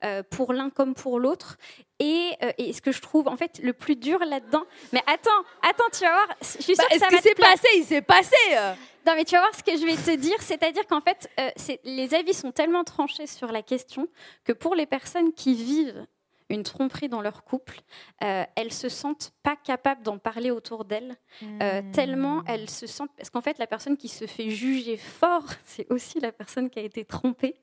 Euh, pour l'un comme pour l'autre. Et, euh, et ce que je trouve en fait le plus dur là-dedans. Mais attends, attends, tu vas voir. Je suis sûre Bah, que ça va s'est passé, il s'est passé. euh. Non, mais tu vas voir ce que je vais te dire. C'est-à-dire qu'en fait, euh, les avis sont tellement tranchés sur la question que pour les personnes qui vivent une tromperie dans leur couple, euh, elles se sentent pas capables d'en parler autour d'elles, euh, Hmm. tellement elles se sentent... Parce qu'en fait, la personne qui se fait juger fort, (laughs) c'est aussi la personne qui a été trompée.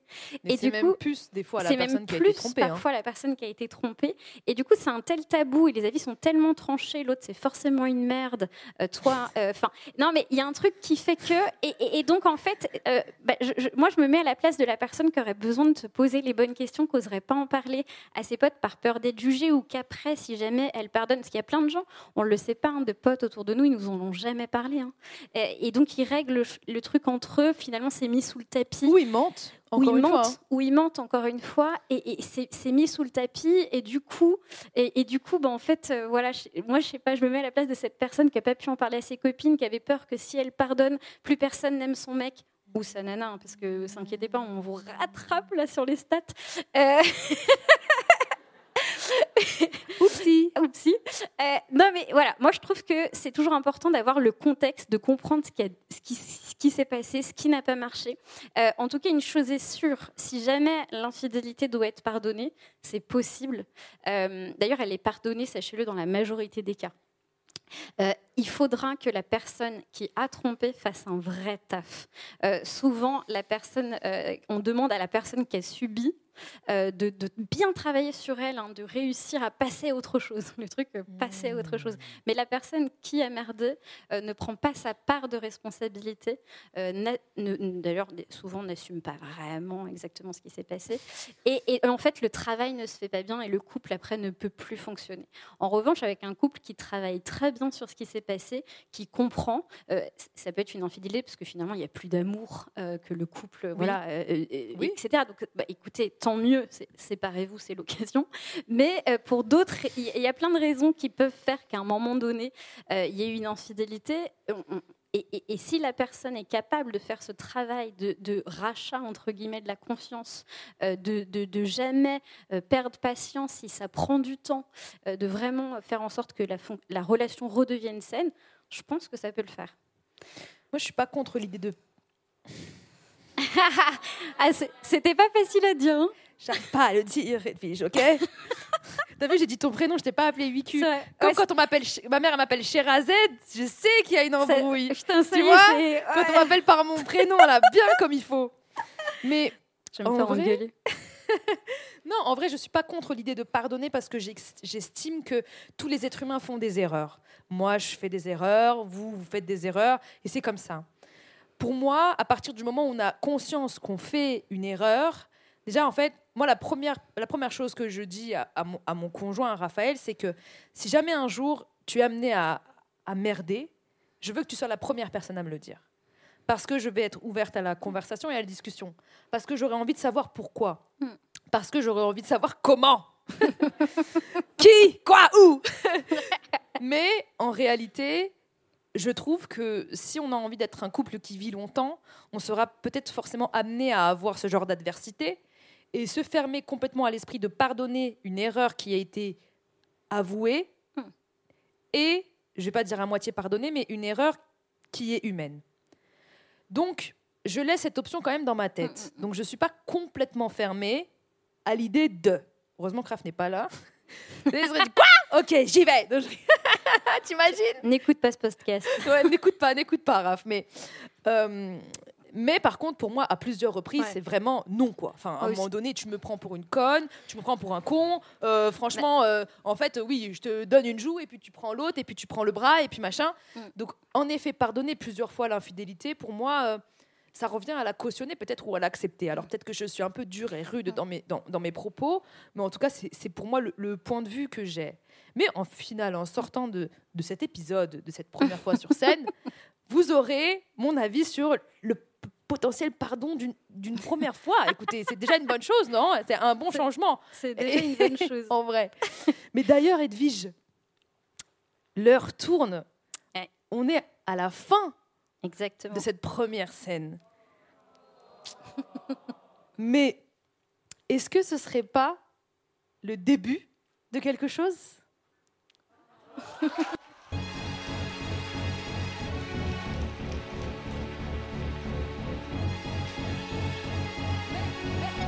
Mais Et c'est du même coup, plus des fois la c'est personne même qui a plus été trompée. hein. parfois la personne qui a été trompée. Et du coup, c'est un tel tabou et les avis sont tellement tranchés. L'autre, c'est forcément une merde. Euh, toi, enfin, non, mais il y a un truc qui fait que. Et, et- et donc, en fait, euh, bah, je- je- moi, je me mets à la place de la personne qui aurait besoin de se poser les bonnes questions, qui n'oserait pas en parler à ses potes par peur d'être jugée ou qu'après, si jamais elle pardonne, parce qu'il y a plein de gens, on ne le sait pas, hein, de potes autour de nous, ils nous en ont jamais parlé. hein. Et, et donc, ils règlent le, truc entre eux. Finalement, c'est mis sous le tapis Ou ils mentent. où Encore ils une fois, mentent, hein. où ils mentent encore une fois, et, et c'est mis sous le tapis, et du coup, et, et du coup, ben en fait, euh, voilà, je- moi, je sais pas, je me mets à la place de cette personne qui a pas pu en parler à ses copines, qui avait peur que si elle pardonne, plus personne n'aime son mec ou sa nana, hein, parce que s'inquiétez pas, on vous rattrape là sur les stats. Euh, (laughs) (laughs) Oupsie. Oupsie. Euh, non, mais voilà, moi je trouve que c'est toujours important d'avoir le contexte, de comprendre ce qui, s'est passé, ce qui n'a pas marché. Euh, en tout cas, une chose est sûre, si jamais l'infidélité doit être pardonnée, c'est possible. Euh, D'ailleurs, elle est pardonnée, sachez-le, dans la majorité des cas. Il faudra que la personne qui a trompé fasse un vrai taf. Souvent, la personne, on demande à la personne qui a subi euh, de, de bien travailler sur elle, hein, de réussir à passer à autre chose. (laughs) Le truc, euh, passer à autre chose. Mais la personne qui a merdé euh, ne prend pas sa part de responsabilité. D'ailleurs, souvent n'assume pas vraiment exactement ce qui s'est passé. Et, et en fait, le travail ne se fait pas bien et le couple après ne peut plus fonctionner. En revanche, avec un couple qui travaille très bien sur ce qui s'est passé, qui comprend, ça peut être une infidélité parce que finalement il n'y a plus d'amour que le couple, voilà, Oui. etc. Donc, bah, écoutez, tant mieux, séparez-vous, c'est l'occasion. Mais euh, pour d'autres, il y, a plein de raisons qui peuvent faire qu'à un moment donné, euh, il y ait une infidélité. Et, si la personne est capable de faire ce travail de, rachat, entre guillemets, de la confiance, euh, de, de- jamais perdre patience si ça prend du temps, de vraiment faire en sorte que la, la relation redevienne saine, je pense que ça peut le faire. Moi, je suis pas contre l'idée de. Ah, c'était pas facile à dire. hein J'arrive pas à le dire, Edwige, ok? (laughs) T'as vu, j'ai dit ton prénom, je t'ai pas appelé 8Q. C'est vrai. Comme Ouais, quand on m'appelle, ma mère elle m'appelle Sherazade, je sais qu'il y a une embrouille. Putain, Tu vois? Quand on m'appelle par mon prénom, là, bien comme il faut. Mais Je vais me en faire vrai, engueuler. (laughs) Non, en vrai, je suis pas contre l'idée de pardonner parce que j'estime que tous les êtres humains font des erreurs. Moi, je fais des erreurs, vous, vous faites des erreurs, et c'est comme ça. Pour moi, à partir du moment où on a conscience qu'on fait une erreur, déjà, en fait, moi, la première, la première chose que je dis à, à mon, à mon conjoint, à Raphaël, c'est que si jamais un jour tu es amené à, à merder, je veux que tu sois la première personne à me le dire. Parce que je vais être ouverte à la conversation et à la discussion. Parce que j'aurais envie de savoir pourquoi. Hmm. Parce que j'aurais envie de savoir comment. (laughs) Qui? Quoi? Où? (laughs) Mais en réalité, je trouve que si on a envie d'être un couple qui vit longtemps, on sera peut-être forcément amené à avoir ce genre d'adversité et se fermer complètement à l'esprit de pardonner une erreur qui a été avouée et, je vais pas dire à moitié pardonnée, mais une erreur qui est humaine. Donc, je laisse cette option quand même dans ma tête. Donc, je suis pas complètement fermée à l'idée de. Heureusement Raph n'est pas là. (laughs) (laughs) Quoi? Ok, j'y vais. (laughs) T'imagines N'écoute pas ce podcast. (laughs) Ouais, n'écoute pas, n'écoute pas, Raph. Mais, euh, mais par contre, pour moi, à plusieurs reprises, Ouais. c'est vraiment non, quoi. Enfin, à Ah un oui, moment donné, tu me prends pour une conne, tu me prends pour un con. Euh, franchement, euh, en fait, oui, je te donne une joue et puis tu prends l'autre et puis tu prends le bras et puis machin. Mm. Donc, en effet, pardonner plusieurs fois l'infidélité, pour moi. Ça revient à la cautionner peut-être ou à l'accepter. Alors peut-être que je suis un peu dure et rude dans mes, dans, dans mes propos, mais en tout cas, c'est pour moi le, le point de vue que j'ai. Mais en final, en sortant de, de cet épisode, de cette première fois sur scène, (laughs) vous aurez mon avis sur le potentiel pardon d'une- d'une première fois. Écoutez, c'est déjà une bonne chose, non? C'est un bon changement. C'est déjà une bonne (laughs) chose. en vrai. Mais d'ailleurs, Edwige, l'heure tourne. Ouais. On est à la fin Exactement. de cette première scène. Mais est-ce que ce serait pas le début de quelque chose?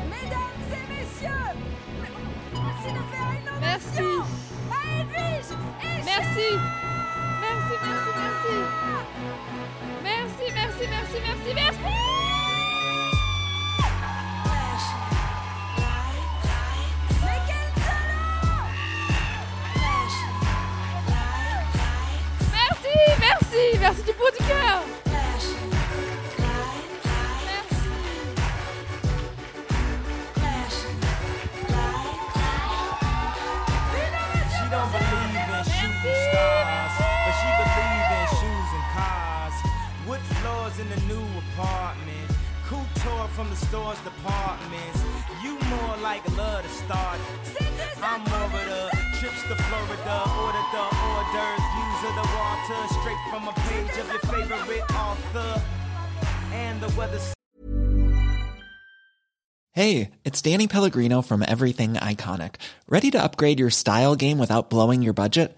Mesdames et messieurs, merci de faire une Merci. Merci. Merci, merci, merci. Merci, merci, merci, merci, Merci, merci, merci du Couture from the store's departments. You more like love to start. I'm of the trips to Florida, order the views of the water, straight from a page of your favorite author. And the weather. Hey, it's Danny Pellegrino from Everything Iconic. Ready to upgrade your style game without blowing your budget?